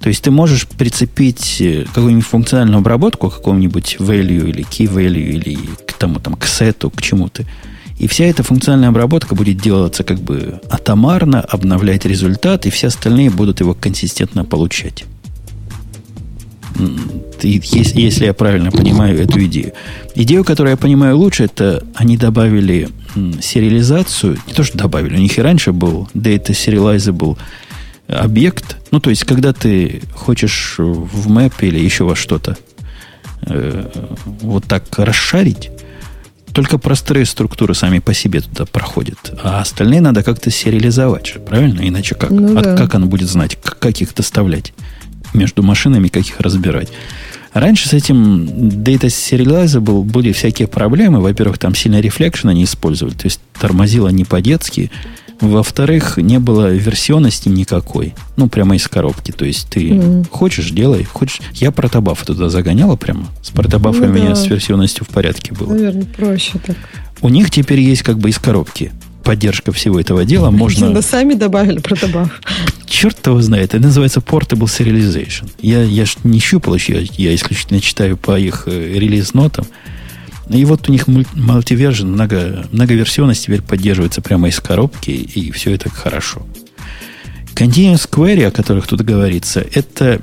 То есть ты можешь прицепить э, какую-нибудь функциональную обработку к какому-нибудь value или key value или к тому там к сету, к чему-то. И вся эта функциональная обработка будет делаться как бы атомарно, обновлять результат, и все остальные будут его консистентно получать. если, если я правильно понимаю эту идею. Идею, которую я понимаю лучше, это они добавили сериализацию. Не то, что добавили, у них и раньше был Data Serializable объект. Ну, то есть, когда ты хочешь в мэп или еще во что-то э, вот так расшарить, только простые структуры сами по себе туда проходят. А остальные надо как-то сериализовать правильно? Иначе как? Ну, да. как он будет знать, как их доставлять между машинами, как их разбирать? Раньше с этим Data Serializable были всякие проблемы. Во-первых, там сильно рефлекшена не использовали, то есть тормозило не по-детски. Во-вторых, не было версионности никакой. Ну, прямо из коробки. То есть ты mm. хочешь, делай. Хочешь. Я протобафы туда загоняла прямо. С протобафами ну, да. у меня с версионностью в порядке было. Наверное, проще так. У них теперь есть как бы из коробки поддержка всего этого дела. Можно... Да сами добавили протобаф. Черт его знает. Это называется Portable Serialization. Я, я ж не щупал еще. Я, я исключительно читаю по их э, релиз-нотам. И вот у них мультивержен, много, многоверсионность теперь поддерживается прямо из коробки, и все это хорошо. Continuous Query, о которых тут говорится, это,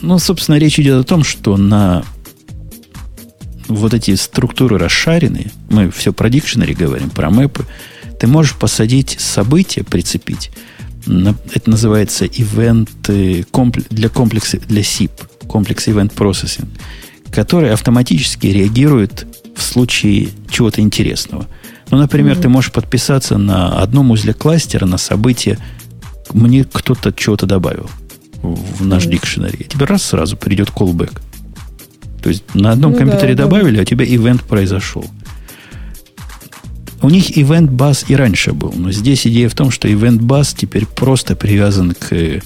ну, собственно, речь идет о том, что на вот эти структуры расшаренные, мы все про дикшенери говорим, про мэпы, ты можешь посадить события, прицепить. Это называется event для комплекса, для SIP, комплекс Event Processing который автоматически реагирует в случае чего-то интересного. Ну, например, mm-hmm. ты можешь подписаться на одном узле кластера на событие, мне кто-то чего-то добавил в наш mm-hmm. дикшенери. Тебе раз сразу придет callback. То есть на одном ну, компьютере да, добавили, да. а у тебя ивент произошел. У них event bus и раньше был, но здесь идея в том, что event bus теперь просто привязан к э,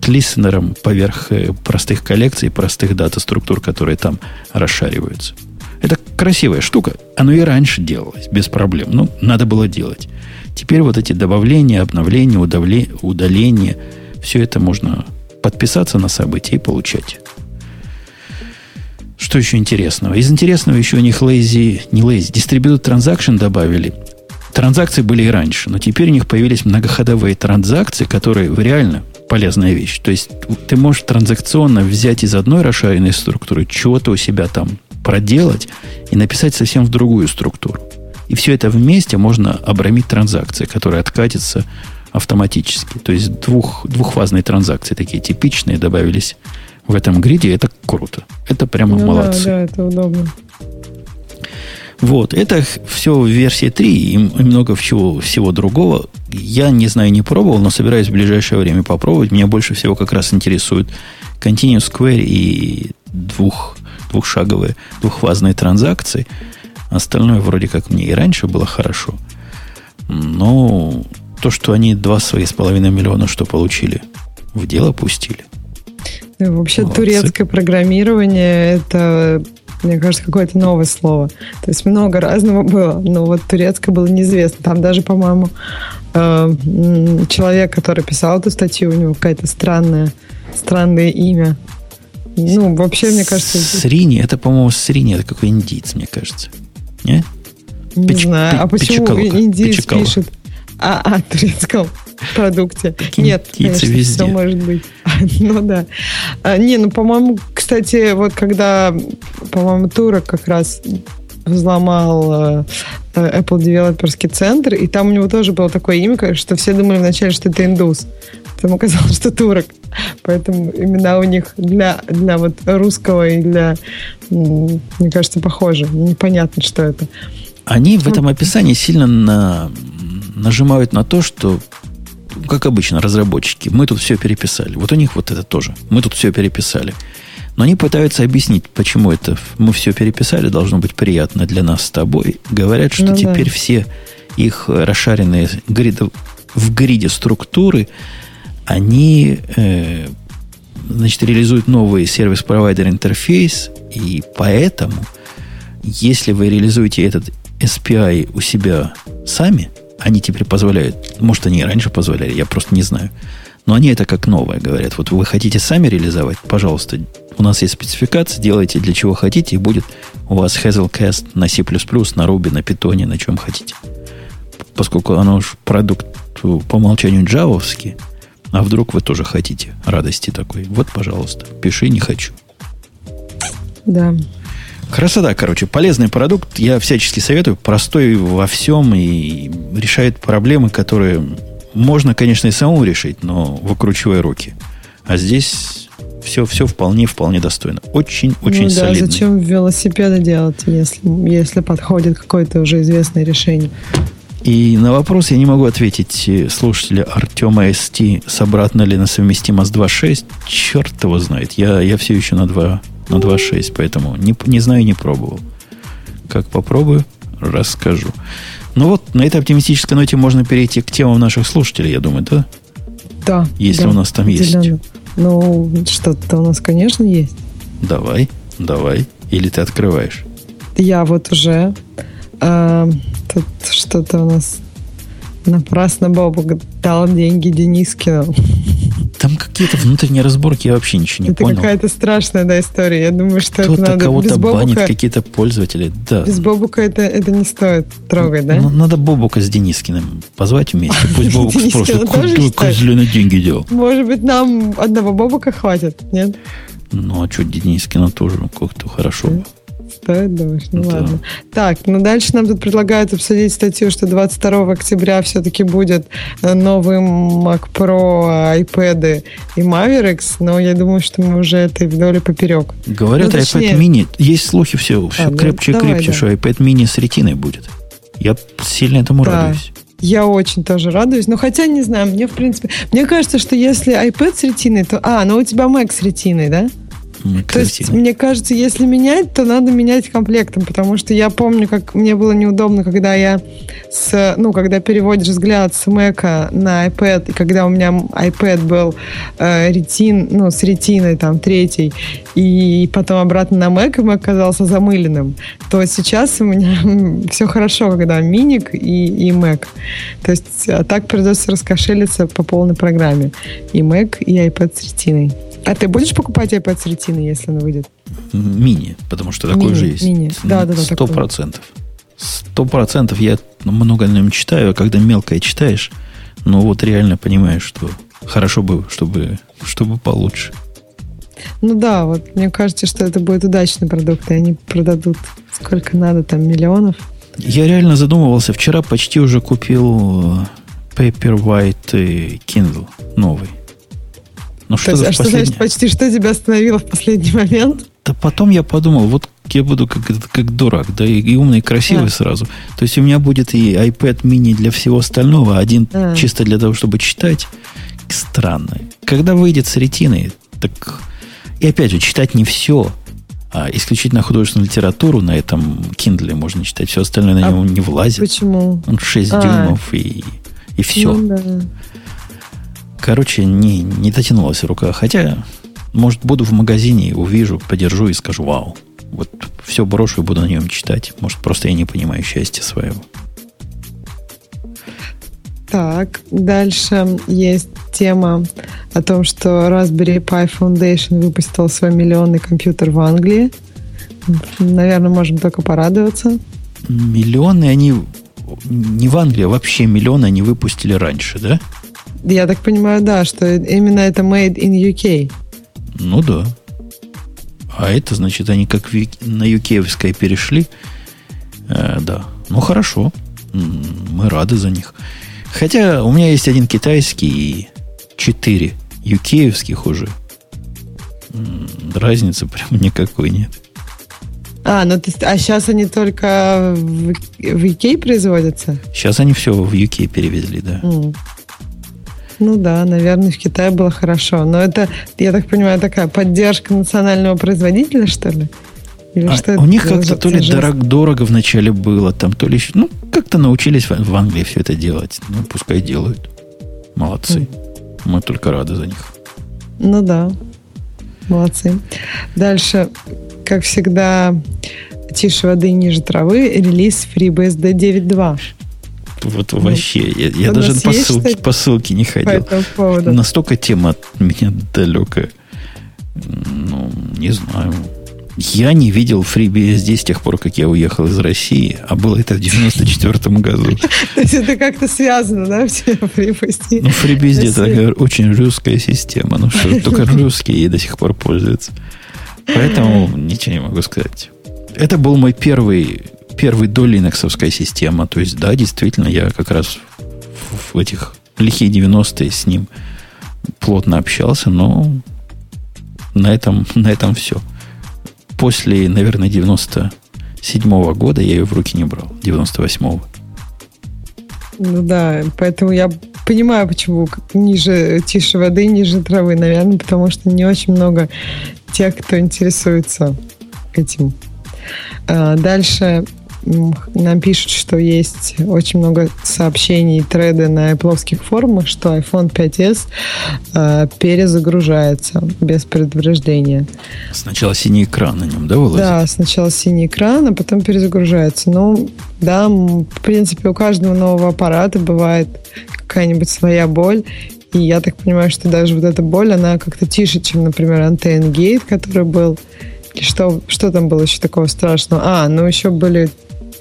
к листенерам поверх э, простых коллекций, простых дата-структур, которые там расшариваются. Это красивая штука. Оно и раньше делалось, без проблем. Ну, надо было делать. Теперь вот эти добавления, обновления, удаления, все это можно подписаться на события и получать. Что еще интересного? Из интересного еще у них lazy, не lazy, distributed transaction добавили. Транзакции были и раньше, но теперь у них появились многоходовые транзакции, которые реально полезная вещь. То есть ты можешь транзакционно взять из одной расширенной структуры чего-то у себя там проделать и написать совсем в другую структуру. И все это вместе можно обрамить транзакции, которые откатятся автоматически. То есть двух, двухфазные транзакции такие типичные добавились в этом гриде. Это круто. Это прямо ну, молодцы. Да, да, это удобно. Вот, это все в версии 3 и много всего, всего другого. Я не знаю, не пробовал, но собираюсь в ближайшее время попробовать. Меня больше всего как раз интересует Continuous Query и двух, двухшаговые, двухфазные транзакции. Остальное вроде как мне и раньше было хорошо. Но то, что они два свои с половиной миллиона что получили, в дело пустили. Вообще Молодцы. турецкое программирование это мне кажется, какое-то новое слово. То есть много разного было, но вот турецкое было неизвестно. Там даже, по-моему, э, человек, который писал эту статью, у него какое-то странное, странное имя. Ну, вообще, мне кажется... Срини, это, по-моему, Срини, это какой индийц, мне кажется. Не? Не Пич, знаю. А почему индийец пишет о, о турецком (laughs) продукте? Нет, конечно, везде. все может быть. (laughs) ну да. А, не, ну, по-моему, кстати, вот когда, по-моему, Турок как раз взломал э, э, Apple девелоперский центр, и там у него тоже было такое имя, что все думали вначале, что это индус. Потом оказалось, (laughs) что турок. Поэтому имена у них для, для вот русского и для, мне кажется, похожи. Непонятно, что это. Они в этом описании сильно на, нажимают на то, что как обычно, разработчики, мы тут все переписали. Вот у них вот это тоже. Мы тут все переписали. Но они пытаются объяснить, почему это мы все переписали, должно быть приятно для нас с тобой. Говорят, что ну, теперь да. все их расшаренные гриды, в гриде структуры, они э, значит, реализуют новый сервис-провайдер интерфейс, и поэтому, если вы реализуете этот SPI у себя сами, они теперь позволяют. Может, они и раньше позволяли, я просто не знаю. Но они это как новое говорят. Вот вы хотите сами реализовать, пожалуйста, у нас есть спецификация, делайте для чего хотите, и будет у вас Hazelcast на C++, на Ruby, на Python, на чем хотите. Поскольку оно уж продукт по умолчанию джавовский, А вдруг вы тоже хотите радости такой? Вот, пожалуйста, пиши «не хочу». Да. Красота, короче, полезный продукт. Я всячески советую. Простой во всем и решает проблемы, которые можно, конечно, и самому решить, но выкручивая руки. А здесь все, все вполне, вполне достойно. Очень, очень ну, да, солидно. Зачем велосипеды делать, если, если подходит какое-то уже известное решение? И на вопрос я не могу ответить э, слушателя Артема СТ, с обратно ли на совместимо с 2.6. Черт его знает. Я, я все еще на 2, на 2.6, поэтому не, не знаю, не пробовал. Как попробую, расскажу. Ну вот, на этой оптимистической ноте можно перейти к темам наших слушателей, я думаю, да? Да. Если да, у нас там есть. Ну, что-то у нас, конечно, есть. Давай, давай. Или ты открываешь? Я вот уже а, тут что-то у нас напрасно Бобу дал деньги Денискину. Какие-то внутренние разборки, я вообще ничего не это понял. Это какая-то страшная да, история. Я думаю, что Кто-то это надо кого-то без Бобука, банит, какие-то пользователи. Да. Без Бобука это, это не стоит трогать, да? Ну, надо Бобука с Денискиным позвать вместе. (laughs) Пусть Бобук спросит, куда козленый деньги дел? Может быть, нам одного Бобука хватит, нет? Ну, а что, Денискина тоже как-то хорошо. Стоит, думаешь? Ну да. ладно. Так, ну дальше нам тут предлагают обсудить статью, что 22 октября все-таки будет новый Mac Pro, iPad и Mavericks, но я думаю, что мы уже это вдоль и поперек. Говорят, ну, точнее... iPad mini, есть слухи все, все а, крепче и ну, крепче, да. что iPad mini с ретиной будет. Я сильно этому да. радуюсь. Я очень тоже радуюсь. Но хотя, не знаю, мне, в принципе... Мне кажется, что если iPad с ретиной, то... А, ну у тебя Mac с ретиной, да? То есть, мне кажется, если менять, то надо менять комплектом, потому что я помню, как мне было неудобно, когда я с, ну, когда переводишь взгляд с Mac на iPad, и когда у меня iPad был э, ретин, ну, с ретиной там третий, и потом обратно на Mac, и Mac оказался замыленным, то сейчас у меня (laughs) все хорошо, когда миник и, и Mac. То есть, а так придется раскошелиться по полной программе. И Mac, и iPad с ретиной. А ты будешь покупать iPad с ретиной, если он выйдет? Мини, потому что такой мини, же есть. Мини. Да, да, да. Сто процентов. Сто процентов. Я много на нем читаю, а когда мелкое читаешь, ну вот реально понимаешь, что хорошо бы, чтобы, чтобы получше. Ну да, вот мне кажется, что это будет удачный продукт, и они продадут сколько надо, там, миллионов. Я реально задумывался. Вчера почти уже купил э, Paperwhite Kindle новый. Ну, что, есть, а что значит почти что тебя остановило в последний момент? Да потом я подумал, вот я буду как, как дурак, да, и, и умный, и красивый да. сразу. То есть у меня будет и iPad mini для всего остального, один да. чисто для того, чтобы читать. Странно. Когда выйдет с ретиной, так... И опять же, читать не все, а исключительно художественную литературу на этом Kindle можно читать. Все остальное на а него не влазит. Почему? Он 6 а. дюймов и, и все. Ну, да. Короче, не, не дотянулась рука. Хотя, может, буду в магазине, увижу, подержу и скажу, вау. Вот все брошу и буду на нем читать. Может, просто я не понимаю счастья своего. Так, дальше есть тема о том, что Raspberry Pi Foundation выпустил свой миллионный компьютер в Англии. Наверное, можем только порадоваться. Миллионы они не в Англии, а вообще миллионы они выпустили раньше, да? Я так понимаю, да, что именно это made in UK. Ну да. А это, значит, они как на UK перешли. Э, да. Ну хорошо. Мы рады за них. Хотя у меня есть один китайский и четыре юкеевских уже. Разницы прям (laughs) никакой нет. А, ну то есть, а сейчас они только в, в UK производятся? Сейчас они все в UK перевезли, да. Mm. Ну да, наверное, в Китае было хорошо. Но это, я так понимаю, такая поддержка национального производителя, что ли? Или а что у них как-то то ли дорог, дорого вначале было, там, то ли еще... Ну, как-то научились в, в Англии все это делать. Ну, пускай делают. Молодцы. Mm. Мы только рады за них. Ну да. Молодцы. Дальше, как всегда, тише воды ниже травы, релиз FreeBSD 9.2. Вот ну, вообще, я, я даже по, ссылке, по ссылке не ходил. По Настолько тема от меня далекая. Ну, не знаю. Я не видел FreeBSD с тех пор, как я уехал из России, а было это в 94 году. (laughs) То есть это как-то связано, да, все FreeBSD? Ну, FreeBSD это очень русская система, ну что, (laughs) только русские до сих пор пользуются. Поэтому ничего не могу сказать. Это был мой первый, первый до линоксовская система. То есть, да, действительно, я как раз в, этих лихие 90-е с ним плотно общался, но на этом, (laughs) на этом все. После, наверное, 97-го года я ее в руки не брал. 98-го. Ну да, поэтому я понимаю, почему ниже, тише воды, ниже травы, наверное, потому что не очень много тех, кто интересуется этим. А, дальше нам пишут, что есть очень много сообщений, треды на Apple форумах, что iPhone 5s э, перезагружается без предупреждения. Сначала синий экран на нем, да, вылазит? Да, сначала синий экран, а потом перезагружается. Ну, да, в принципе, у каждого нового аппарата бывает какая-нибудь своя боль. И я так понимаю, что даже вот эта боль, она как-то тише, чем, например, Antenna Gate, который был. И что, что там было еще такого страшного? А, ну еще были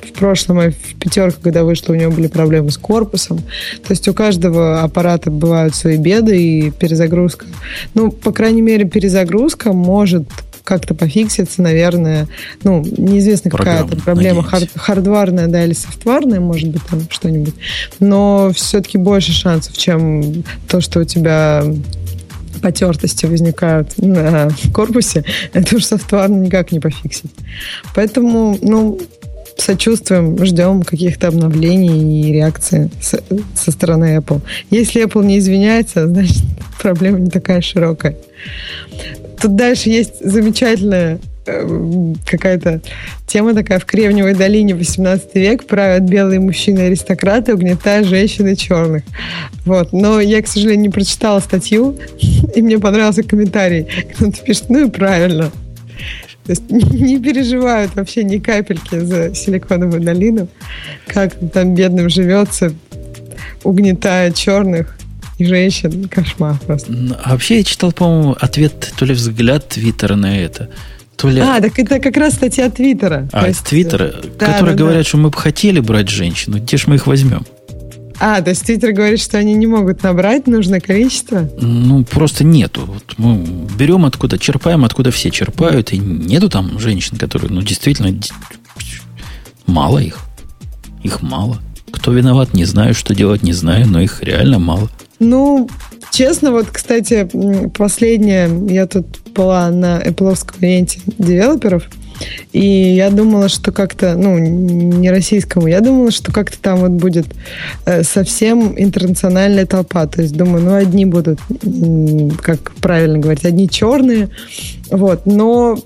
в прошлом в пятерку, когда вышло, у него были проблемы с корпусом. То есть у каждого аппарата бывают свои беды и перезагрузка. Ну, по крайней мере, перезагрузка может как-то пофикситься, наверное. Ну, неизвестно, какая то проблема, хард, хардварная, да, или софтварная, может быть, там что-нибудь. Но все-таки больше шансов, чем то, что у тебя потертости возникают на (laughs) корпусе, это уж софтварно никак не пофиксить. Поэтому, ну, сочувствуем, ждем каких-то обновлений и реакции со, стороны Apple. Если Apple не извиняется, (laughs) значит, проблема не такая широкая. Тут дальше есть замечательная э, какая-то тема такая в Кремниевой долине 18 век правят белые мужчины-аристократы, угнетая женщины черных. Вот. Но я, к сожалению, не прочитала статью, (laughs) и мне понравился комментарий. Кто-то пишет, ну и правильно. То есть не переживают вообще ни капельки за Силиконовую долину, как там бедным живется, угнетая черных и женщин. Кошмар просто. А вообще я читал, по-моему, ответ, то ли взгляд Твиттера на это, то ли... А, так это как раз статья Твиттера. А, есть... Твиттера, да, которые да, говорят, да. что мы бы хотели брать женщину, где ж мы их возьмем? А, то есть Твиттер говорит, что они не могут набрать нужное количество? Ну, просто нету. Вот мы берем откуда, черпаем, откуда все черпают, и нету там женщин, которые, ну, действительно, мало их. Их мало. Кто виноват, не знаю, что делать, не знаю, но их реально мало. Ну, честно, вот, кстати, последнее, я тут была на Apple ивенте девелоперов, и я думала, что как-то, ну, не российскому, я думала, что как-то там вот будет э, совсем интернациональная толпа. То есть думаю, ну, одни будут, как правильно говорить, одни черные. Вот. Но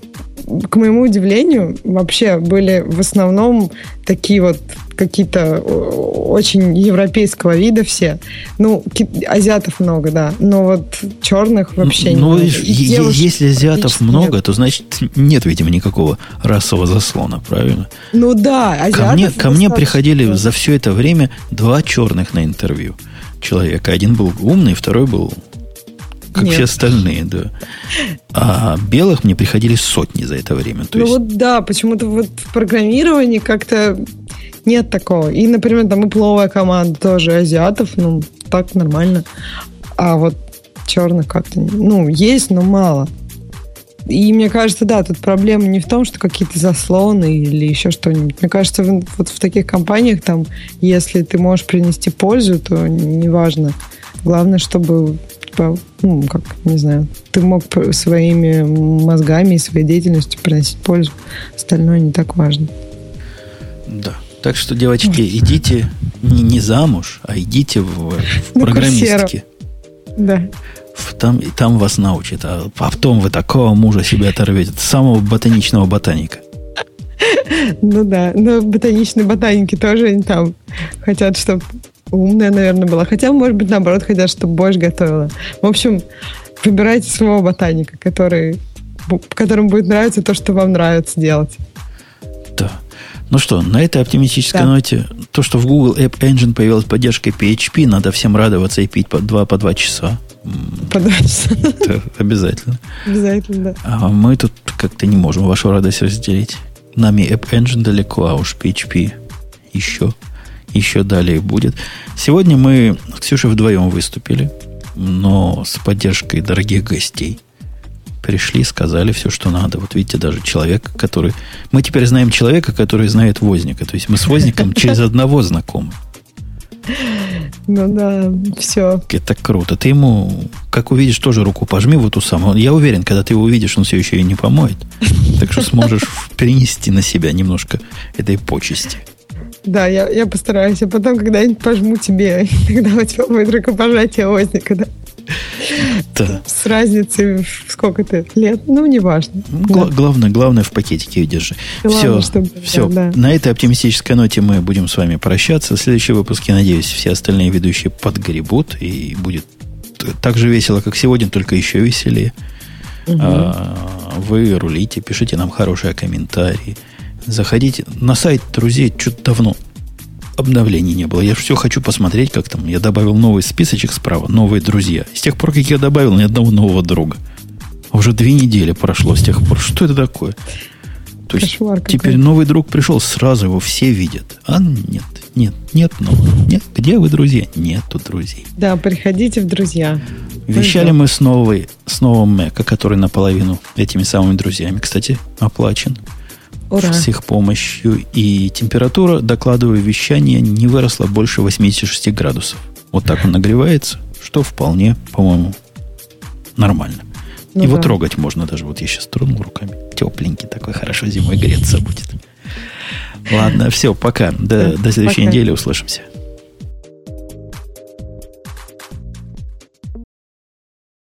к моему удивлению, вообще были в основном такие вот какие-то очень европейского вида все. Ну, азиатов много, да. Но вот черных вообще ну, не Ну, если азиатов много, нет. то значит нет, видимо, никакого расового заслона, правильно? Ну да, азиатов Ко мне, ко мне приходили за все это время два черных на интервью человека. Один был умный, второй был как Нет. все остальные, да. А белых мне приходили сотни за это время. То ну есть... вот да, почему-то вот в программировании как-то нет такого. И, например, там и пловая команда тоже азиатов, ну, так нормально. А вот черных как-то, ну, есть, но мало. И мне кажется, да, тут проблема не в том, что какие-то заслоны или еще что-нибудь. Мне кажется, вот в таких компаниях там, если ты можешь принести пользу, то неважно. Главное, чтобы типа, ну, как, не знаю, ты мог своими мозгами и своей деятельностью приносить пользу. Остальное не так важно. Да. Так что, девочки, идите не, не замуж, а идите в, в программистки. Да. В, там, и там вас научат. А потом вы такого мужа себе оторвете. Самого ботаничного ботаника. Ну да, но ботаничные ботаники тоже они там хотят, чтобы умная, наверное, была. Хотя, может быть, наоборот, хотят, чтобы больше готовила. В общем, выбирайте своего ботаника, который, которому будет нравиться то, что вам нравится делать. Да. Ну что, на этой оптимистической да. ноте, то, что в Google App Engine появилась поддержка PHP, надо всем радоваться и пить по два, по два часа. Подальше. (laughs) Это обязательно. Обязательно, да. А мы тут как-то не можем вашу радость разделить. Нами App Engine далеко, а уж PHP еще, еще далее будет. Сегодня мы с Ксюшей вдвоем выступили, но с поддержкой дорогих гостей. Пришли, сказали все, что надо. Вот видите, даже человек, который... Мы теперь знаем человека, который знает возника. То есть мы с возником (laughs) через одного знакомы. Ну да, все. Это круто. Ты ему, как увидишь, тоже руку пожми в эту самую. Я уверен, когда ты его увидишь, он все еще ее не помоет. Так что сможешь (laughs) перенести на себя немножко этой почести. Да, я, я постараюсь. А потом когда-нибудь пожму тебе, (laughs) когда у тебя будет рукопожатие возника, да? Да. С разницей в сколько-то лет, ну, неважно. Гла- да. Главное, главное в пакетике ее держи. Главное, все, чтобы, все. Да, да. На этой оптимистической ноте мы будем с вами прощаться. В следующем выпуске, надеюсь, все остальные ведущие подгребут и будет так же весело, как сегодня, только еще веселее. Угу. Вы рулите, пишите нам хорошие комментарии. Заходите на сайт друзей, что-то давно обновлений не было. Я все хочу посмотреть, как там. Я добавил новый списочек справа, новые друзья. С тех пор, как я добавил ни одного нового друга. Уже две недели прошло с тех пор. Что это такое? То есть Кошмар теперь новый друг пришел, сразу его все видят. А нет, нет, нет нового. Нет, где вы, друзья? Нету друзей. Да, приходите в друзья. Вещали мы с, новой, с новым Мэка, который наполовину этими самыми друзьями, кстати, оплачен Ура. с их помощью. И температура, докладываю, вещание не выросла больше 86 градусов. Вот так он нагревается, что вполне, по-моему, нормально. Ну Его да. трогать можно даже. Вот я сейчас тронул руками. Тепленький такой, хорошо зимой греться будет. Ладно, все, пока. До, до следующей пока. недели услышимся.